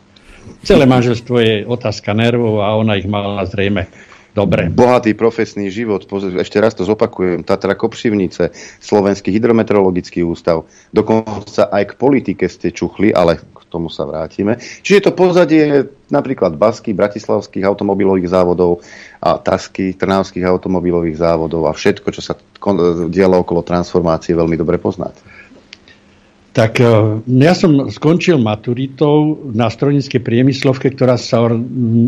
Celé manželstvo je otázka nervov a ona ich mala zrejme dobre. Bohatý profesný život, ešte raz to zopakujem, Tatra Kopšivnice, Slovenský hydrometeorologický ústav, dokonca aj k politike ste čuchli, ale tomu sa vrátime. Čiže to pozadie napríklad Basky, Bratislavských automobilových závodov a Tasky, Trnavských automobilových závodov a všetko, čo sa dialo okolo transformácie, veľmi dobre poznáte. Tak e, ja som skončil maturitou na strojníckej priemyslovke, ktorá sa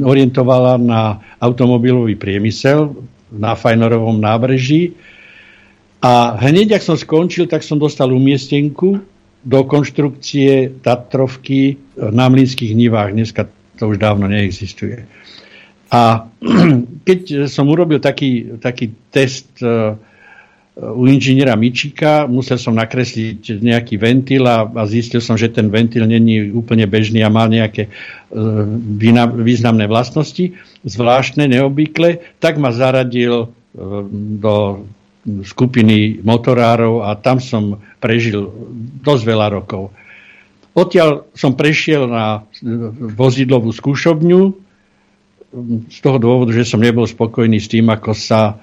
orientovala na automobilový priemysel na Fajnorovom nábreží. A hneď, ak som skončil, tak som dostal umiestenku do konštrukcie Tatrovky na Mlinských nivách. Dneska to už dávno neexistuje. A keď som urobil taký, taký test uh, u inžiniera Mičika, musel som nakresliť nejaký ventil a, a zistil som, že ten ventil není úplne bežný a má nejaké uh, významné vlastnosti, zvláštne, neobvykle, tak ma zaradil do skupiny motorárov a tam som prežil dosť veľa rokov. Odtiaľ som prešiel na vozidlovú skúšobňu z toho dôvodu, že som nebol spokojný s tým, ako sa e,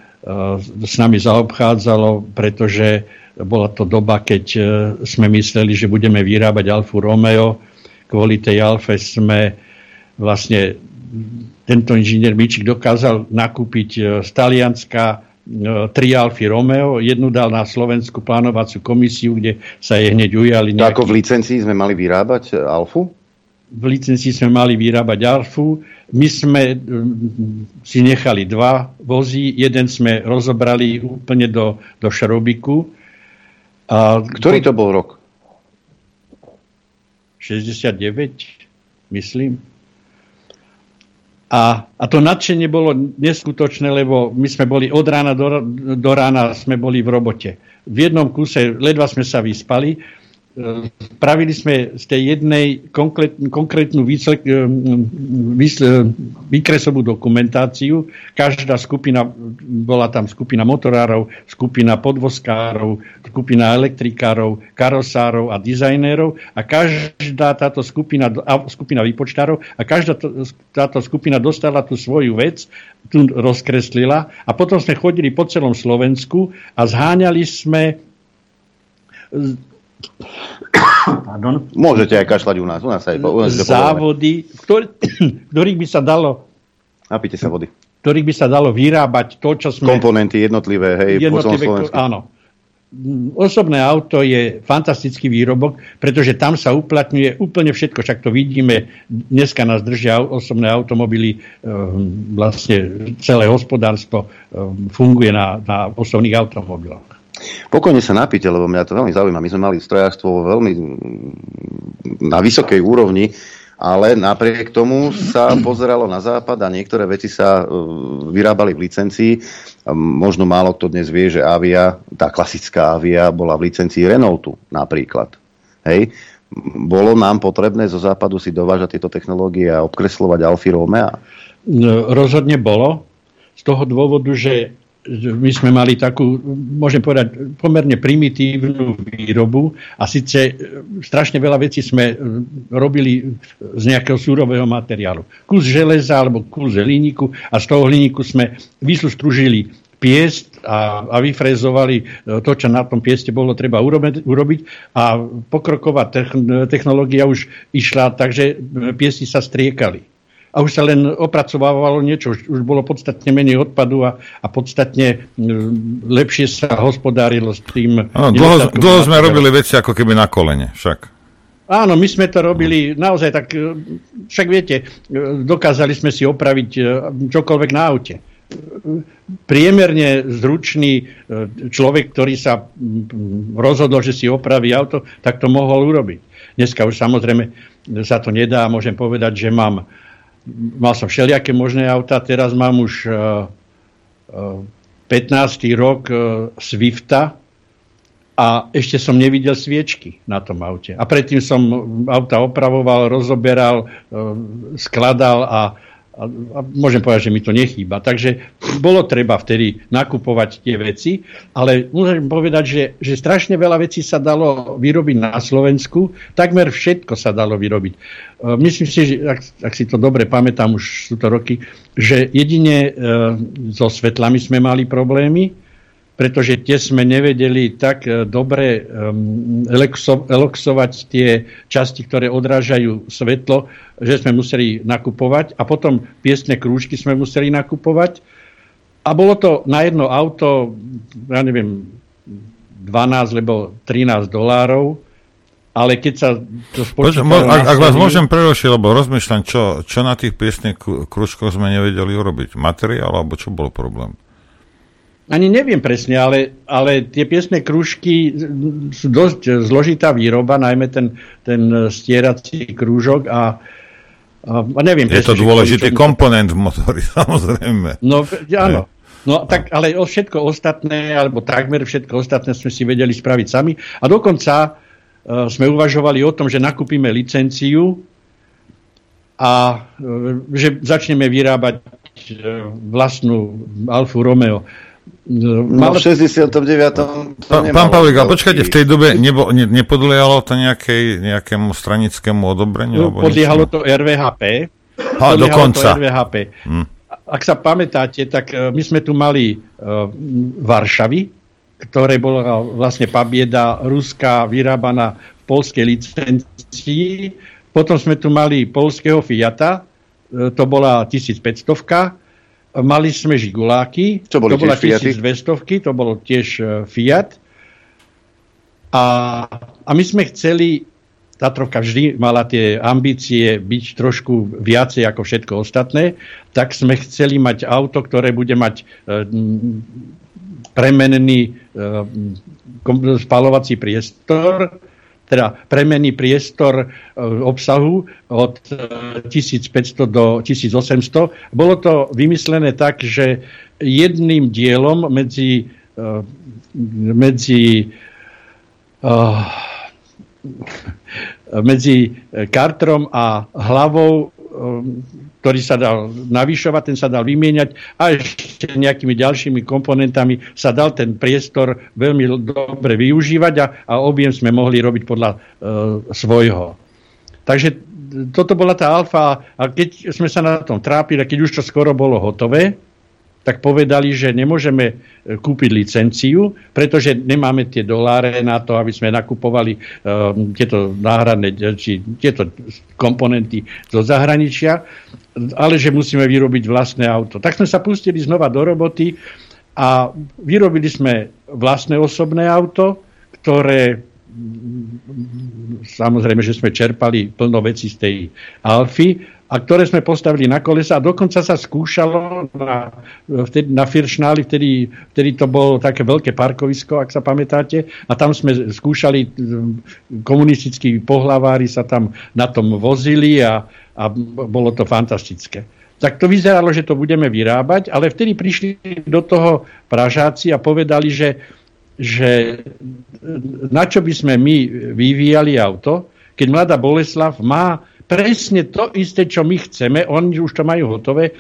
s nami zaobchádzalo, pretože bola to doba, keď e, sme mysleli, že budeme vyrábať Alfu Romeo. Kvôli tej Alfe sme vlastne tento inžinier Mičik dokázal nakúpiť e, z Talianska tri Alfy Romeo, jednu dal na Slovenskú plánovaciu komisiu, kde sa je hneď ujali. Nejaké... Ako v licencii sme mali vyrábať Alfu? V licencii sme mali vyrábať Alfu. My sme si nechali dva vozy. Jeden sme rozobrali úplne do, do šrobiku. A Ktorý to bol rok? 69, myslím. A, a to nadšenie bolo neskutočné, lebo my sme boli od rána do, do rána sme boli v robote. V jednom kuse ledva sme sa vyspali, Pravili sme z tej jednej konkrét, konkrétnu výslek, e, výsle, výkresovú dokumentáciu. Každá skupina, bola tam skupina motorárov, skupina podvozkárov, skupina elektrikárov, karosárov a dizajnérov a každá táto skupina, skupina výpočtárov a každá táto skupina dostala tú svoju vec, tu rozkreslila a potom sme chodili po celom Slovensku a zháňali sme Pardon. Môžete aj kašľať u nás. U nás aj, u nás Závody, ktorý, ktorých by sa dalo... Napíte sa vody. Ktorých by sa dalo vyrábať to, čo sme... Komponenty jednotlivé, hej, jednotlivé, po Áno. Osobné auto je fantastický výrobok, pretože tam sa uplatňuje úplne všetko. Však to vidíme, dneska nás držia osobné automobily, ehm, vlastne celé hospodárstvo ehm, funguje na, na osobných automobiloch. Pokojne sa napíte, lebo mňa to veľmi zaujíma. My sme mali strojárstvo veľmi na vysokej úrovni, ale napriek tomu sa pozeralo na západ a niektoré veci sa e, vyrábali v licencii. Možno málo kto dnes vie, že Avia, tá klasická Avia, bola v licencii Renaultu napríklad. Hej? bolo nám potrebné zo západu si dovážať tieto technológie a obkreslovať Alfa Romeo? No, rozhodne bolo. Z toho dôvodu, že my sme mali takú, môžem povedať, pomerne primitívnu výrobu a síce e, strašne veľa vecí sme e, robili z nejakého súrového materiálu. Kus železa alebo kus hliníku a z toho hliníku sme vysústružili piest a, a vyfrezovali e, to, čo na tom pieste bolo treba urobiť, urobiť a pokroková technológia už išla, takže piesti sa striekali a už sa len opracovávalo niečo, už, už bolo podstatne menej odpadu a, a podstatne lepšie sa hospodárilo s tým. Ano, dlho, dlho sme robili veci ako keby na kolene, však. Áno, my sme to robili naozaj tak, e, však viete, e, dokázali sme si opraviť e, čokoľvek na aute. Priemerne zručný človek, ktorý sa rozhodol, že si opraví auto, tak to mohol urobiť. Dneska už samozrejme sa to nedá, môžem povedať, že mám mal som všelijaké možné auta, teraz mám už uh, uh, 15. rok uh, Swifta a ešte som nevidel sviečky na tom aute. A predtým som auta opravoval, rozoberal, skladal a a, a môžem povedať, že mi to nechýba. Takže bolo treba vtedy nakupovať tie veci, ale môžem povedať, že, že strašne veľa vecí sa dalo vyrobiť na Slovensku, takmer všetko sa dalo vyrobiť. E, myslím si, že ak, ak si to dobre pamätám, už sú to roky, že jedine e, so svetlami sme mali problémy, pretože tie sme nevedeli tak e, dobre um, eloxovať tie časti, ktoré odrážajú svetlo, že sme museli nakupovať a potom piesne krúžky sme museli nakupovať. A bolo to na jedno auto, ja neviem, 12 alebo 13 dolárov, ale keď sa to spočítalo... Ak, ak vás môžem prerušiť, lebo rozmýšľam, čo, čo na tých piesných krúžkoch sme nevedeli urobiť? Materiál, alebo čo bol problém? Ani neviem presne, ale, ale tie piesné krúžky sú dosť zložitá výroba, najmä ten, ten stierací krúžok a, a, neviem Je presne, to dôležitý čo... komponent v motori, samozrejme. No, áno. No tak, ale o všetko ostatné, alebo takmer všetko ostatné sme si vedeli spraviť sami. A dokonca uh, sme uvažovali o tom, že nakúpime licenciu a uh, že začneme vyrábať uh, vlastnú Alfu Romeo. No, v 69. Pán, pán Pavlík, ale počkajte, v tej dobe nebo, ne, nepodliehalo to nejakej, nejakému stranickému odobreniu? No, podliehalo to RVHP. Ha, dokonca. To RVHP. Hm. Ak sa pamätáte, tak uh, my sme tu mali uh, Varšavy, ktoré bola vlastne pabieda ruská, vyrábaná v polskej licencii. Potom sme tu mali polského Fiata, uh, to bola 1500 Mali sme Žiguláky, to, boli to bola 1200, to bolo tiež e, Fiat. A, a my sme chceli, Tatrovka vždy mala tie ambície byť trošku viacej ako všetko ostatné, tak sme chceli mať auto, ktoré bude mať e, premenný e, spalovací priestor, teda premenný priestor e, obsahu od 1500 e, do 1800. Bolo to vymyslené tak, že jedným dielom medzi, e, medzi medzi kartrom a hlavou ktorý sa dal navyšovať, ten sa dal vymieňať a ešte nejakými ďalšími komponentami sa dal ten priestor veľmi dobre využívať a, a objem sme mohli robiť podľa e, svojho. Takže toto bola tá alfa a keď sme sa na tom trápili, keď už to skoro bolo hotové, tak povedali, že nemôžeme e, kúpiť licenciu, pretože nemáme tie doláre na to, aby sme nakupovali um, tieto náhradné, či tieto komponenty zo zahraničia, ale že musíme vyrobiť vlastné auto. Tak sme sa pustili znova do roboty a vyrobili sme vlastné osobné auto, ktoré samozrejme, že sme čerpali plno veci z tej Alfy a ktoré sme postavili na kolesa a dokonca sa skúšalo na, vtedy, na Firšnáli, vtedy, vtedy to bolo také veľké parkovisko, ak sa pamätáte, a tam sme skúšali, komunistickí pohlavári sa tam na tom vozili a, a bolo to fantastické. Tak to vyzeralo, že to budeme vyrábať, ale vtedy prišli do toho Pražáci a povedali, že, že na čo by sme my vyvíjali auto, keď mladá Boleslav má presne to isté, čo my chceme, oni už to majú hotové.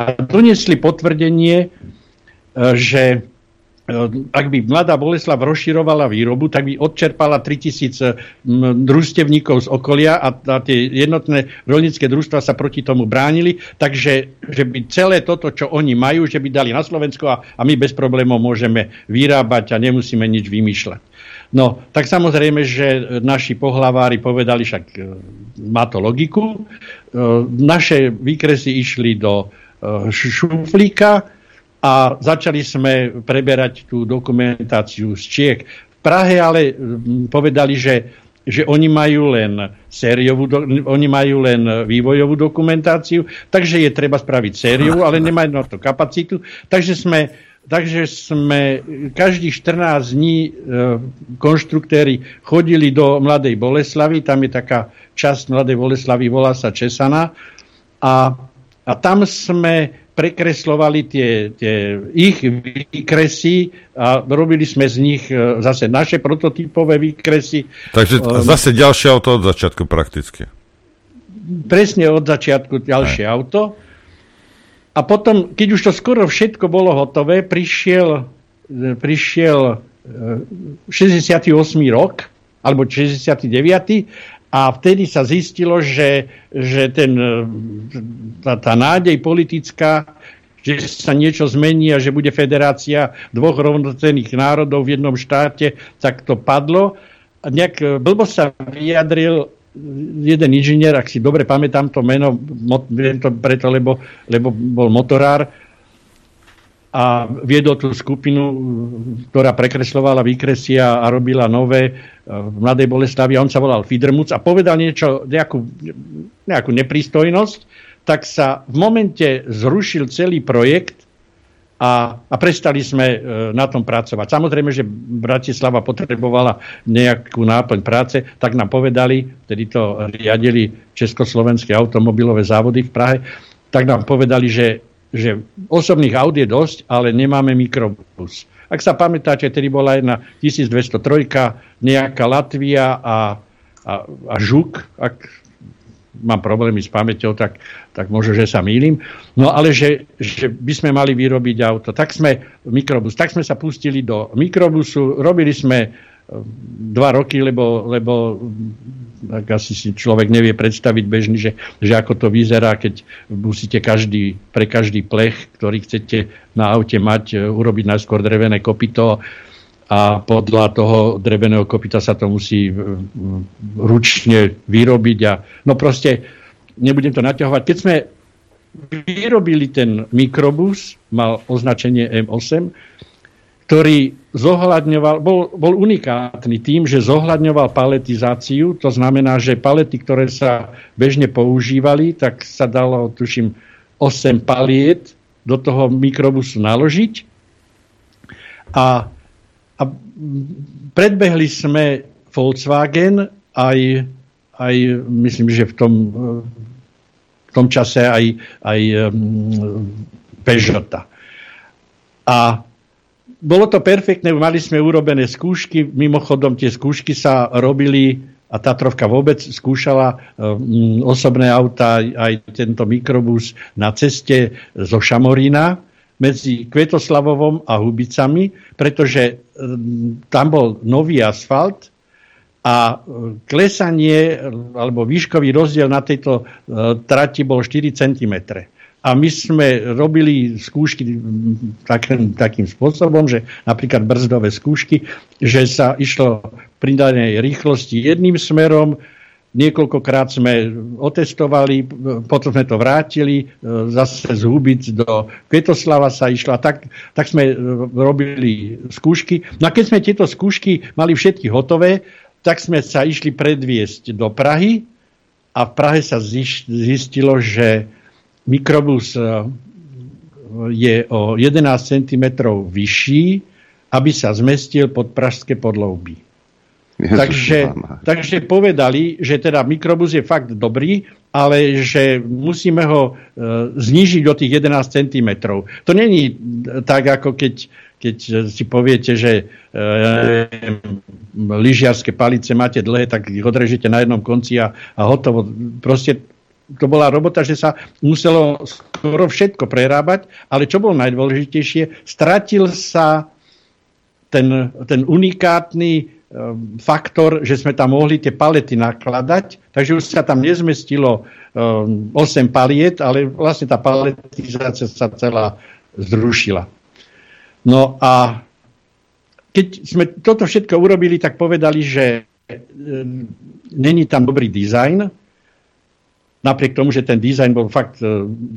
A donesli potvrdenie, e, že e, ak by mladá Boleslav rozširovala výrobu, tak by odčerpala 3000 družstevníkov z okolia a, a tie jednotné rolnícke družstva sa proti tomu bránili, takže že by celé toto, čo oni majú, že by dali na Slovensko a, a my bez problémov môžeme vyrábať a nemusíme nič vymýšľať. No, tak samozrejme, že naši pohlavári povedali, však e, má to logiku. E, naše výkresy išli do e, šuflíka a začali sme preberať tú dokumentáciu z Čiek. V Prahe ale povedali, že, že oni majú len sériovú, oni majú len vývojovú dokumentáciu, takže je treba spraviť sériu, ale nemajú na to kapacitu. Takže sme Takže sme každých 14 dní e, konštruktéri chodili do Mladej Boleslavy, tam je taká časť Mladej Boleslavy, volá sa Česana. A, a tam sme prekreslovali tie, tie ich výkresy a robili sme z nich e, zase naše prototypové výkresy. Takže um, zase ďalšie auto od začiatku prakticky. Presne od začiatku ďalšie Aj. auto. A potom, keď už to skoro všetko bolo hotové, prišiel, e, prišiel 68. E, rok, alebo 69. A vtedy sa zistilo, že, že ten, e, tá, tá nádej politická, že sa niečo zmení a že bude federácia dvoch rovnocenných národov v jednom štáte, tak to padlo. Nejak blbo sa vyjadril jeden inžinier, ak si dobre pamätám to meno, viem to preto, lebo, lebo bol motorár a viedol tú skupinu, ktorá prekreslovala výkresy a, robila nové v Mladej Boleslavi a on sa volal Fidermuc a povedal niečo, nejakú, nejakú neprístojnosť, tak sa v momente zrušil celý projekt a, a prestali sme e, na tom pracovať. Samozrejme, že Bratislava potrebovala nejakú náplň práce, tak nám povedali, vtedy to riadili Československé automobilové závody v Prahe, tak nám povedali, že, že osobných aut je dosť, ale nemáme mikrobus. Ak sa pamätáte, tedy bola jedna 1203, nejaká Latvia a, a, a Žuk, ak mám problémy s pamäťou, tak, tak možno, že sa mýlim. No ale že, že by sme mali vyrobiť auto. Tak sme mikrobus, tak sme sa pustili do mikrobusu, robili sme e, dva roky, lebo, lebo tak asi si človek nevie predstaviť bežný, že, že ako to vyzerá, keď musíte každý, pre každý plech, ktorý chcete na aute mať, e, urobiť najskôr drevené kopito, a podľa toho dreveného kopita sa to musí ručne vyrobiť. A, no proste, nebudem to naťahovať. Keď sme vyrobili ten mikrobus, mal označenie M8, ktorý zohľadňoval, bol, bol unikátny tým, že zohľadňoval paletizáciu, to znamená, že palety, ktoré sa bežne používali, tak sa dalo, tuším, 8 paliet do toho mikrobusu naložiť a a predbehli sme Volkswagen aj, aj myslím, že v tom, v tom čase aj, aj um, Peugeota. A bolo to perfektné, mali sme urobené skúšky, mimochodom tie skúšky sa robili a Tatrovka vôbec skúšala um, osobné auta, aj tento mikrobus na ceste zo Šamorína medzi Kvetoslavovom a Hubicami, pretože tam bol nový asfalt a klesanie alebo výškový rozdiel na tejto e, trati bol 4 cm. A my sme robili skúšky takým, takým spôsobom, že napríklad brzdové skúšky, že sa išlo pri danej rýchlosti jedným smerom, Niekoľkokrát sme otestovali, potom sme to vrátili, zase z Hubic do Kvetoslava sa išla, tak, tak sme robili skúšky. No a keď sme tieto skúšky mali všetky hotové, tak sme sa išli predviesť do Prahy a v Prahe sa zistilo, že mikrobus e, je o 11 cm vyšší, aby sa zmestil pod pražské podloubí. Takže, takže povedali, že teda mikrobus je fakt dobrý, ale že musíme ho e, znížiť o tých 11 cm. To není tak, ako keď, keď si poviete, že e, lyžiarske palice máte dlhé, tak ich odrežete na jednom konci a, a hotovo. Proste to bola robota, že sa muselo skoro všetko prerábať, ale čo bolo najdôležitejšie, stratil sa ten, ten unikátny faktor, že sme tam mohli tie palety nakladať, takže už sa tam nezmestilo 8 e, paliet, ale vlastne tá paletizácia sa celá zrušila. No a keď sme toto všetko urobili, tak povedali, že e, není tam dobrý dizajn, napriek tomu, že ten dizajn bol fakt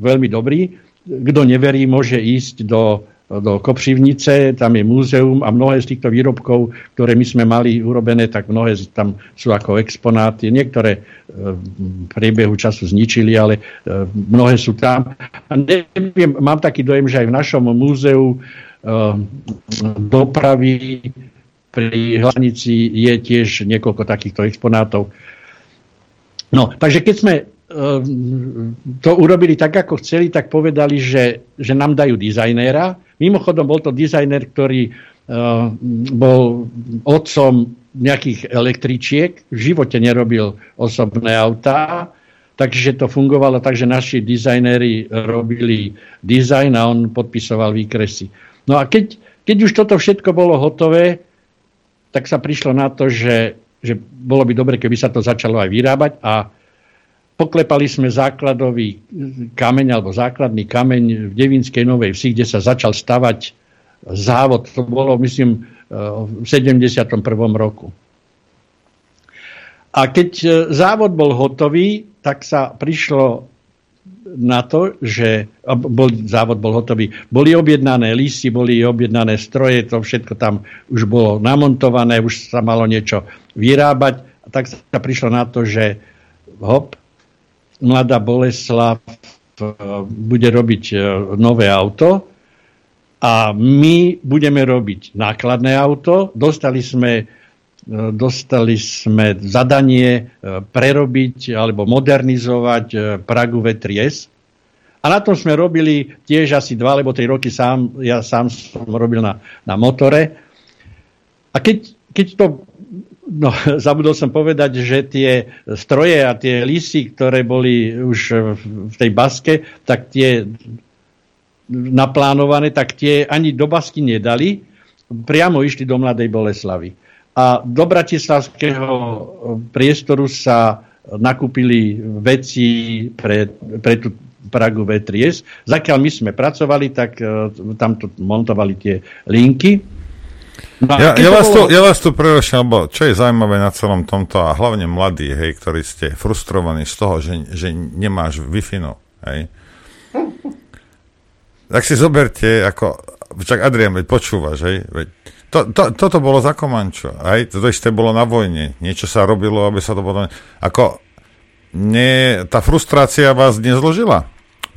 veľmi dobrý. Kto neverí, môže ísť do, do Kopřivnice, tam je múzeum a mnohé z týchto výrobkov, ktoré my sme mali urobené, tak mnohé tam sú ako exponáty. Niektoré e, v priebehu času zničili, ale mnohé sú tam. A neviem, mám taký dojem, že aj v našom múzeu Eh, dopravy pri hlanici je tiež niekoľko takýchto exponátov. No, takže keď sme to urobili tak, ako chceli, tak povedali, že, že nám dajú dizajnéra. Mimochodom, bol to dizajner, ktorý uh, bol otcom nejakých električiek, v živote nerobil osobné autá, takže to fungovalo tak, že naši dizajnéri robili dizajn a on podpisoval výkresy. No a keď, keď už toto všetko bolo hotové, tak sa prišlo na to, že, že bolo by dobre, keby sa to začalo aj vyrábať a poklepali sme základový kameň alebo základný kameň v Devinskej Novej Vsi, kde sa začal stavať závod. To bolo, myslím, v 71. roku. A keď závod bol hotový, tak sa prišlo na to, že bol, závod bol hotový. Boli objednané listy, boli objednané stroje, to všetko tam už bolo namontované, už sa malo niečo vyrábať. A tak sa prišlo na to, že hop, mladá Boleslav e, bude robiť e, nové auto a my budeme robiť nákladné auto. Dostali sme dostali sme zadanie prerobiť alebo modernizovať Pragu V3S. A na tom sme robili tiež asi dva alebo tri roky sám, ja sám som robil na, na motore. A keď, keď to, no zabudol som povedať, že tie stroje a tie lisy, ktoré boli už v tej baske, tak tie naplánované, tak tie ani do basky nedali, priamo išli do Mladej Boleslavy a do bratislavského priestoru sa nakúpili veci pre, pre tú Pragu V3S. Zakiaľ my sme pracovali, tak uh, tam to montovali tie linky. No ja, ja, vás bolo... tu, ja vás tu preruším, lebo čo je zaujímavé na celom tomto, a hlavne mladí, hej, ktorí ste frustrovaní z toho, že, že nemáš Wi-Fi, no, hej. Tak si zoberte, ako, však Adrian, veď počúvaš, hej, veď to, to, toto bolo za Komančo. Aj to isté bolo na vojne. Niečo sa robilo, aby sa to potom... Ako, nie, tá frustrácia vás nezložila?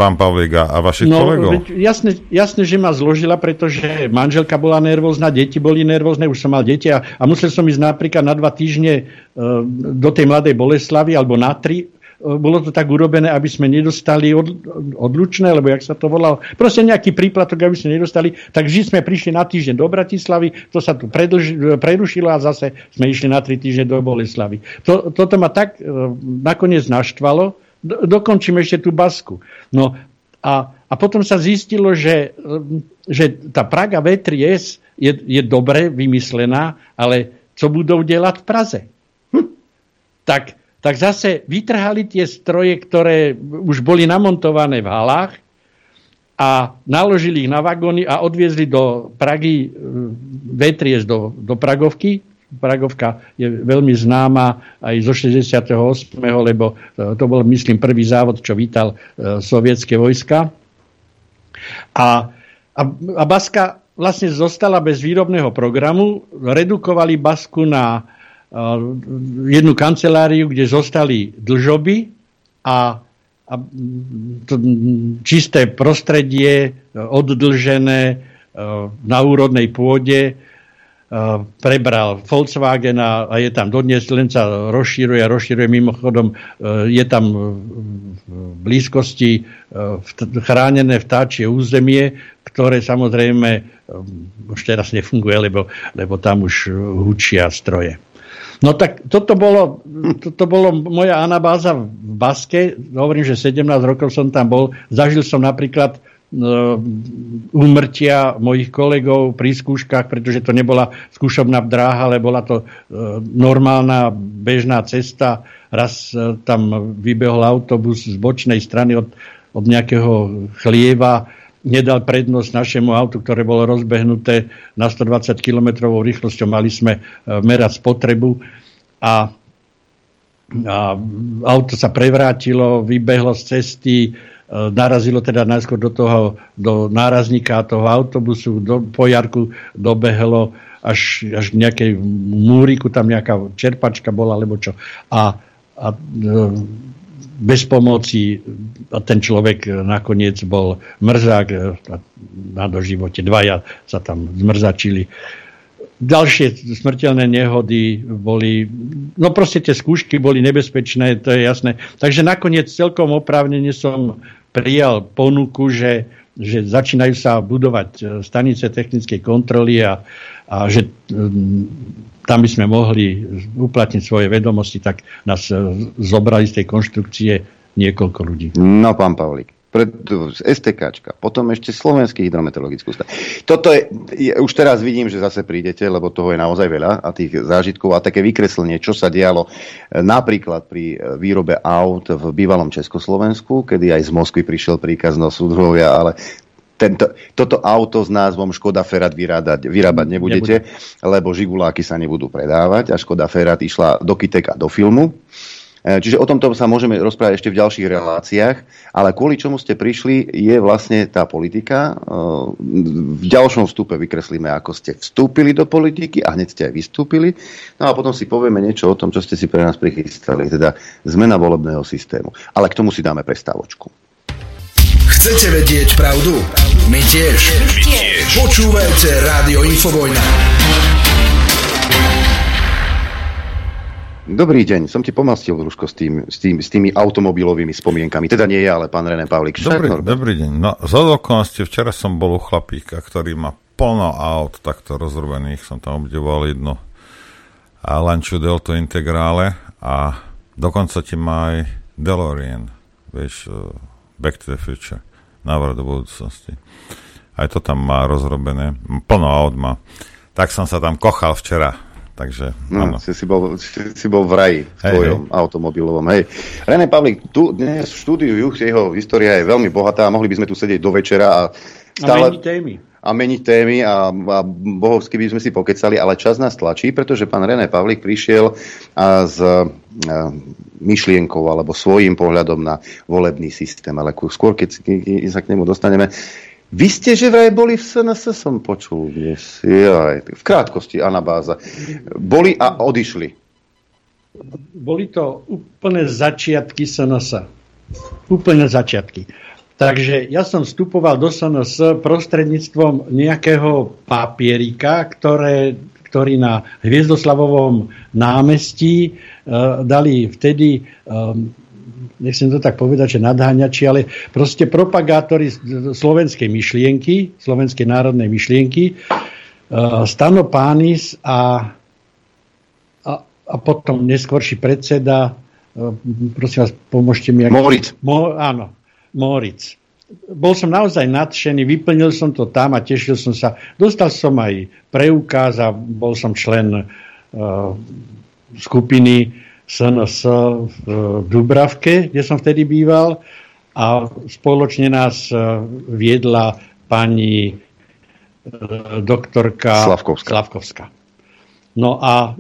Pán Pavlík a vašich no, kolegov? Jasne, jasne, že ma zložila, pretože manželka bola nervózna, deti boli nervózne, už som mal deti a, a musel som ísť napríklad na dva týždne uh, do tej mladej Boleslavy alebo na tri bolo to tak urobené, aby sme nedostali od, odlučné, lebo jak sa to volalo, proste nejaký príplatok, aby sme nedostali, tak vždy sme prišli na týždeň do Bratislavy, to sa tu predlž, prerušilo a zase sme išli na tri týždne do Boleslavy. To, toto ma tak e, nakoniec naštvalo, do, dokončím ešte tú basku. No a, a potom sa zistilo, že, že tá Praga V3S je, je dobre vymyslená, ale co budú delať v Praze? Hm. Tak tak zase vytrhali tie stroje, ktoré už boli namontované v halách a naložili ich na vagóny a odviezli do Pragy V3S do, do Pragovky. Pragovka je veľmi známa aj zo 68., lebo e, to bol, myslím, prvý závod, čo vítal e, sovietské vojska. A, a, a Baska vlastne zostala bez výrobného programu. Redukovali Basku na jednu kanceláriu, kde zostali dlžoby a, a to čisté prostredie oddlžené na úrodnej pôde prebral Volkswagen a, je tam dodnes, len sa rozšíruje a rozšíruje. Mimochodom, je tam v blízkosti chránené vtáčie územie, ktoré samozrejme už teraz nefunguje, lebo, lebo tam už hučia stroje. No tak toto bolo, toto bolo moja anabáza v Baske. Hovorím, že 17 rokov som tam bol. Zažil som napríklad úmrtia mojich kolegov pri skúškach, pretože to nebola skúšobná dráha, ale bola to normálna bežná cesta. Raz tam vybehol autobus z bočnej strany od, od nejakého chlieva, nedal prednosť našemu autu, ktoré bolo rozbehnuté na 120 km rýchlosťou. Mali sme merať spotrebu a, a auto sa prevrátilo, vybehlo z cesty, E, narazilo teda najskôr do toho, do nárazníka toho autobusu, do pojarku dobehlo až, až nejakej múriku, tam nejaká čerpačka bola, alebo čo. A, a e, bez pomoci a ten človek nakoniec bol mrzák na doživote. Dvaja sa tam zmrzačili. Ďalšie smrteľné nehody boli, no proste tie skúšky boli nebezpečné, to je jasné. Takže nakoniec celkom oprávnene som prijal ponuku, že, že začínajú sa budovať e, stanice technickej kontroly a, a že tam by sme mohli uplatniť svoje vedomosti, tak nás e, zobrali z tej konštrukcie niekoľko ľudí. No, pán Pavlík pred, STKčka, potom ešte Slovenský hydrometeorologický ústav. Toto je, je, už teraz vidím, že zase prídete, lebo toho je naozaj veľa a tých zážitkov a také vykreslenie, čo sa dialo e, napríklad pri e, výrobe aut v bývalom Československu, kedy aj z Moskvy prišiel príkaz no súdrovia, ale tento, toto auto s názvom Škoda Ferrat vyrábať, vyrábať nebudete, Nebude. lebo žiguláky sa nebudú predávať a Škoda Ferrat išla do Kiteka do filmu. E, čiže o tomto sa môžeme rozprávať ešte v ďalších reláciách, ale kvôli čomu ste prišli, je vlastne tá politika. E, v ďalšom vstupe vykreslíme, ako ste vstúpili do politiky a hneď ste aj vystúpili. No a potom si povieme niečo o tom, čo ste si pre nás prichystali, teda zmena volebného systému. Ale k tomu si dáme prestávočku. Chcete vedieť pravdu? My tiež. My tiež. Počúvajte Rádio Infovojna. Dobrý deň, som ti pomastil, Družko, s, tým, s, tým, s tými automobilovými spomienkami. Teda nie ja, ale pán René Pavlik. Dobrý, dobrý deň. No, z okolností, včera som bol u chlapíka, ktorý má plno aut takto rozrobených. Som tam obdivoval jednu a Lancia Delta Integrale a dokonca ti má aj DeLorean, vieš, uh, Back to the Future, návrat do budúcnosti. Aj to tam má rozrobené, plno aut má. Tak som sa tam kochal včera Takže, no, si, si, bol, si, si bol v raji v tvojom hej. automobilovom. Hej. René Pavlik, tu dnes v štúdiu Juch, jeho história je veľmi bohatá, mohli by sme tu sedieť do večera a stále... A meniť témy. A meniť témy a, a bohovsky by sme si pokecali, ale čas nás tlačí, pretože pán René Pavlik prišiel a s a, myšlienkou alebo svojím pohľadom na volebný systém. Ale skôr, keď, keď sa k nemu dostaneme, vy ste, že vraj boli v SNS, som počul dnes. Jaj, v krátkosti, anabáza. Boli a odišli. Boli to úplne začiatky SNS. Úplne začiatky. Takže ja som vstupoval do SNS prostredníctvom nejakého papierika, ktoré, ktorý na Hviezdoslavovom námestí uh, dali vtedy um, nechcem to tak povedať, že nadháňači, ale proste propagátori slovenskej myšlienky, slovenskej národnej myšlienky, uh, Stano Pánis a, a, a potom neskôrší predseda, uh, prosím vás, pomôžte mi. Moritz. Mo, áno, Moritz. Bol som naozaj nadšený, vyplnil som to tam a tešil som sa. Dostal som aj preukaz a bol som člen uh, skupiny SNS v Dubravke, kde som vtedy býval a spoločne nás e, viedla pani e, doktorka Slavkovská. Slavkovská. No a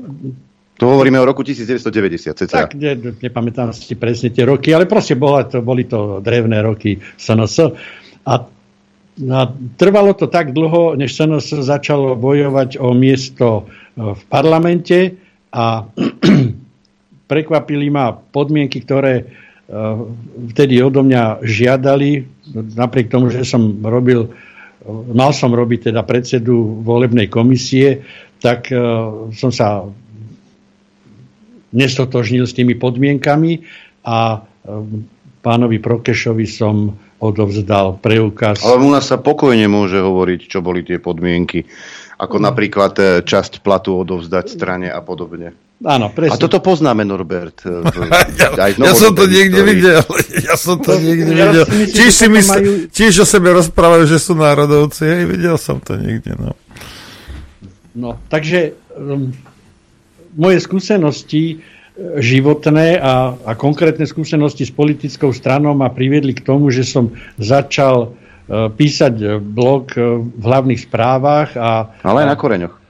tu hovoríme o roku 1990. Cca. Tak, ne, nepamätám si presne tie roky, ale proste bola to, boli to drevné roky SNS. A, a trvalo to tak dlho, než SNS začalo bojovať o miesto e, v parlamente a prekvapili ma podmienky, ktoré e, vtedy odo mňa žiadali, napriek tomu, že som robil, mal som robiť teda predsedu volebnej komisie, tak e, som sa nestotožnil s tými podmienkami a e, pánovi Prokešovi som odovzdal preukaz. Ale u nás sa pokojne môže hovoriť, čo boli tie podmienky. Ako mm. napríklad e, časť platu odovzdať strane a podobne. Áno, presne. A toto poznáme, Norbert. E, ja, aj ja som to niekde videl. Ja som to niekde ja videl. Čiže si mysl, majú... o sebe rozprávajú, že sú národovci. Hej, videl som to niekde. No, no takže um, moje skúsenosti e, životné a, a konkrétne skúsenosti s politickou stranou ma priviedli k tomu, že som začal uh, písať blog uh, v hlavných správach. A, Ale aj na koreňoch.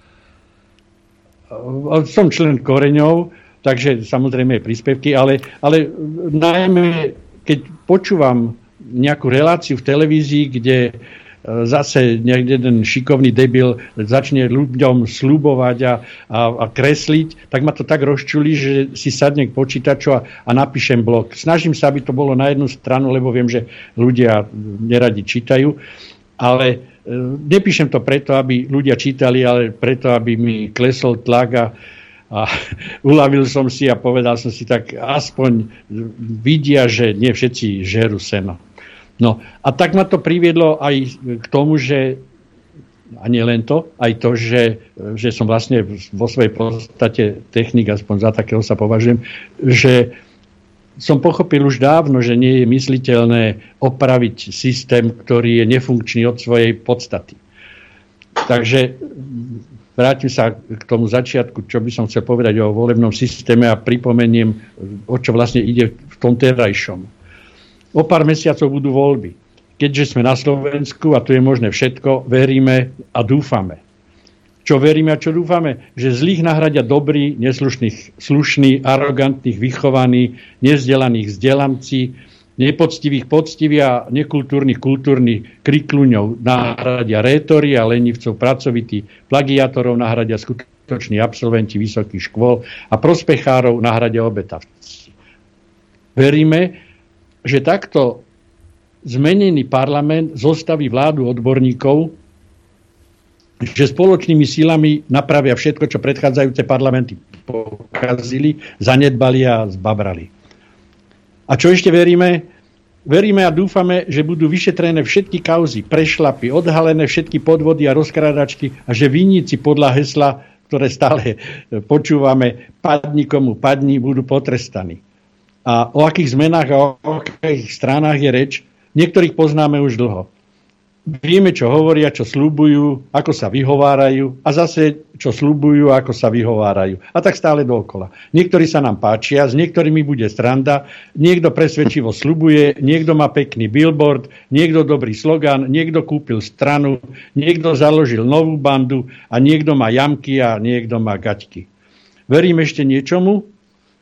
Som člen koreňov, takže samozrejme príspevky, ale, ale najmä keď počúvam nejakú reláciu v televízii, kde e, zase niekde jeden šikovný debil začne ľuďom slúbovať a, a, a kresliť, tak ma to tak rozčuli, že si sadnem k počítaču a, a napíšem blog. Snažím sa, aby to bolo na jednu stranu, lebo viem, že ľudia neradi čítajú, ale nepíšem to preto, aby ľudia čítali, ale preto, aby mi klesol tlak a, a uľavil som si a povedal som si tak, aspoň vidia, že nie všetci žerú seno. No a tak ma to priviedlo aj k tomu, že a nie len to, aj to, že, že som vlastne vo svojej podstate technik, aspoň za takého sa považujem, že som pochopil už dávno, že nie je mysliteľné opraviť systém, ktorý je nefunkčný od svojej podstaty. Takže vrátim sa k tomu začiatku, čo by som chcel povedať o volebnom systéme a pripomeniem, o čo vlastne ide v tom terajšom. O pár mesiacov budú voľby. Keďže sme na Slovensku a tu je možné všetko, veríme a dúfame čo veríme a čo dúfame, že zlých nahradia dobrý, neslušných, slušný, arogantných, vychovaní, nezdelaných vzdelanci, nepoctivých poctivých a nekultúrnych kultúrnych krikluňov nahradia rétori a lenivcov pracovití, plagiátorov nahradia skutoční absolventi vysokých škôl a prospechárov nahradia obetavci. Veríme, že takto zmenený parlament zostaví vládu odborníkov, že spoločnými silami napravia všetko, čo predchádzajúce parlamenty pokazili, zanedbali a zbabrali. A čo ešte veríme? Veríme a dúfame, že budú vyšetrené všetky kauzy, prešlapy, odhalené všetky podvody a rozkradačky a že vinníci podľa hesla, ktoré stále počúvame, padni komu padni, budú potrestaní. A o akých zmenách a o akých stranách je reč, niektorých poznáme už dlho. Vieme, čo hovoria, čo slúbujú, ako sa vyhovárajú a zase, čo slúbujú, ako sa vyhovárajú. A tak stále dookola. Niektorí sa nám páčia, s niektorými bude stranda, niekto presvedčivo slúbuje, niekto má pekný billboard, niekto dobrý slogan, niekto kúpil stranu, niekto založil novú bandu a niekto má jamky a niekto má gaťky. Verím ešte niečomu?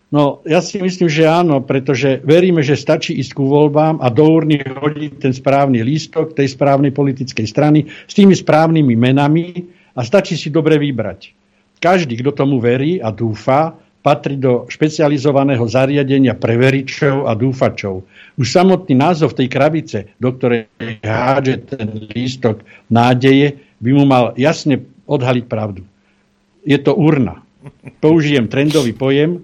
No, ja si myslím, že áno, pretože veríme, že stačí ísť ku voľbám a do urny hodiť ten správny lístok tej správnej politickej strany s tými správnymi menami a stačí si dobre vybrať. Každý, kto tomu verí a dúfa, patrí do špecializovaného zariadenia pre veričov a dúfačov. Už samotný názov tej krabice, do ktorej hádže ten lístok nádeje, by mu mal jasne odhaliť pravdu. Je to urna. Použijem trendový pojem,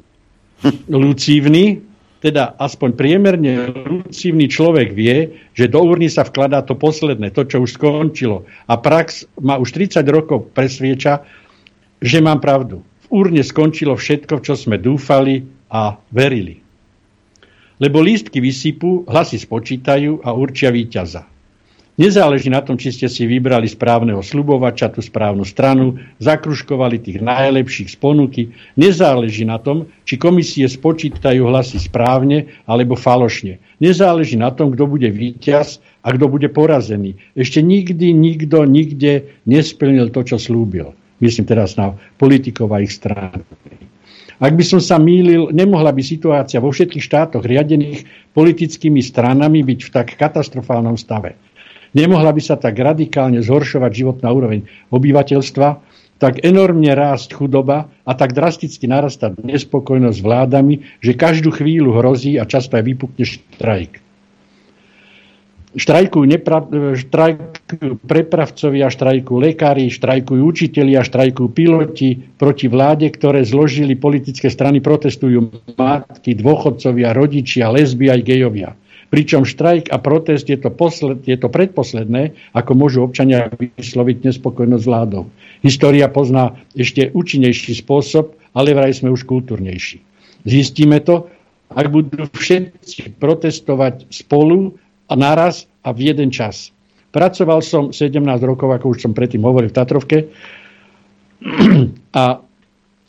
lucívny, teda aspoň priemerne lucívny človek vie, že do urny sa vkladá to posledné, to, čo už skončilo. A prax ma už 30 rokov presvieča, že mám pravdu. V urne skončilo všetko, čo sme dúfali a verili. Lebo lístky vysypú, hlasy spočítajú a určia víťaza. Nezáleží na tom, či ste si vybrali správneho slubovača, tú správnu stranu, zakruškovali tých najlepších z ponuky. Nezáleží na tom, či komisie spočítajú hlasy správne alebo falošne. Nezáleží na tom, kto bude víťaz a kto bude porazený. Ešte nikdy nikto nikde nesplnil to, čo slúbil. Myslím teraz na politikov a ich strany. Ak by som sa mýlil, nemohla by situácia vo všetkých štátoch riadených politickými stranami byť v tak katastrofálnom stave. Nemohla by sa tak radikálne zhoršovať životná úroveň obyvateľstva, tak enormne rásť chudoba a tak drasticky narastať nespokojnosť vládami, že každú chvíľu hrozí a často aj vypukne štrajk. Štrajkujú, nepra, štrajkujú prepravcovia, štrajkujú lekári, štrajkujú učitelia, štrajkujú piloti proti vláde, ktoré zložili politické strany, protestujú matky, dôchodcovia, rodičia, lesby aj gejovia. Pričom štrajk a protest je to, posled, je to predposledné, ako môžu občania vysloviť nespokojnosť vládou. História pozná ešte účinnejší spôsob, ale vraj sme už kultúrnejší. Zistíme to, ak budú všetci protestovať spolu a naraz a v jeden čas. Pracoval som 17 rokov, ako už som predtým hovoril v Tatrovke a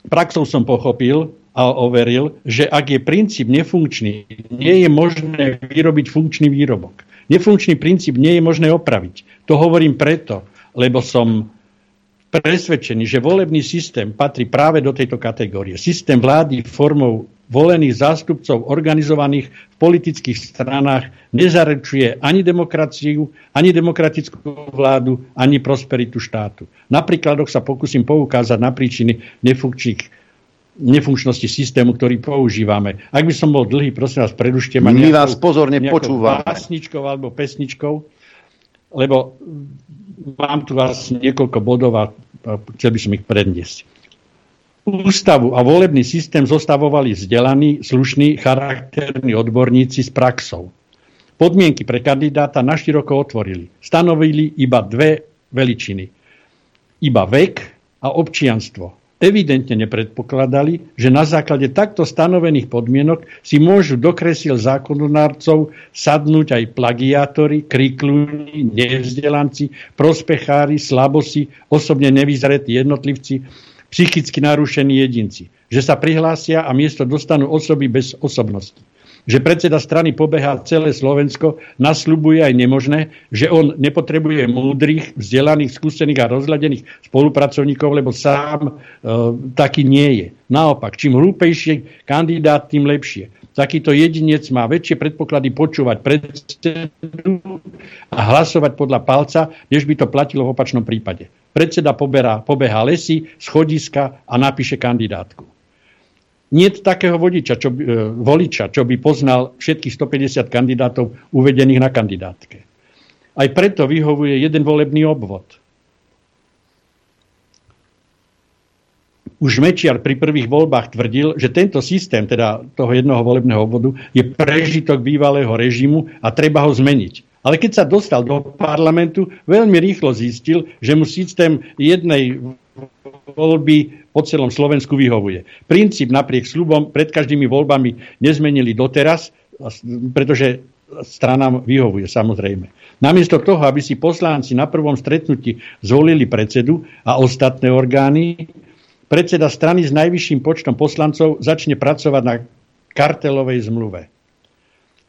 praxou som pochopil a overil, že ak je princíp nefunkčný, nie je možné vyrobiť funkčný výrobok. Nefunkčný princíp nie je možné opraviť. To hovorím preto, lebo som presvedčený, že volebný systém patrí práve do tejto kategórie. Systém vlády formou volených zástupcov organizovaných v politických stranách nezaručuje ani demokraciu, ani demokratickú vládu, ani prosperitu štátu. Na príkladoch sa pokúsim poukázať na príčiny nefunkčných nefunkčnosti systému, ktorý používame. Ak by som bol dlhý, prosím vás, predušte ma My vás pozorne počúvame. Pásničkou alebo pesničkou, lebo mám tu vás niekoľko bodov a chcel by som ich predniesť. Ústavu a volebný systém zostavovali vzdelaní, slušní, charakterní odborníci s praxou. Podmienky pre kandidáta naširoko otvorili. Stanovili iba dve veličiny. Iba vek a občianstvo. Evidentne nepredpokladali, že na základe takto stanovených podmienok si môžu do kresiel zákonodárcov sadnúť aj plagiátori, kriklúni, nevzdelanci, prospechári, slabosi, osobne nevyzretí jednotlivci, psychicky narušení jedinci. Že sa prihlásia a miesto dostanú osoby bez osobnosti. Že predseda strany pobeha celé Slovensko, nasľubuje aj nemožné, že on nepotrebuje múdrych, vzdelaných, skúsených a rozhľadených spolupracovníkov, lebo sám e, taký nie je. Naopak, čím hlúpejší kandidát, tým lepšie. Takýto jedinec má väčšie predpoklady počúvať predsedu a hlasovať podľa palca, než by to platilo v opačnom prípade. Predseda poberá, pobeha lesy, schodiska a napíše kandidátku. Nie takého vodiča, čo by, e, voliča, čo by poznal všetkých 150 kandidátov uvedených na kandidátke. Aj preto vyhovuje jeden volebný obvod. Už Mečiar pri prvých voľbách tvrdil, že tento systém, teda toho jednoho volebného obvodu, je prežitok bývalého režimu a treba ho zmeniť. Ale keď sa dostal do parlamentu, veľmi rýchlo zistil, že mu systém jednej voľby po celom Slovensku vyhovuje. Princíp napriek slubom pred každými voľbami nezmenili doteraz, pretože stranám vyhovuje, samozrejme. Namiesto toho, aby si poslanci na prvom stretnutí zvolili predsedu a ostatné orgány, predseda strany s najvyšším počtom poslancov začne pracovať na kartelovej zmluve.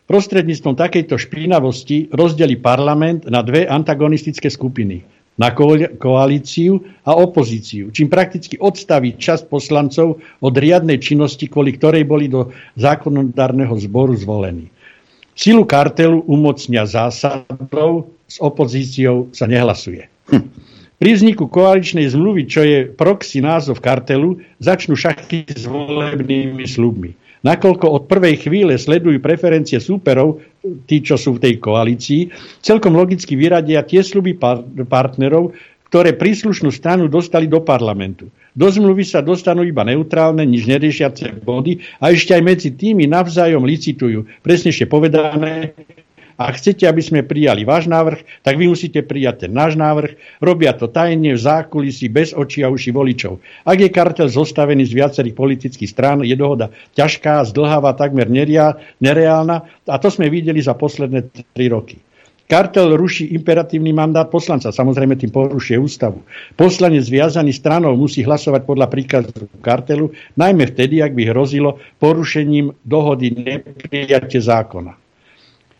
Prostredníctvom takejto špínavosti rozdeli parlament na dve antagonistické skupiny. Na koalíciu a opozíciu, čím prakticky odstaví časť poslancov od riadnej činnosti, kvôli ktorej boli do zákonodárneho zboru zvolení. Silu kartelu umocnia zásadou, s opozíciou sa nehlasuje. Hm. Pri vzniku koaličnej zmluvy, čo je proxy názov kartelu, začnú šachy s volebnými slubmi. Nakoľko od prvej chvíle sledujú preferencie súperov, tí, čo sú v tej koalícii, celkom logicky vyradia tie sluby par- partnerov, ktoré príslušnú stranu dostali do parlamentu. Do zmluvy sa dostanú iba neutrálne, nič neriešiace body a ešte aj medzi tými navzájom licitujú. Presnejšie povedané, ak chcete, aby sme prijali váš návrh, tak vy musíte prijať ten náš návrh. Robia to tajne v zákulisí bez očí a uši voličov. Ak je kartel zostavený z viacerých politických strán, je dohoda ťažká, zdlháva, takmer nereálna a to sme videli za posledné tri roky. Kartel ruší imperatívny mandát poslanca, samozrejme tým porušuje ústavu. Poslanec viazaný stranou musí hlasovať podľa príkazu kartelu, najmä vtedy, ak by hrozilo porušením dohody neprijatie zákona.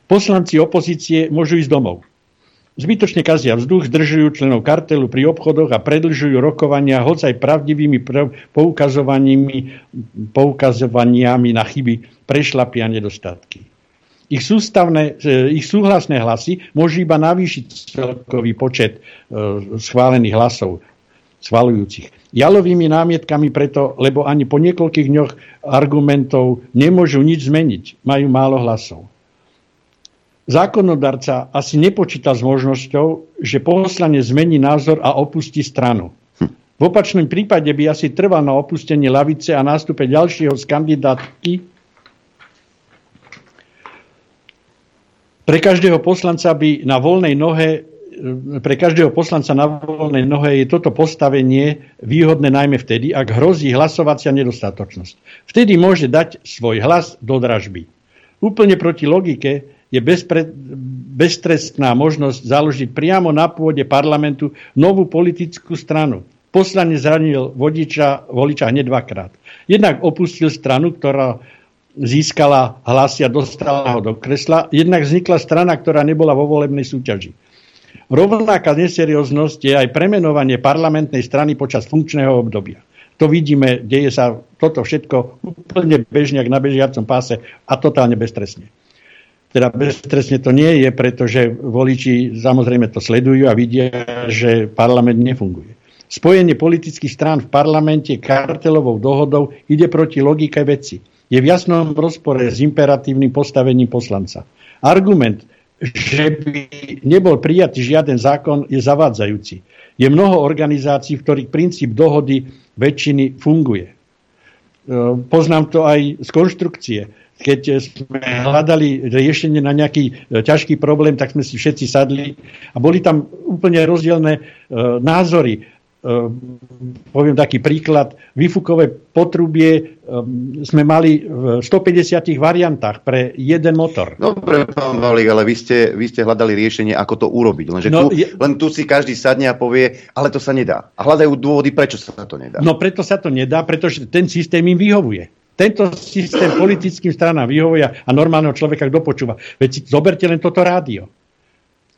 Poslanci opozície môžu ísť domov. Zbytočne kazia vzduch, zdržujú členov kartelu pri obchodoch a predlžujú rokovania hoď aj pravdivými poukazovaniami, na chyby, prešlapy nedostatky. Ich, sústavné, e, ich súhlasné hlasy môžu iba navýšiť celkový počet e, schválených hlasov schvalujúcich. Jalovými námietkami preto, lebo ani po niekoľkých dňoch argumentov nemôžu nič zmeniť. Majú málo hlasov. Zákonodarca asi nepočíta s možnosťou, že poslanie zmení názor a opustí stranu. V opačnom prípade by asi trval na opustenie lavice a nástupe ďalšieho z kandidátky Pre každého poslanca by na voľnej nohe pre každého poslanca na voľnej nohe je toto postavenie výhodné najmä vtedy, ak hrozí hlasovacia nedostatočnosť. Vtedy môže dať svoj hlas do dražby. Úplne proti logike je bezpre, beztrestná možnosť založiť priamo na pôde parlamentu novú politickú stranu. Poslane zranil vodiča, voliča hneď dvakrát. Jednak opustil stranu, ktorá získala hlasy a dostala ho do kresla. Jednak vznikla strana, ktorá nebola vo volebnej súťaži. Rovnaká neserióznosť je aj premenovanie parlamentnej strany počas funkčného obdobia. To vidíme, deje sa toto všetko úplne bežne, na bežiacom páse a totálne beztresne. Teda beztresne to nie je, pretože voliči samozrejme to sledujú a vidia, že parlament nefunguje. Spojenie politických strán v parlamente kartelovou dohodou ide proti logike veci. Je v jasnom rozpore s imperatívnym postavením poslanca. Argument, že by nebol prijatý žiaden zákon, je zavádzajúci. Je mnoho organizácií, v ktorých princíp dohody väčšiny funguje. E, poznám to aj z konštrukcie. Keď sme hľadali riešenie na nejaký e, ťažký problém, tak sme si všetci sadli a boli tam úplne rozdielne e, názory poviem taký príklad, výfukové potrubie sme mali v 150 variantách pre jeden motor. Dobre, pán Valík, ale vy ste, vy ste hľadali riešenie, ako to urobiť. Lenže no, tu, je... len tu si každý sadne a povie, ale to sa nedá. A hľadajú dôvody, prečo sa to nedá. No preto sa to nedá, pretože ten systém im vyhovuje. Tento systém politickým stranám vyhovuje a normálneho človeka kto počúva. Veď zoberte len toto rádio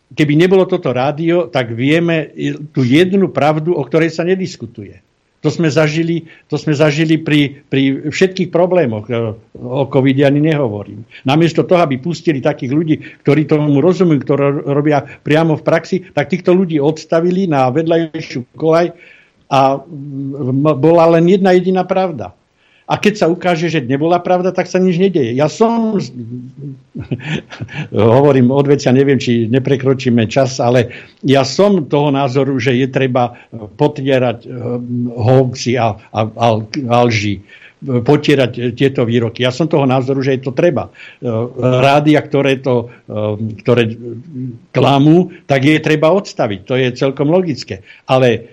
keby nebolo toto rádio, tak vieme tú jednu pravdu, o ktorej sa nediskutuje. To sme zažili, to sme zažili pri, pri všetkých problémoch. E, o covid ani nehovorím. Namiesto toho, aby pustili takých ľudí, ktorí tomu rozumujú, ktorí robia priamo v praxi, tak týchto ľudí odstavili na vedľajšiu kolaj a bola len jedna jediná pravda. A keď sa ukáže, že nebola pravda, tak sa nič nedeje. Ja som, hovorím od vecia, neviem, či neprekročíme čas, ale ja som toho názoru, že je treba potierať eh, hoaxy a, a, a, a lži potierať tieto výroky. Ja som toho názoru, že je to treba. Eh, rádia, ktoré to eh, ktoré klamú, tak je treba odstaviť. To je celkom logické. Ale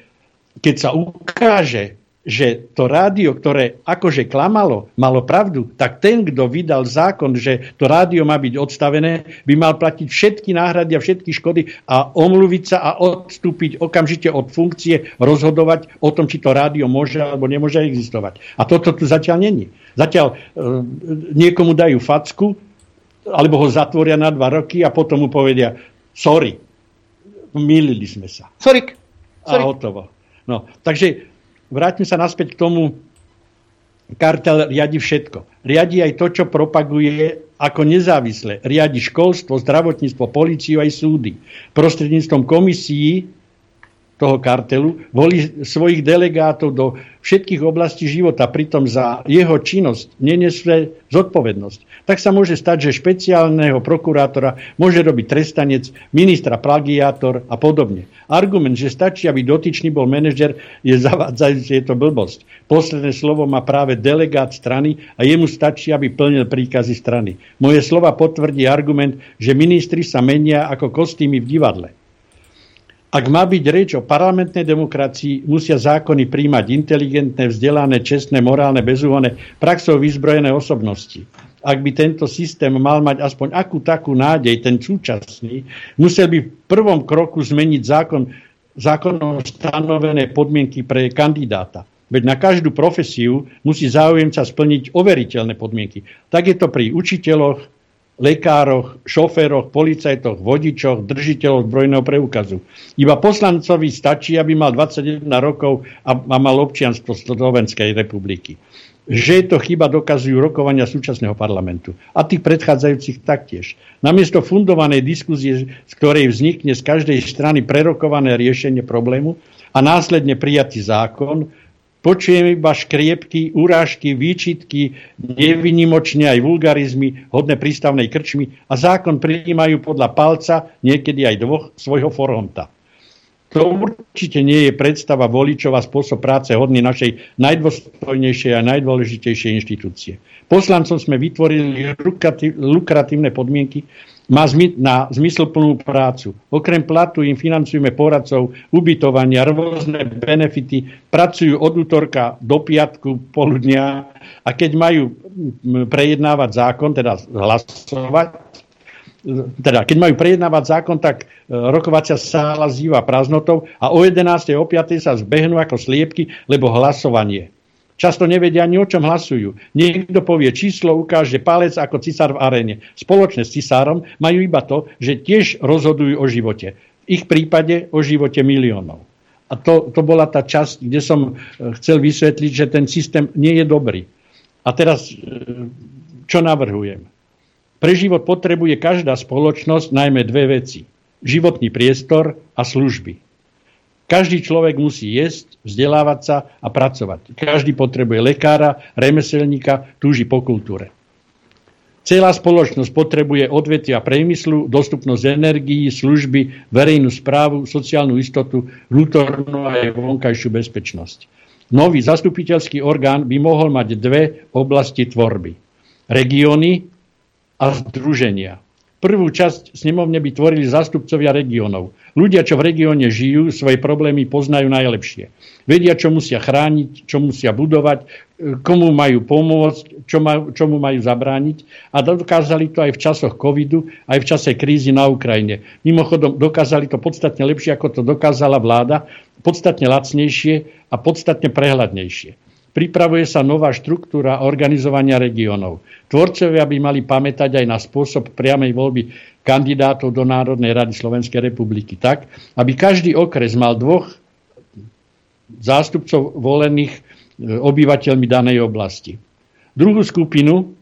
keď sa ukáže, že to rádio, ktoré akože klamalo, malo pravdu, tak ten, kto vydal zákon, že to rádio má byť odstavené, by mal platiť všetky náhrady a všetky škody a omluviť sa a odstúpiť okamžite od funkcie, rozhodovať o tom, či to rádio môže alebo nemôže existovať. A toto tu zatiaľ není. Zatiaľ e, niekomu dajú facku, alebo ho zatvoria na dva roky a potom mu povedia, sorry, milili sme sa. Sorry. A hotovo. No, takže vráťme sa naspäť k tomu, kartel riadi všetko. Riadi aj to, čo propaguje ako nezávisle. Riadi školstvo, zdravotníctvo, policiu aj súdy. Prostredníctvom komisií toho kartelu, volí svojich delegátov do všetkých oblastí života, pritom za jeho činnosť nenesie zodpovednosť. Tak sa môže stať, že špeciálneho prokurátora môže robiť trestanec, ministra plagiátor a podobne. Argument, že stačí, aby dotyčný bol manažer, je zavádzajúci, je to blbosť. Posledné slovo má práve delegát strany a jemu stačí, aby plnil príkazy strany. Moje slova potvrdí argument, že ministri sa menia ako kostýmy v divadle. Ak má byť reč o parlamentnej demokracii, musia zákony príjmať inteligentné, vzdelané, čestné, morálne, bezúhonné, praxou vyzbrojené osobnosti. Ak by tento systém mal mať aspoň akú takú nádej, ten súčasný, musel by v prvom kroku zmeniť zákon, zákonom stanovené podmienky pre kandidáta. Veď na každú profesiu musí záujemca splniť overiteľné podmienky. Tak je to pri učiteľoch, lekároch, šoféroch, policajtoch, vodičoch, držiteľoch zbrojného preukazu. Iba poslancovi stačí, aby mal 21 rokov a, a mal občianstvo Slovenskej republiky. Že to chyba, dokazujú rokovania súčasného parlamentu. A tých predchádzajúcich taktiež. Namiesto fundovanej diskuzie, z ktorej vznikne z každej strany prerokované riešenie problému a následne prijatý zákon, Počujem iba škriepky, urážky, výčitky, nevinimočne aj vulgarizmy, hodné prístavnej krčmy a zákon prijímajú podľa palca, niekedy aj dvoch, svojho foronta. To určite nie je predstava voličov a spôsob práce hodný našej najdôstojnejšej a najdôležitejšej inštitúcie. Poslancom sme vytvorili lukratívne podmienky na zmysluplnú prácu. Okrem platu im financujeme poradcov, ubytovania, rôzne benefity, pracujú od útorka do piatku, poludnia a keď majú prejednávať zákon, teda hlasovať, teda keď majú prejednávať zákon, tak e, rokovacia sála zýva prázdnotou a o 11. o 5. sa zbehnú ako sliepky, lebo hlasovanie. Často nevedia ani o čom hlasujú. Niekto povie číslo, ukáže palec ako cisár v aréne. Spoločne s cisárom majú iba to, že tiež rozhodujú o živote. V ich prípade o živote miliónov. A to, to bola tá časť, kde som e, chcel vysvetliť, že ten systém nie je dobrý. A teraz, e, čo navrhujem? Pre život potrebuje každá spoločnosť najmä dve veci. Životný priestor a služby. Každý človek musí jesť, vzdelávať sa a pracovať. Každý potrebuje lekára, remeselníka, túži po kultúre. Celá spoločnosť potrebuje odvetia priemyslu, dostupnosť energií, služby, verejnú správu, sociálnu istotu, vnútornú aj vonkajšiu bezpečnosť. Nový zastupiteľský orgán by mohol mať dve oblasti tvorby. Regióny a združenia. Prvú časť snemovne by tvorili zástupcovia regiónov. Ľudia, čo v regióne žijú, svoje problémy poznajú najlepšie. Vedia, čo musia chrániť, čo musia budovať, komu majú pomôcť, čo ma, čomu majú zabrániť. A dokázali to aj v časoch covidu, aj v čase krízy na Ukrajine. Mimochodom, dokázali to podstatne lepšie, ako to dokázala vláda, podstatne lacnejšie a podstatne prehľadnejšie. Pripravuje sa nová štruktúra organizovania regiónov. Tvorcovia by mali pamätať aj na spôsob priamej voľby kandidátov do Národnej rady Slovenskej republiky tak, aby každý okres mal dvoch zástupcov volených e, obyvateľmi danej oblasti. Druhú skupinu,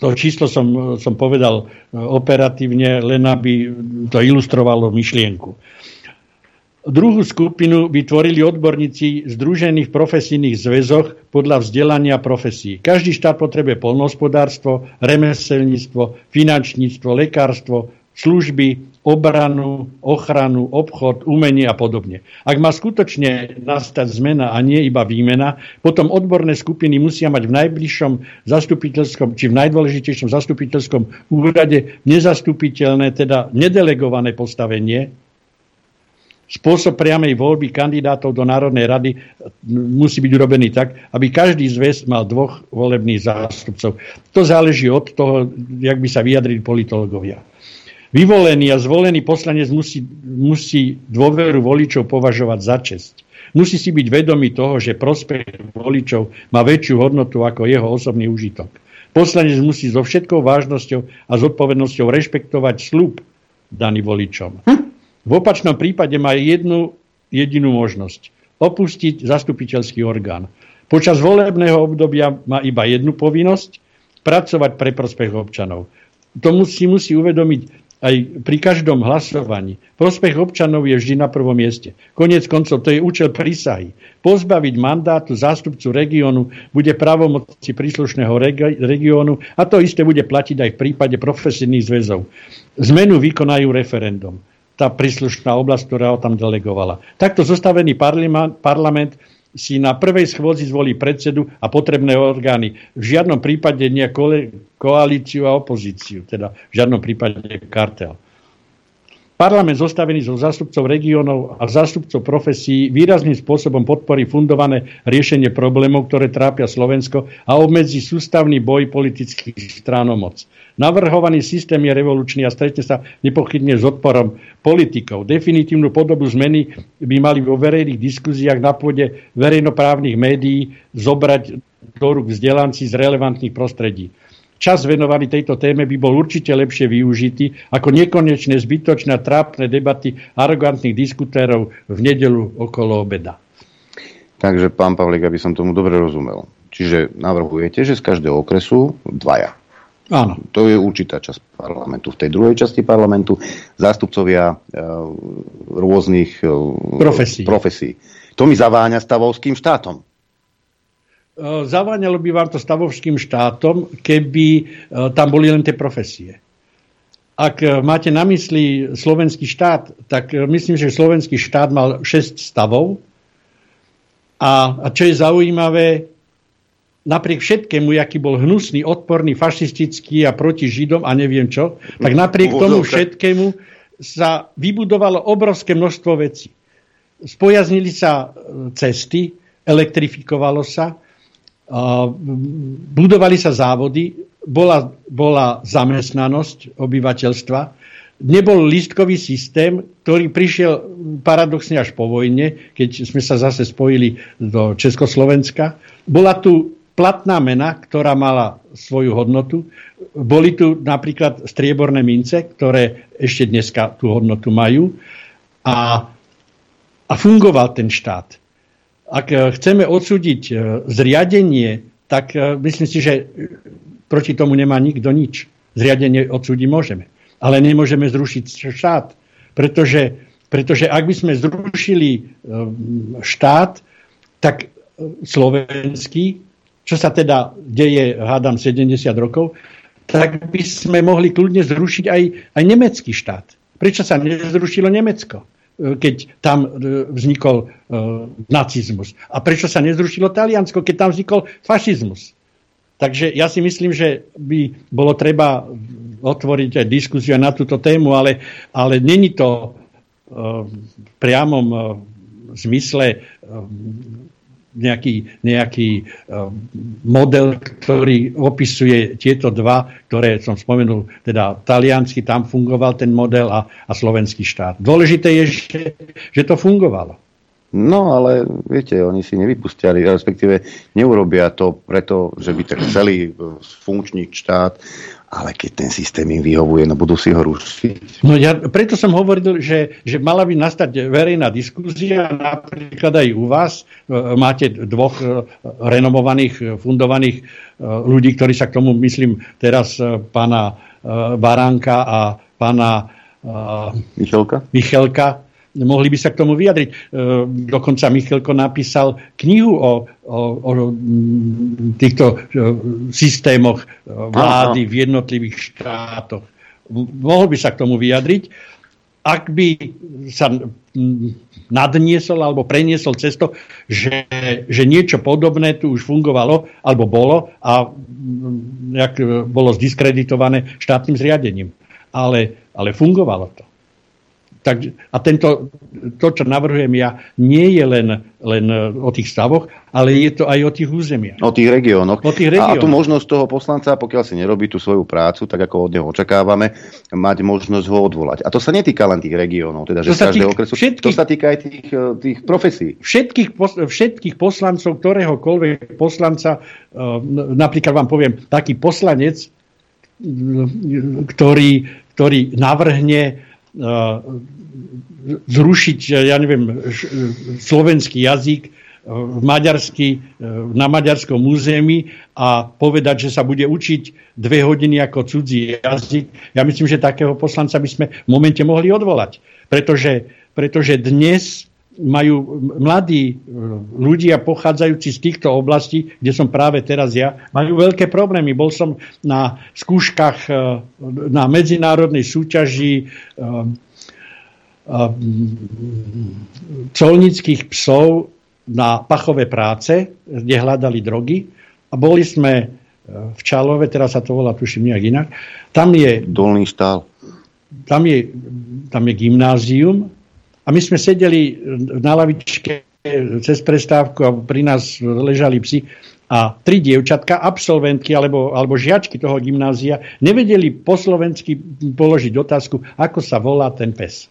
to číslo som, som povedal e, operatívne, len aby to ilustrovalo myšlienku. Druhú skupinu vytvorili odborníci združených profesijných zväzoch podľa vzdelania profesí. Každý štát potrebuje polnohospodárstvo, remeselníctvo, finančníctvo, lekárstvo, služby, obranu, ochranu, obchod, umenie a podobne. Ak má skutočne nastať zmena a nie iba výmena, potom odborné skupiny musia mať v najbližšom zastupiteľskom či v najdôležitejšom zastupiteľskom úrade nezastupiteľné, teda nedelegované postavenie, spôsob priamej voľby kandidátov do Národnej rady musí byť urobený tak, aby každý zväz mal dvoch volebných zástupcov. To záleží od toho, jak by sa vyjadrili politológovia. Vyvolený a zvolený poslanec musí, musí dôveru voličov považovať za česť. Musí si byť vedomý toho, že prospech voličov má väčšiu hodnotu ako jeho osobný užitok. Poslanec musí so všetkou vážnosťou a zodpovednosťou rešpektovať slub daný voličom. Hm? V opačnom prípade má jednu jedinú možnosť. Opustiť zastupiteľský orgán. Počas volebného obdobia má iba jednu povinnosť pracovať pre prospech občanov. To musí, musí uvedomiť aj pri každom hlasovaní. Prospech občanov je vždy na prvom mieste. Konec koncov, to je účel prísahy. Pozbaviť mandátu zástupcu regiónu bude pravomoci príslušného regiónu a to isté bude platiť aj v prípade profesijných zväzov. Zmenu vykonajú referendum tá príslušná oblasť, ktorá ho tam delegovala. Takto zostavený parlament si na prvej schôdzi zvolí predsedu a potrebné orgány. V žiadnom prípade nie koalíciu a opozíciu, teda v žiadnom prípade kartel. Parlament zostavený zo zástupcov regiónov a zástupcov profesí výrazným spôsobom podporí fundované riešenie problémov, ktoré trápia Slovensko a obmedzí sústavný boj politických strán o moc. Navrhovaný systém je revolučný a stretne sa nepochybne s odporom politikov. Definitívnu podobu zmeny by mali vo verejných diskuziách na pôde verejnoprávnych médií zobrať do rúk vzdelanci z relevantných prostredí čas venovaný tejto téme by bol určite lepšie využitý ako nekonečné zbytočné trápne debaty arogantných diskutérov v nedelu okolo obeda. Takže, pán Pavlik, aby som tomu dobre rozumel. Čiže navrhujete, že z každého okresu dvaja. Áno. To je určitá časť parlamentu. V tej druhej časti parlamentu zástupcovia e, rôznych e, profesí. profesí. To mi zaváňa stavovským štátom. E, zaváňalo by vám to stavovským štátom, keby e, tam boli len tie profesie. ak máte na mysli slovenský štát, tak myslím, že slovenský štát mal 6 stavov. A, a čo je zaujímavé, napriek všetkému, aký bol hnusný, odporný, fašistický a proti Židom a neviem čo, tak napriek tomu všetkému sa vybudovalo obrovské množstvo vecí. Spojaznili sa cesty, elektrifikovalo sa, budovali sa závody, bola, bola zamestnanosť obyvateľstva, nebol lístkový systém, ktorý prišiel paradoxne až po vojne, keď sme sa zase spojili do Československa. Bola tu platná mena, ktorá mala svoju hodnotu. Boli tu napríklad strieborné mince, ktoré ešte dneska tú hodnotu majú. A, a fungoval ten štát. Ak chceme odsúdiť e, zriadenie, tak e, myslím si, že proti tomu nemá nikto nič. Zriadenie odsúdiť môžeme. Ale nemôžeme zrušiť štát. Pretože, pretože ak by sme zrušili štát, tak slovenský, čo sa teda deje, hádam, 70 rokov, tak by sme mohli kľudne zrušiť aj, aj nemecký štát. Prečo sa nezrušilo Nemecko, keď tam e, vznikol uh, nacizmus? A prečo sa nezrušilo Taliansko, keď tam vznikol fašizmus? Takže ja si myslím, že by bolo treba otvoriť aj diskusiu na túto tému, ale, ale není to uh, v priamom zmysle nejaký, nejaký um, model, ktorý opisuje tieto dva, ktoré som spomenul, teda taliansky, tam fungoval ten model a, a slovenský štát. Dôležité je, že, že to fungovalo. No, ale viete, oni si nevypustiali, respektíve neurobia to preto, že by tak chceli funkčniť štát, ale keď ten systém im vyhovuje, no budú si ho rušiť. No ja preto som hovoril, že, že mala by nastať verejná diskusia, napríklad aj u vás. E, máte dvoch e, renomovaných, e, fundovaných ľudí, ktorí sa k tomu, myslím, teraz pána Baránka a pána Michelka. Michelka mohli by sa k tomu vyjadriť. E, dokonca Michalko napísal knihu o, o, o týchto e, systémoch e, vlády v jednotlivých štátoch. Mohol by sa k tomu vyjadriť. Ak by sa nadniesol alebo preniesol cesto, že, že niečo podobné tu už fungovalo alebo bolo a jak bolo zdiskreditované štátnym zriadením. Ale, ale fungovalo to. Tak, a tento, to, čo navrhujem ja, nie je len, len o tých stavoch, ale je to aj o tých územiach. O tých regiónoch. O tých regiónoch. A tu možnosť toho poslanca, pokiaľ si nerobí tú svoju prácu, tak ako od neho očakávame, mať možnosť ho odvolať. A to sa netýka len tých regiónov, teda že z každého okresu. Všetkých, to sa týka aj tých, eh, tých profesí. Všetkých, všetkých poslancov, ktoréhokoľvek poslanca, eh, napríklad vám poviem, taký poslanec, ktorý, ktorý navrhne zrušiť, ja neviem, slovenský jazyk v maďarsky, na maďarskom území a povedať, že sa bude učiť dve hodiny ako cudzí jazyk. Ja myslím, že takého poslanca by sme v momente mohli odvolať. Pretože, pretože dnes majú mladí ľudia pochádzajúci z týchto oblastí, kde som práve teraz ja, majú veľké problémy. Bol som na skúškach na medzinárodnej súťaži colnických psov na pachové práce, kde hľadali drogy. A boli sme v Čalove, teraz sa to volá, tuším nejak inak. Tam je... Dolný stál. Tam je, tam je gymnázium a my sme sedeli na lavičke cez prestávku a pri nás ležali psi a tri dievčatka, absolventky alebo, alebo žiačky toho gymnázia, nevedeli po slovensky položiť otázku, ako sa volá ten pes.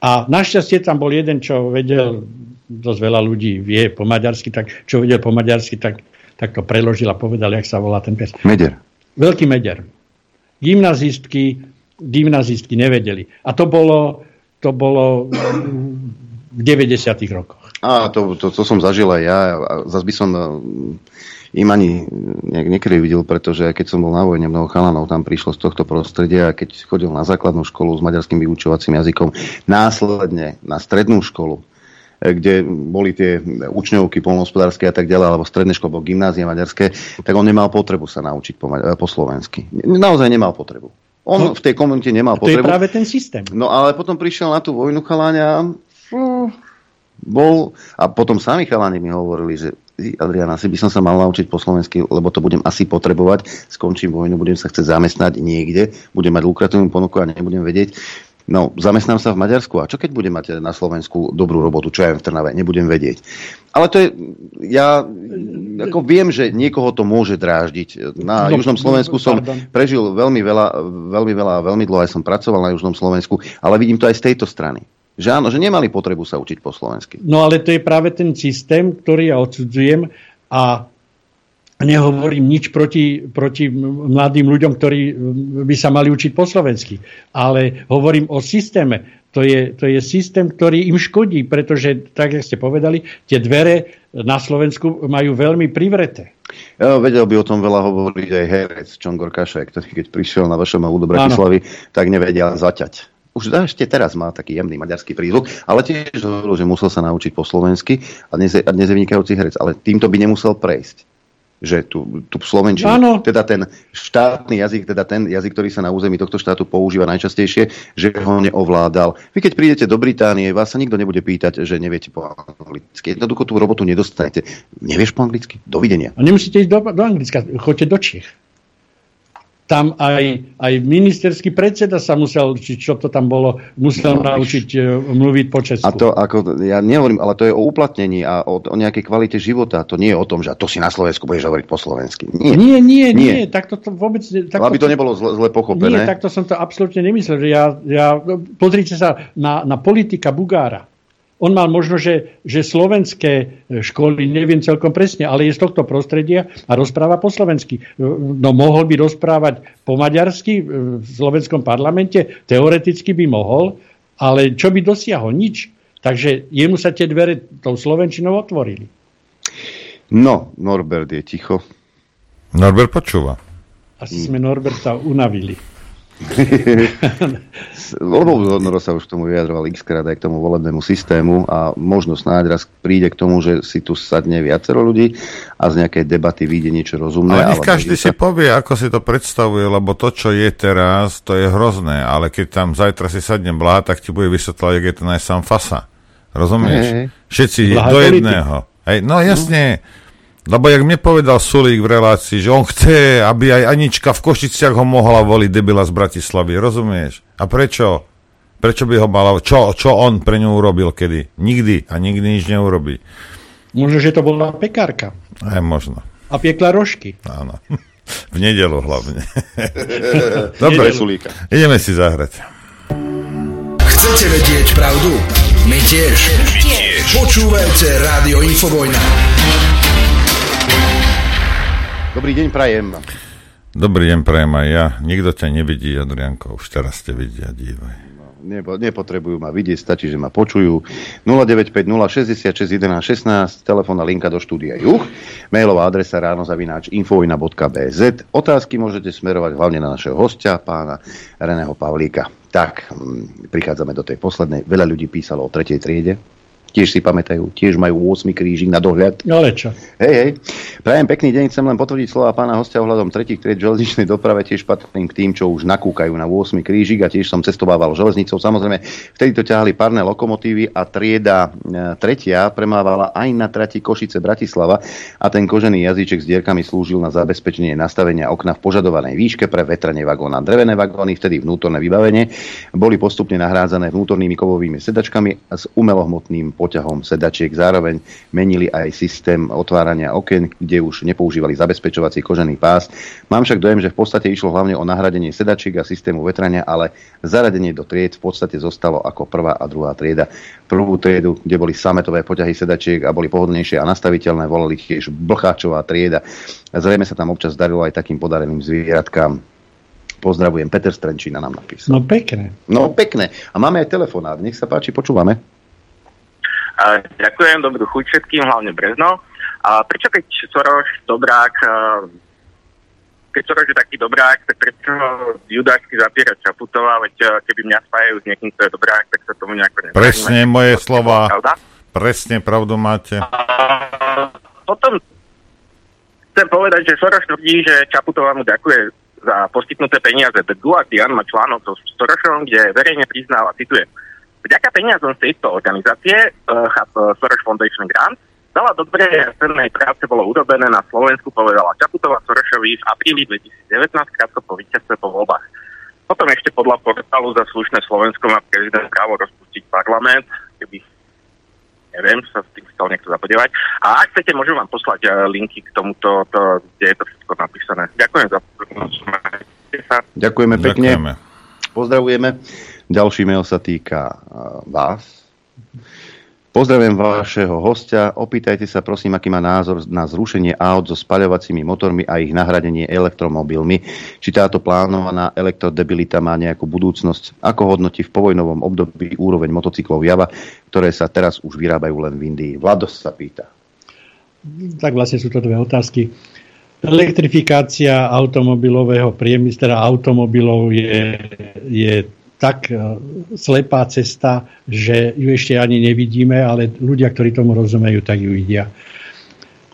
A našťastie tam bol jeden, čo vedel, dosť veľa ľudí vie po maďarsky, tak čo vedel po maďarsky, tak, tak to preložil a povedal, jak sa volá ten pes. Meder. Veľký meder. Gymnazistky, gymnazistky nevedeli. A to bolo, to bolo v 90. rokoch. A to, to, to som zažil aj ja. Zas by som eh, im ani nejak nekrivdil, pretože keď som bol na vojne, mnoho chalanov tam prišlo z tohto prostredia a keď chodil na základnú školu s maďarským vyučovacím jazykom, následne na strednú školu, eh, kde boli tie učňovky polnohospodárske a tak ďalej, alebo stredné školy, alebo gymnázie maďarské, tak on nemal potrebu sa naučiť po, po slovensky. Naozaj nemal potrebu. On no, v tej komunite nemal potrebu. To je práve ten systém. No ale potom prišiel na tú vojnu chaláňa bol, a potom sami chaláni mi hovorili, že Adriana, asi by som sa mal naučiť po slovensky, lebo to budem asi potrebovať, skončím vojnu, budem sa chcieť zamestnať niekde, budem mať lukratívnu ponuku a nebudem vedieť. No, zamestnám sa v Maďarsku a čo keď budem mať na Slovensku dobrú robotu, čo ja v Trnave, nebudem vedieť. Ale to je, ja ako viem, že niekoho to môže dráždiť. Na no, Južnom Slovensku som pardon. prežil veľmi veľa, veľmi veľa, veľmi dlho, aj som pracoval na Južnom Slovensku, ale vidím to aj z tejto strany. Že áno, že nemali potrebu sa učiť po slovensky. No ale to je práve ten systém, ktorý ja odsudzujem a nehovorím nič proti, proti mladým ľuďom, ktorí by sa mali učiť po slovensky. Ale hovorím o systéme. To je, to je systém, ktorý im škodí, pretože, tak jak ste povedali, tie dvere na Slovensku majú veľmi privreté. Ja, vedel by o tom veľa hovoriť aj herec Čongor Kašek, ktorý keď prišiel na vašom do Bratislavy, tak nevedel zaťať už ešte teraz má taký jemný maďarský prízvuk, ale tiež hovoril, že musel sa naučiť po slovensky a dnes je, a dnes je vynikajúci herec, ale týmto by nemusel prejsť že tu, tu slovenčinu, ano. teda ten štátny jazyk, teda ten jazyk, ktorý sa na území tohto štátu používa najčastejšie, že ho neovládal. Vy keď prídete do Británie, vás sa nikto nebude pýtať, že neviete po anglicky. Jednoducho tú robotu nedostanete. Nevieš po anglicky? Dovidenia. A nemusíte ísť do, do Anglicka, choďte do Čech tam aj, aj ministerský predseda sa musel, či čo to tam bolo, musel no, naučiť uh, mluviť po česku. A to, ako, ja nehovorím, ale to je o uplatnení a o, o nejakej kvalite života. To nie je o tom, že to si na Slovensku budeš hovoriť po slovensky. Nie, nie, nie. nie. nie tak to, to vôbec... Tak aby to nebolo zle, zle pochopené. Nie, takto som to absolútne nemyslel. Že ja, ja, pozrite sa na, na politika Bugára on mal možno, že, že slovenské e, školy, neviem celkom presne, ale je z tohto prostredia a rozpráva po slovensky. E, no mohol by rozprávať po maďarsky e, v slovenskom parlamente, teoreticky by mohol, ale čo by dosiahol? Nič. Takže jemu sa tie dvere tou slovenčinou otvorili. No, Norbert je ticho. Norbert počúva. Asi sme Norberta unavili. Lebo sa už tomu vyjadroval x krát aj k tomu volebnému systému a možno snáď raz príde k tomu, že si tu sadne viacero ľudí a z nejakej debaty vyjde niečo rozumné. Ale nech každý sa... si povie, ako si to predstavuje, lebo to, čo je teraz, to je hrozné, ale keď tam zajtra si sadne blá, tak ti bude vysvetľovať, jak je to aj sám fasa. Rozumieš? Hey, Všetci Blaha do jedného. Hej, no jasne. No. Lebo jak mne povedal Sulík v relácii, že on chce, aby aj Anička v Košiciach ho mohla voliť debila z Bratislavy, rozumieš? A prečo? Prečo by ho mala, čo, čo on pre ňu urobil kedy? Nikdy a nikdy nič neurobí. Možno, že to bola pekárka. Aj možno. A piekla rožky. Áno. V nedelu hlavne. Dobre, Sulíka. ideme si zahrať. Chcete vedieť pravdu? My tiež. My tiež. Počúvajte Rádio Infovojna. Dobrý deň, prajem. Dobrý deň, prajem aj ja. Nikto ťa nevidí, Adrianko, už teraz te vidia, dívaj. No, nepo, nepotrebujú ma vidieť, stačí, že ma počujú. 095 066 11 16, telefónna linka do štúdia Juch, mailová adresa ráno zavináč infovina.bz. Otázky môžete smerovať hlavne na našeho hostia, pána Reného Pavlíka. Tak, mm, prichádzame do tej poslednej. Veľa ľudí písalo o tretej triede, tiež si pamätajú, tiež majú 8 krížik na dohľad. Ale čo? Hej, hej. Prajem pekný deň, chcem len potvrdiť slova pána hostia ohľadom tretích tried železničnej doprave, tiež patrím k tým, čo už nakúkajú na 8 krížik a tiež som cestovával železnicou. Samozrejme, vtedy to ťahali párne lokomotívy a trieda e, tretia premávala aj na trati Košice Bratislava a ten kožený jazyček s dierkami slúžil na zabezpečenie nastavenia okna v požadovanej výške pre vetranie vagóna. Drevené vagóny, vtedy vnútorné vybavenie, boli postupne nahrádzané vnútornými kovovými sedačkami s umelohmotným poťahom sedačiek. Zároveň menili aj systém otvárania oken, kde už nepoužívali zabezpečovací kožený pás. Mám však dojem, že v podstate išlo hlavne o nahradenie sedačiek a systému vetrania, ale zaradenie do tried v podstate zostalo ako prvá a druhá trieda. Prvú triedu, kde boli sametové poťahy sedačiek a boli pohodlnejšie a nastaviteľné, volali tiež blcháčová trieda. Zrejme sa tam občas darilo aj takým podareným zvieratkám. Pozdravujem, Peter Strenčína nám napísal. No pekné. No pekné. A máme aj telefonát. Nech sa páči, počúvame. A ďakujem, dobrú chuť všetkým, hlavne Brezno. A prečo keď Soros dobrák, keď Soros je taký dobrák, tak prečo judášky zapiera Čaputová, veď keby mňa spájajú s niekým, kto je dobrák, tak sa tomu nejako nezaujíma. Presne moje slova. Pravda? Presne pravdu máte. A potom chcem povedať, že Soros tvrdí, že Čaputová mu ďakuje za poskytnuté peniaze. The Guardian má článok so Sorošom, kde verejne priznáva, citujem, Vďaka peniazom z tejto organizácie uh, Soros Foundation Grant Veľa dobrej cennej práce bolo urobené na Slovensku, povedala Čaputová Sorošovi v apríli 2019, krátko po víťazstve po voľbách. Potom ešte podľa portálu za slušné Slovensko má prezident právo rozpustiť parlament, keby neviem, sa s tým chcel niekto zapodievať. A ak chcete, môžem vám poslať eh, linky k tomuto, to, kde je to všetko napísané. Ďakujem za pozornosť. Ďakujeme pekne. Ďakujeme. Pozdravujeme. Ďalší mail sa týka vás. Pozdravujem vašeho hostia. Opýtajte sa prosím, aký má názor na zrušenie aut so spaľovacími motormi a ich nahradenie elektromobilmi. Či táto plánovaná elektrodebilita má nejakú budúcnosť? Ako hodnotí v povojnovom období úroveň motocyklov Java, ktoré sa teraz už vyrábajú len v Indii? Vlados sa pýta. Tak vlastne sú to dve otázky. Elektrifikácia automobilového priemyslu, teda automobilov je, je tak e, slepá cesta, že ju ešte ani nevidíme, ale ľudia, ktorí tomu rozumejú, tak ju vidia.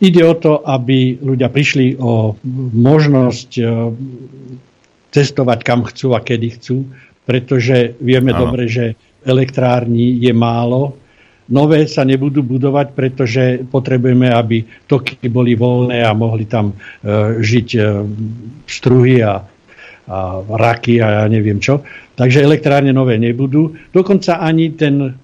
Ide o to, aby ľudia prišli o možnosť e, cestovať kam chcú a kedy chcú, pretože vieme ano. dobre, že elektrární je málo. Nové sa nebudú budovať, pretože potrebujeme, aby toky boli voľné a mohli tam e, žiť struhy a a raky a ja neviem čo. Takže elektrárne nové nebudú. Dokonca ani ten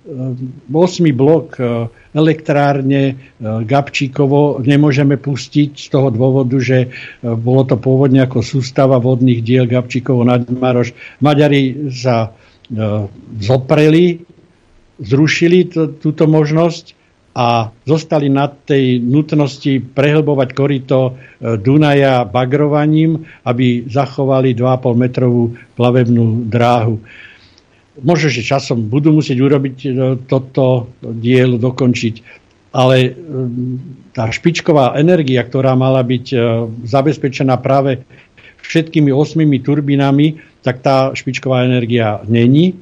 8. E, blok e, elektrárne e, Gabčíkovo nemôžeme pustiť z toho dôvodu, že bolo to pôvodne ako sústava vodných diel Gabčíkovo nad Maroš. Maďari sa zopreli, zrušili túto možnosť a zostali na tej nutnosti prehlbovať korito e, Dunaja bagrovaním, aby zachovali 2,5 metrovú plavebnú dráhu. Možno, že časom budú musieť urobiť e, toto dielo, dokončiť, ale e, tá špičková energia, ktorá mala byť zabezpečená práve všetkými osmými turbínami, tak tá špičková energia není.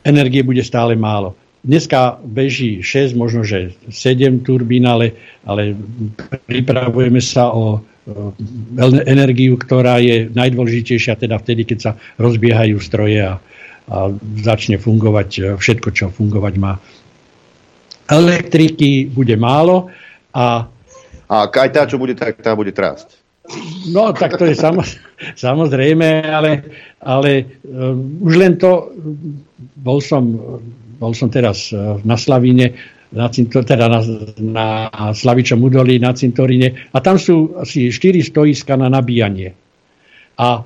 Energie bude stále málo. Dneska beží 6, možno že 7 turbín, ale, ale pripravujeme sa o energiu, ktorá je najdôležitejšia teda vtedy, keď sa rozbiehajú stroje a, a začne fungovať všetko, čo fungovať má. Elektriky bude málo a... A aj tá, čo bude, tak tá bude trásť. No, tak to je samozrejme, ale, ale um, už len to, bol som bol som teraz e, na Slavíne, na, cintor, teda na, na Slavičom údolí na cintoríne a tam sú asi 4 stoiska na nabíjanie. A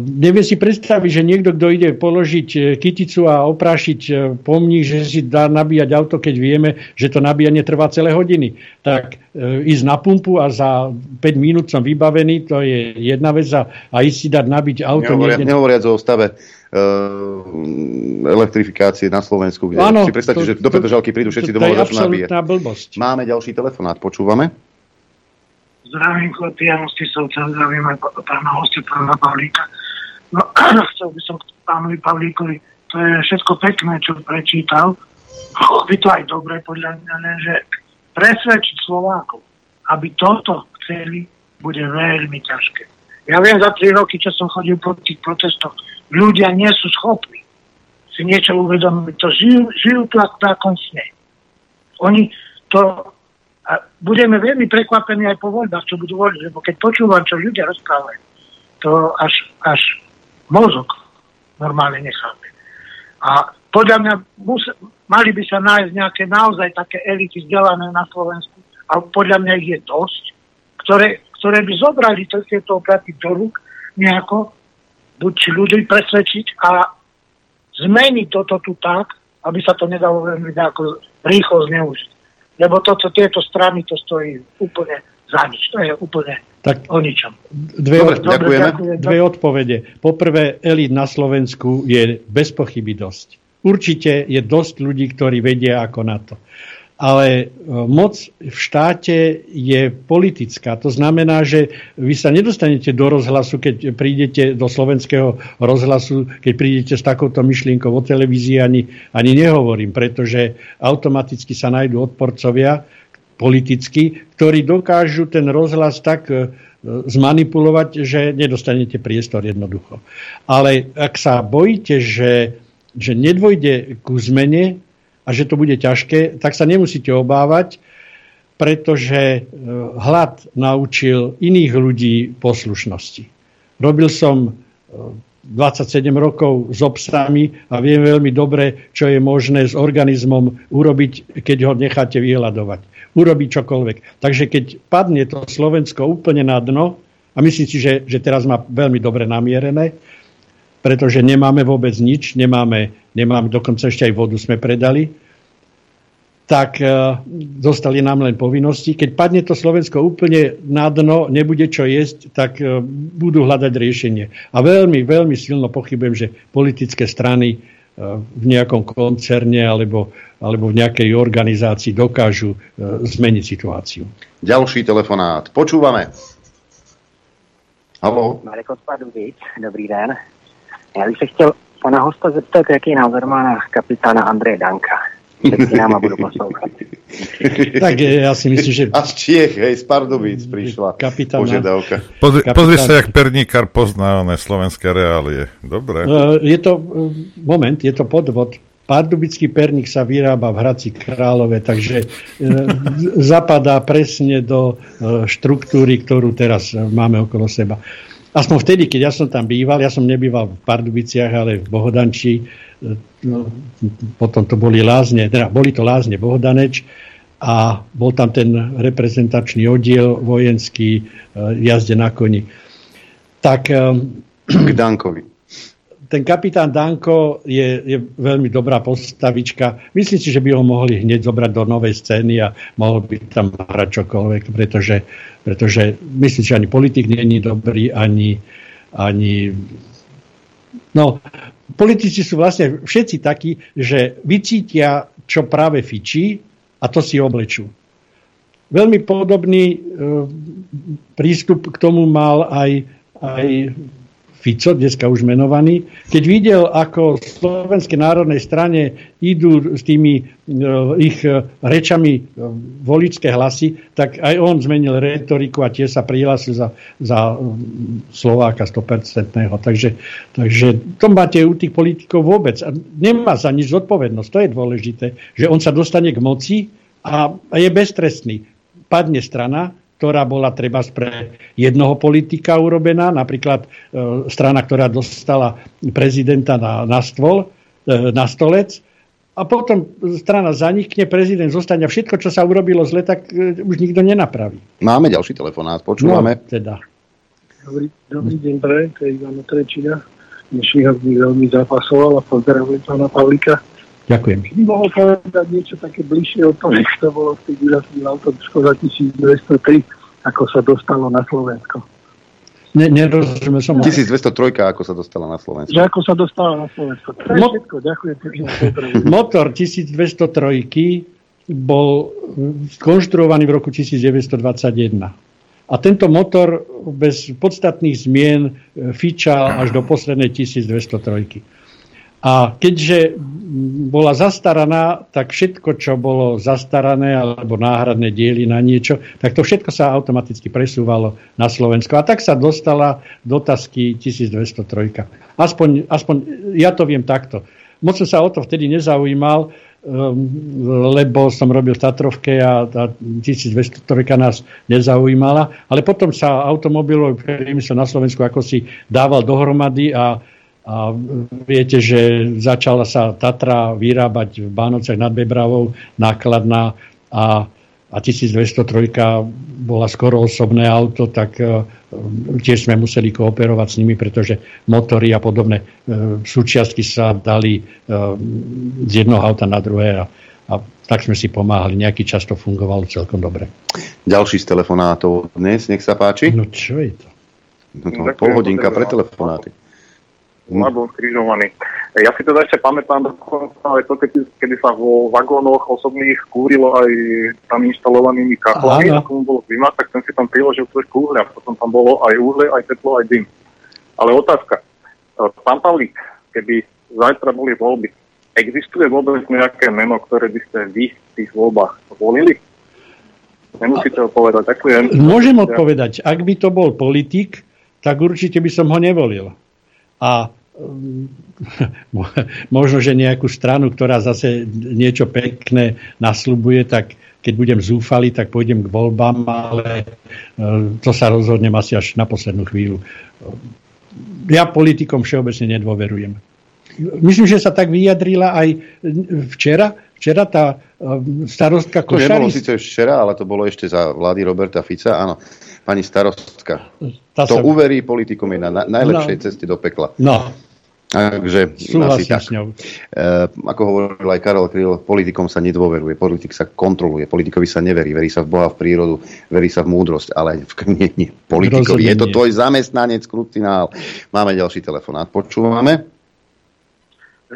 Neviem si predstaviť, že niekto, kto ide položiť e, kyticu a oprášiť e, pomník, že si dá nabíjať auto, keď vieme, že to nabíjanie trvá celé hodiny. Tak ísť na pumpu a za 5 minút som vybavený, to je jedna vec a, a ísť si dať nabiť auto. Nehovoriac, niekde... nehovoriac o stave elektrifikácie na Slovensku, kde ano, si predstavte, to, že do Petržalky prídu všetci domov a začnú nabíjať. blbosť. Máme ďalší telefonát, počúvame? Zdravím chlapi, ja Mostisovca, zdravím aj pána hostia, pána Pavlíka. No, chcel by som pánovi Pavlíkovi, to je všetko pekné, čo prečítal. By to aj dobre, podľa mňa, že presvedčiť Slovákov, aby toto chceli, bude veľmi ťažké. Ja viem za tri roky, čo som chodil po tých protestoch, ľudia nie sú schopní si niečo uvedomiť. To žijú, žijú tu ako takom sne. Oni to... A budeme veľmi prekvapení aj po voľbách, čo budú voliť, lebo keď počúvam, čo ľudia rozprávajú, to až, až mozog normálne nechápe. A podľa mňa mus, mali by sa nájsť nejaké naozaj také elity vzdelané na Slovensku, a podľa mňa ich je dosť, ktoré, ktoré by zobrali tieto opraty do rúk nejako buď ľudí presvedčiť a zmeniť toto tu tak, aby sa to nedalo veľmi nejako rýchlo zneužiť. Lebo to, co tieto strany, to stojí úplne za nič. To je úplne tak o ničom. Dve, dobre, dobre, ďakujem. dve odpovede. Poprvé, elit na Slovensku je bez pochyby dosť. Určite je dosť ľudí, ktorí vedia ako na to ale e, moc v štáte je politická. To znamená, že vy sa nedostanete do rozhlasu, keď prídete do slovenského rozhlasu, keď prídete s takouto myšlienkou o televízii, ani, ani nehovorím, pretože automaticky sa nájdú odporcovia, politicky, ktorí dokážu ten rozhlas tak e, zmanipulovať, že nedostanete priestor jednoducho. Ale ak sa bojíte, že, že nedvojde ku zmene a že to bude ťažké, tak sa nemusíte obávať, pretože e, hlad naučil iných ľudí poslušnosti. Robil som 27 rokov s obsami a viem veľmi dobre, čo je možné s organizmom urobiť, keď ho necháte vyhľadovať. Urobiť čokoľvek. Takže keď padne to Slovensko úplne na dno, a myslím si, že, že teraz má veľmi dobre namierené, pretože nemáme vôbec nič, nemáme, nemáme dokonca ešte aj vodu sme predali, tak uh, zostali nám len povinnosti. Keď padne to Slovensko úplne na dno, nebude čo jesť, tak uh, budú hľadať riešenie. A veľmi, veľmi silno pochybujem, že politické strany uh, v nejakom koncerne alebo, alebo v nejakej organizácii dokážu uh, zmeniť situáciu. Ďalší telefonát. Počúvame. Halo. Marek dobrý den. Já bych se chtěl pana hosta zeptat, jaký názor má na kapitána Andreje Danka a budú poslúchať. tak ja si myslím, že... A z Čiech, hej, z Pardubic prišla kapitán, požiadavka. Pozri, kapitán... pozri sa, jak perníkar pozná oné slovenské reálie. Dobre. Je to, moment, je to podvod. Pardubický perník sa vyrába v Hradci Králové, takže zapadá presne do štruktúry, ktorú teraz máme okolo seba. Aspoň vtedy, keď ja som tam býval, ja som nebýval v Pardubiciach, ale v Bohodanči, no, potom to boli lázne, teda boli to lázne Bohodaneč a bol tam ten reprezentačný oddiel vojenský, e, jazde na koni. Tak, e, K Dankovi ten kapitán Danko je, je veľmi dobrá postavička. Myslím si, že by ho mohli hneď zobrať do novej scény a mohol by tam hrať čokoľvek, pretože, pretože myslím, že ani politik není dobrý, ani, ani no, politici sú vlastne všetci takí, že vycítia, čo práve fičí a to si oblečú. Veľmi podobný e, prístup k tomu mal aj, aj Fico, dneska už menovaný, keď videl, ako v Slovenskej národnej strane idú s tými uh, ich uh, rečami uh, voličské hlasy, tak aj on zmenil retoriku a tie sa prihlásil za, za Slováka 100%. Takže, takže to máte u tých politikov vôbec. A nemá za nič zodpovednosť. To je dôležité, že on sa dostane k moci a, a je beztrestný. Padne strana, ktorá bola treba pre jednoho politika urobená, napríklad e, strana, ktorá dostala prezidenta na, na stôl, e, na stolec, a potom strana zanikne, prezident zostane a všetko, čo sa urobilo zle, tak e, už nikto nenapraví. Máme ďalší telefonát, počúvame. No, teda. Dobrý, dobrý deň, pre, to je Ivan Trečina. Dnešný veľmi zapasoval a pozdravujem pána Pavlíka. Ďakujem. By mohol povedať niečo také bližšie o tom, to bolo v tých úžasných autobuskoch za 1203, ako sa dostalo na Slovensko. Ne, nerozumiem som. 1203, ako sa dostala na Slovensko. Že ako sa dostala na Slovensko. To je Mo- všetko, ďakujem. Motor 1203 bol skonštruovaný v roku 1921. A tento motor bez podstatných zmien fičal až do poslednej 1203. A keďže bola zastaraná, tak všetko, čo bolo zastarané alebo náhradné diely na niečo, tak to všetko sa automaticky presúvalo na Slovensko. A tak sa dostala do tasky 1203. Aspoň, aspoň ja to viem takto. Moc som sa o to vtedy nezaujímal, um, lebo som robil v Tatrovke a tá 1203 nás nezaujímala. Ale potom sa automobilový priemysel na Slovensku ako si dával dohromady a a viete, že začala sa Tatra vyrábať v Bánocech nad Bebravou, nákladná a, a 1203 bola skoro osobné auto, tak uh, tiež sme museli kooperovať s nimi, pretože motory a podobné uh, súčiastky sa dali uh, z jednoho auta na druhé a, a tak sme si pomáhali. Nejaký čas to fungovalo celkom dobre. Ďalší z telefonátov dnes, nech sa páči. No čo je to? No to pol hodinka pre telefonáty alebo skrižovaný. Ja si teda ešte pamätám aj to, keď, kedy sa vo vagónoch osobných kúrilo aj tam inštalovanými kaplami, ako mu bolo zima, tak ten si tam priložil trošku uhlia. Potom tam bolo aj uhlie, aj teplo, aj dym. Ale otázka. Pán Pavlík, keby zajtra boli voľby, existuje vôbec nejaké meno, ktoré by ste vy v tých voľbách volili? Nemusíte ho povedať, ďakujem. Môžem odpovedať. Ak by to bol politik, tak určite by som ho nevolil. A mm, možno, že nejakú stranu, ktorá zase niečo pekné nasľubuje, tak keď budem zúfalý, tak pôjdem k voľbám, ale e, to sa rozhodnem asi až na poslednú chvíľu. Ja politikom všeobecne nedôverujem. Myslím, že sa tak vyjadrila aj včera. Včera tá e, starostka Košaris... To nebolo síce včera, ale to bolo ešte za vlády Roberta Fica. Áno, pani starostka. Tá to sa... uverí politikom je na najlepšej no. ceste do pekla. No, Takže Súhlasím tak. s ňou. E, ako hovoril aj Karol Kryl, politikom sa nedôveruje, politik sa kontroluje, politikovi sa neverí, verí sa v Boha, v prírodu, verí sa v múdrosť, ale v, nie, nie, politikovi. Je to tvoj zamestnanec, krucinál. Máme ďalší telefonát, počúvame.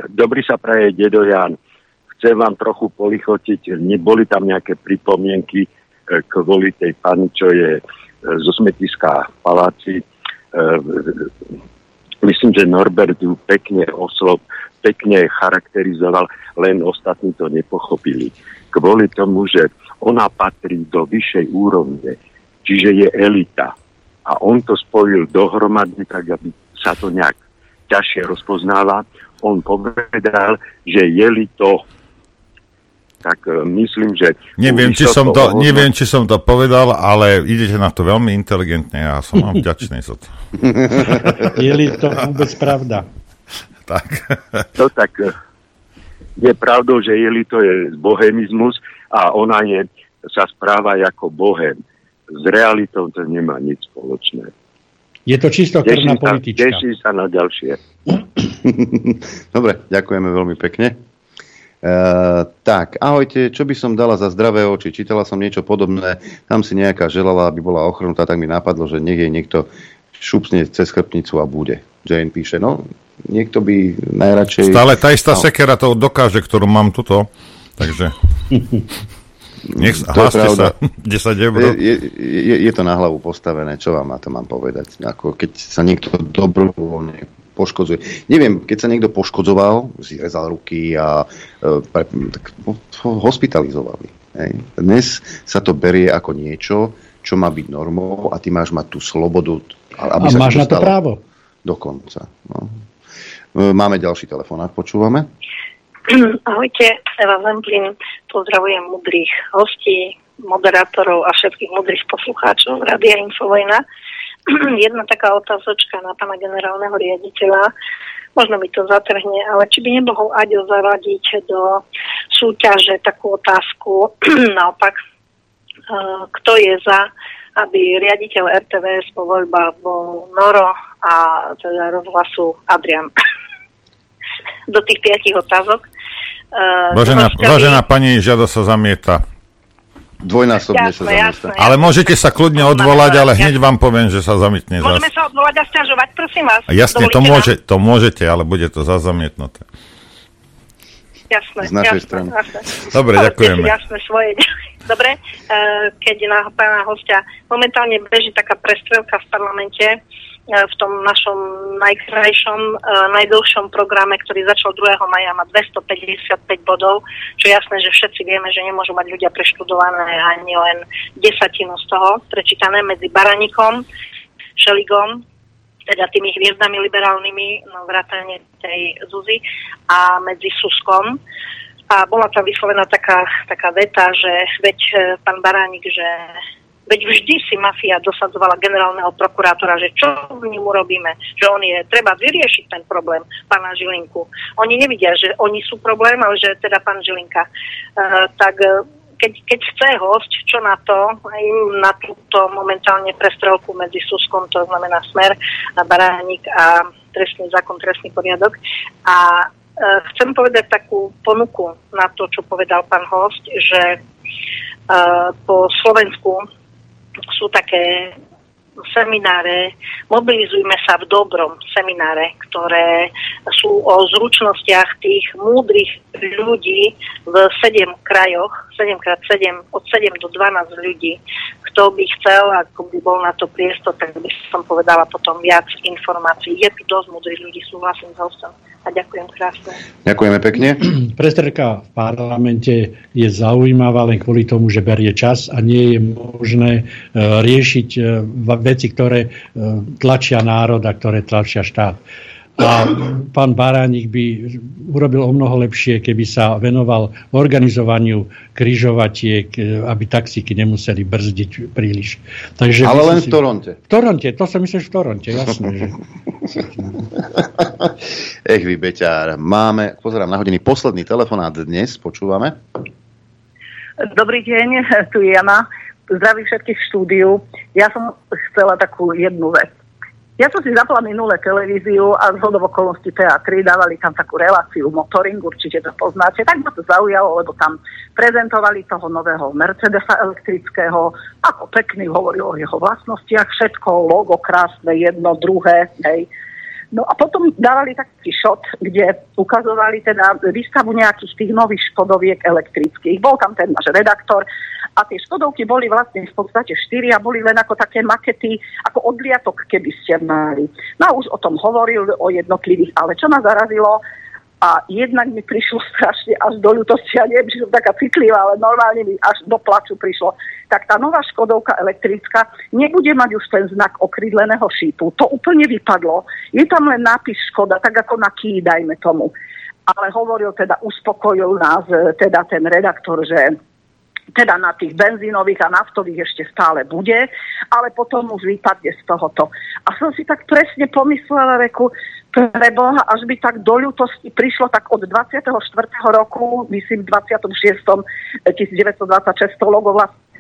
Dobrý sa praje, dedo Jan. Chcem vám trochu polichotiť, neboli tam nejaké pripomienky e, kvôli tej pani, čo je zo smetiska paláci e, Myslím, že Norbert ju pekne oslov, pekne charakterizoval, len ostatní to nepochopili. Kvôli tomu, že ona patrí do vyššej úrovne, čiže je elita. A on to spojil dohromady, tak aby sa to nejak ťažšie rozpoznáva. On povedal, že je to tak e, myslím, že... Neviem či, som to, ohodno... neviem, či som to povedal, ale idete na to veľmi inteligentne a som vám vďačný za to. Je li to vôbec pravda? Tak. No tak e, je pravdou, že je to je bohemizmus a ona je, sa správa ako bohem. S realitou to nemá nič spoločné. Je to čisto krvná politička. Teším sa na ďalšie. Dobre, ďakujeme veľmi pekne. Uh, tak, ahojte, čo by som dala za zdravé oči? Čítala som niečo podobné, tam si nejaká želala, aby bola ochrnutá, tak mi napadlo, že nech jej niekto šupsne cez chrbnicu a bude. Jane píše, no, niekto by najradšej... Stále tá istá no. sekera to dokáže, ktorú mám tuto, takže... Nech sa, sa, 10 eur. Je, je, je to na hlavu postavené, čo vám na to mám povedať. Ako keď sa niekto dobrovoľne poškodzuje. Neviem, keď sa niekto poškodzoval, si rezal ruky a e, pre, tak ho hospitalizovali. Hej. Dnes sa to berie ako niečo, čo má byť normou a ty máš mať tú slobodu. Aby a sa máš na to právo. Dokonca. No. E, máme ďalší telefonát, počúvame. Ahojte, Eva Zemplín, pozdravujem mudrých hostí, moderátorov a všetkých mudrých poslucháčov Radia Infovojna. jedna taká otázočka na pána generálneho riaditeľa. Možno mi to zatrhne, ale či by nemohol Aďo zaradiť do súťaže takú otázku, naopak, uh, kto je za, aby riaditeľ RTVS po voľbách bol Noro a teda rozhlasu Adrian. do tých piatich otázok. Uh, vážená, vážená pani, žiado sa zamieta. Dvojnásobne jasné, sa zamestná. Ale môžete sa kľudne odvolať, ale hneď vám poviem, že sa zamietne. Môžeme zas. sa odvolať a stiažovať, prosím vás. Jasne, to, môže, to môžete, ale bude to zase zamietnuté. Jasné, Z našej jasné, strany. Jasné. Dobre, ale ďakujeme. Jasné, svoje. Dobre, eh, keď na pána hostia momentálne beží taká prestrelka v parlamente, v tom našom najkrajšom, e, najdlhšom programe, ktorý začal 2. maja, má 255 bodov, čo je jasné, že všetci vieme, že nemôžu mať ľudia preštudované ani len desatinu z toho, prečítané medzi Baraníkom, Šeligom, teda tými hviezdami liberálnymi, no vrátane tej Zuzy, a medzi Suskom. A bola tam vyslovená taká, taká veta, že veď e, pán Baránik, že Veď vždy si mafia dosadzovala generálneho prokurátora, že čo s ním urobíme, že on je, treba vyriešiť ten problém pána Žilinku. Oni nevidia, že oni sú problém, ale že teda pán Žilinka. Uh, tak uh, keď, keď chce host, čo na to, aj na túto momentálne prestrelku medzi Suskom, to znamená Smer, a Baránik a trestný zákon, trestný poriadok. A uh, chcem povedať takú ponuku na to, čo povedal pán host, že uh, po Slovensku sú také semináre, mobilizujme sa v dobrom semináre, ktoré sú o zručnostiach tých múdrych ľudí v 7 krajoch, 7x7, od 7 do 12 ľudí. Kto by chcel, ako by bol na to priestor, tak by som povedala potom viac informácií. Je tu dosť múdrych ľudí, súhlasím s hostom. a ďakujem krásne. Ďakujeme pekne. Prestrka v parlamente je zaujímavá len kvôli tomu, že berie čas a nie je možné e, riešiť e, veci, ktoré e, tlačia národ a ktoré tlačia štát. A pán Baránik by urobil o mnoho lepšie, keby sa venoval organizovaniu križovatiek, aby taxíky nemuseli brzdiť príliš. Takže Ale len si... v Toronte. V Toronte, to sa myslíš v Toronte, jasné. Že... Ech vy, Beťár. Máme, pozerám na hodiny, posledný telefonát dnes, počúvame. Dobrý deň, tu je Jana. Zdravím všetkých v štúdiu. Ja som chcela takú jednu vec. Ja som si zapla minulé televíziu a z hodov okolností TA3 dávali tam takú reláciu motoring, určite to poznáte. Tak ma to zaujalo, lebo tam prezentovali toho nového Mercedesa elektrického, ako pekný hovoril o jeho vlastnostiach, všetko, logo krásne, jedno, druhé, hej. No a potom dávali taký shot, kde ukazovali teda výstavu nejakých tých nových škodoviek elektrických. Bol tam ten náš redaktor a tie Škodovky boli vlastne v podstate štyri a boli len ako také makety, ako odliatok, keby ste mali. No a už o tom hovoril, o jednotlivých, ale čo ma zarazilo, a jednak mi prišlo strašne až do ľutosti, ja neviem, že som taká citlivá, ale normálne mi až do plaču prišlo. Tak tá nová Škodovka elektrická nebude mať už ten znak okrydleného šípu. To úplne vypadlo. Je tam len nápis Škoda, tak ako na ký, dajme tomu. Ale hovoril teda, uspokojil nás teda ten redaktor, že teda na tých benzínových a naftových ešte stále bude, ale potom už vypadne z tohoto. A som si tak presne pomyslela, reku, pre až by tak do ľutosti prišlo tak od 24. roku, myslím 26. 1926 to logo vlastne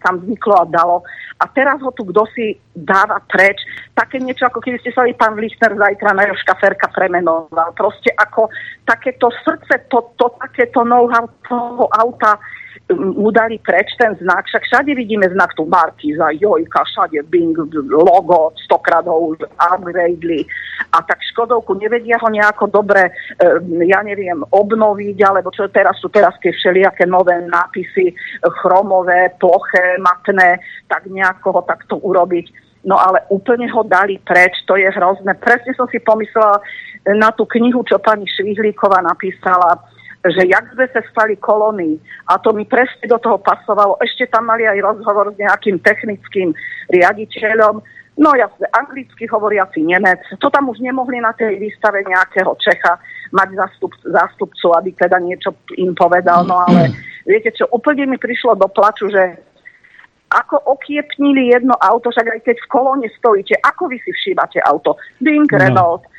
tam vzniklo a dalo. A teraz ho tu kto si dáva preč. Také niečo, ako keby ste sa pán Lichner zajtra na Joška Ferka premenoval. Proste ako takéto srdce, to, to takéto know-how toho auta mu dali preč ten znak, však všade vidíme znak tu Markiza, Jojka, všade Bing, logo, stokrát ho už upgradeli a tak Škodovku nevedia ho nejako dobre, ja neviem, obnoviť, alebo čo teraz sú teraz tie všelijaké nové nápisy, chromové, ploché, matné, tak nejako ho takto urobiť. No ale úplne ho dali preč, to je hrozné. Presne som si pomyslela na tú knihu, čo pani Švihlíková napísala, že jak sme sa stali kolónii. A to mi presne do toho pasovalo. Ešte tam mali aj rozhovor s nejakým technickým riaditeľom. No jasne, anglicky hovoriaci Nemec. To tam už nemohli na tej výstave nejakého Čecha mať zastup, zástupcu, aby teda niečo im povedal. No ale viete čo, úplne mi prišlo do plaču, že ako okiepnili jedno auto, však aj keď v kolóne stojíte, ako vy si všímate auto? Bing, no. Renault, no,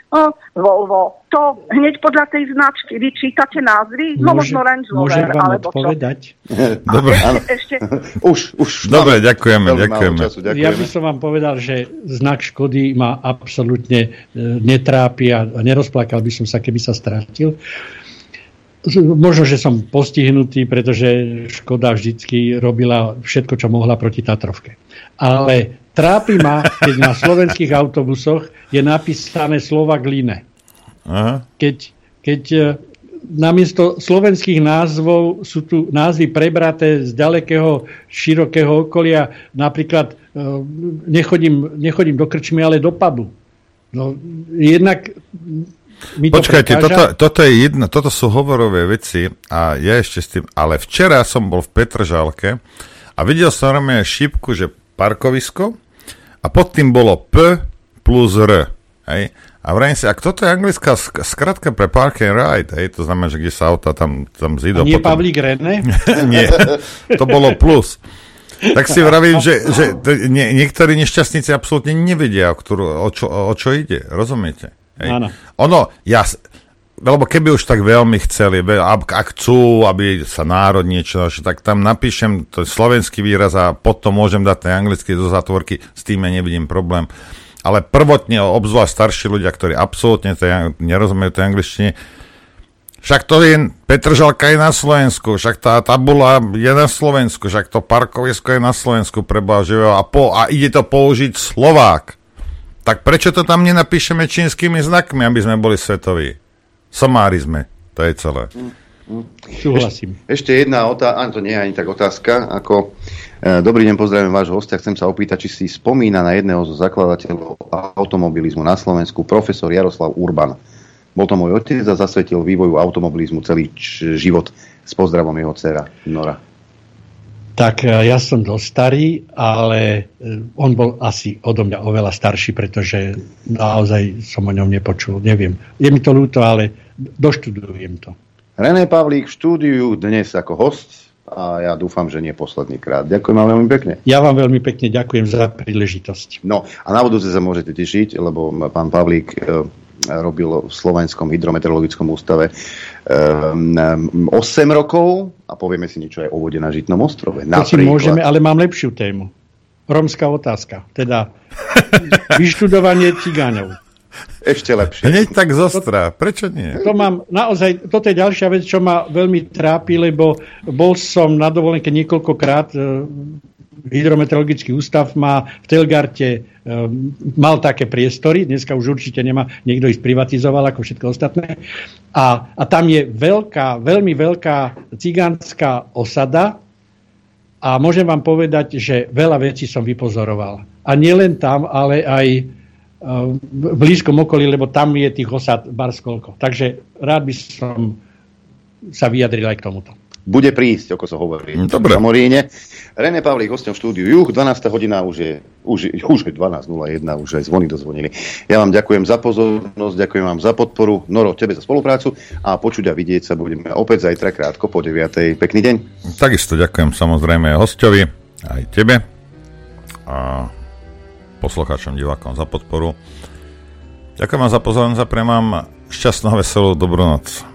Volvo, to hneď podľa tej značky vyčítate názvy, no Môže, možno Range Rover, môžem vám alebo odpovedať? Dobre. Ešte, už, už. Dobre, ďakujeme, ďakujeme. Času, ďakujeme. Ja by som vám povedal, že znak Škody ma absolútne e, netrápi a nerozplakal by som sa, keby sa stratil. Možno, že som postihnutý, pretože Škoda vždycky robila všetko, čo mohla proti Tatrovke. Ale Trápi ma, keď na slovenských autobusoch je napísané slova Gline. Aha. Keď, keď e, namiesto slovenských názvov sú tu názvy prebraté z ďalekého, širokého okolia. Napríklad e, nechodím, nechodím do krčmy, ale do pubu. No, jednak to Počkajte, toto, toto, je jedna, toto sú hovorové veci a ja ešte s tým, ale včera som bol v Petržálke a videl som normálne šípku, že parkovisko a pod tým bolo P plus R. Hej? A vrajím si, ak toto je anglická skratka pre park and ride, hej, to znamená, že kde sa auta tam, tam zídu. A nie potom... Pavlík Rene? nie, to bolo plus. Tak si vravím, že, že nie, niektorí nešťastníci absolútne nevedia, o, ktorú, o, čo, o čo ide. Rozumiete? Hej. Áno. Ono, ja, lebo keby už tak veľmi chceli, ak chcú, aby sa národ niečo, tak tam napíšem to slovenský výraz a potom môžem dať ten anglický do zatvorky, s tým ja nevidím problém. Ale prvotne, obzvlášť starší ľudia, ktorí absolútne tej, nerozumejú tej angličtine, však to je, Petržalka je na Slovensku, však tá tabula je na Slovensku, však to parkovisko je na Slovensku, preboha živého, a, po, a ide to použiť Slovák. Tak prečo to tam nenapíšeme čínskymi znakmi, aby sme boli svetoví? Somári sme, to je celé. Súhlasím. Ešte, ešte jedna otázka, to nie je ani tak otázka, ako e, dobrý deň, pozdravím vášho hostia, chcem sa opýtať, či si spomína na jedného zo zakladateľov automobilizmu na Slovensku, profesor Jaroslav Urban. Bol to môj otec a zasvetil vývoju automobilizmu celý č- život. S pozdravom jeho dcera Nora. Tak e, ja som dosť starý, ale e, on bol asi odo mňa oveľa starší, pretože naozaj som o ňom nepočul. Neviem. Je mi to ľúto, ale doštudujem to. René Pavlík v štúdiu dnes ako host a ja dúfam, že nie posledný krát. Ďakujem vám veľmi pekne. Ja vám veľmi pekne ďakujem za príležitosť. No a na budúce sa môžete tešiť, lebo pán Pavlík e, robil v Slovenskom hydrometeorologickom ústave 8 rokov a povieme si niečo aj o vode na Žitnom ostrove. To si môžeme, ale mám lepšiu tému. Rómska otázka. Teda vyštudovanie cigáňov. Ešte lepšie. Hneď tak zostra. Prečo nie? To mám naozaj, toto je ďalšia vec, čo ma veľmi trápi, lebo bol som na dovolenke niekoľkokrát e, hydrometeorologický ústav má v Telgarte mal také priestory, dneska už určite nemá, niekto ich privatizoval ako všetko ostatné. A, a tam je veľká, veľmi veľká cigánska osada a môžem vám povedať, že veľa vecí som vypozoroval. A nielen tam, ale aj v blízkom okolí, lebo tam je tých osad barskolko. Takže rád by som sa vyjadril aj k tomuto. Bude prísť, ako sa hovorí. Mm, dobre. V Moríne. René Pavlík, hostom štúdiu Juch, 12. hodina už je, už, už je 12.01, už aj zvony dozvonili. Ja vám ďakujem za pozornosť, ďakujem vám za podporu, Noro, tebe za spoluprácu a počuť a vidieť sa budeme opäť zajtra krátko po 9. Pekný deň. Takisto ďakujem samozrejme hostovi, aj tebe. A poslucháčom, divákom za podporu. Ďakujem vám za pozornosť a prejem vám šťastnú veselú dobrú noc.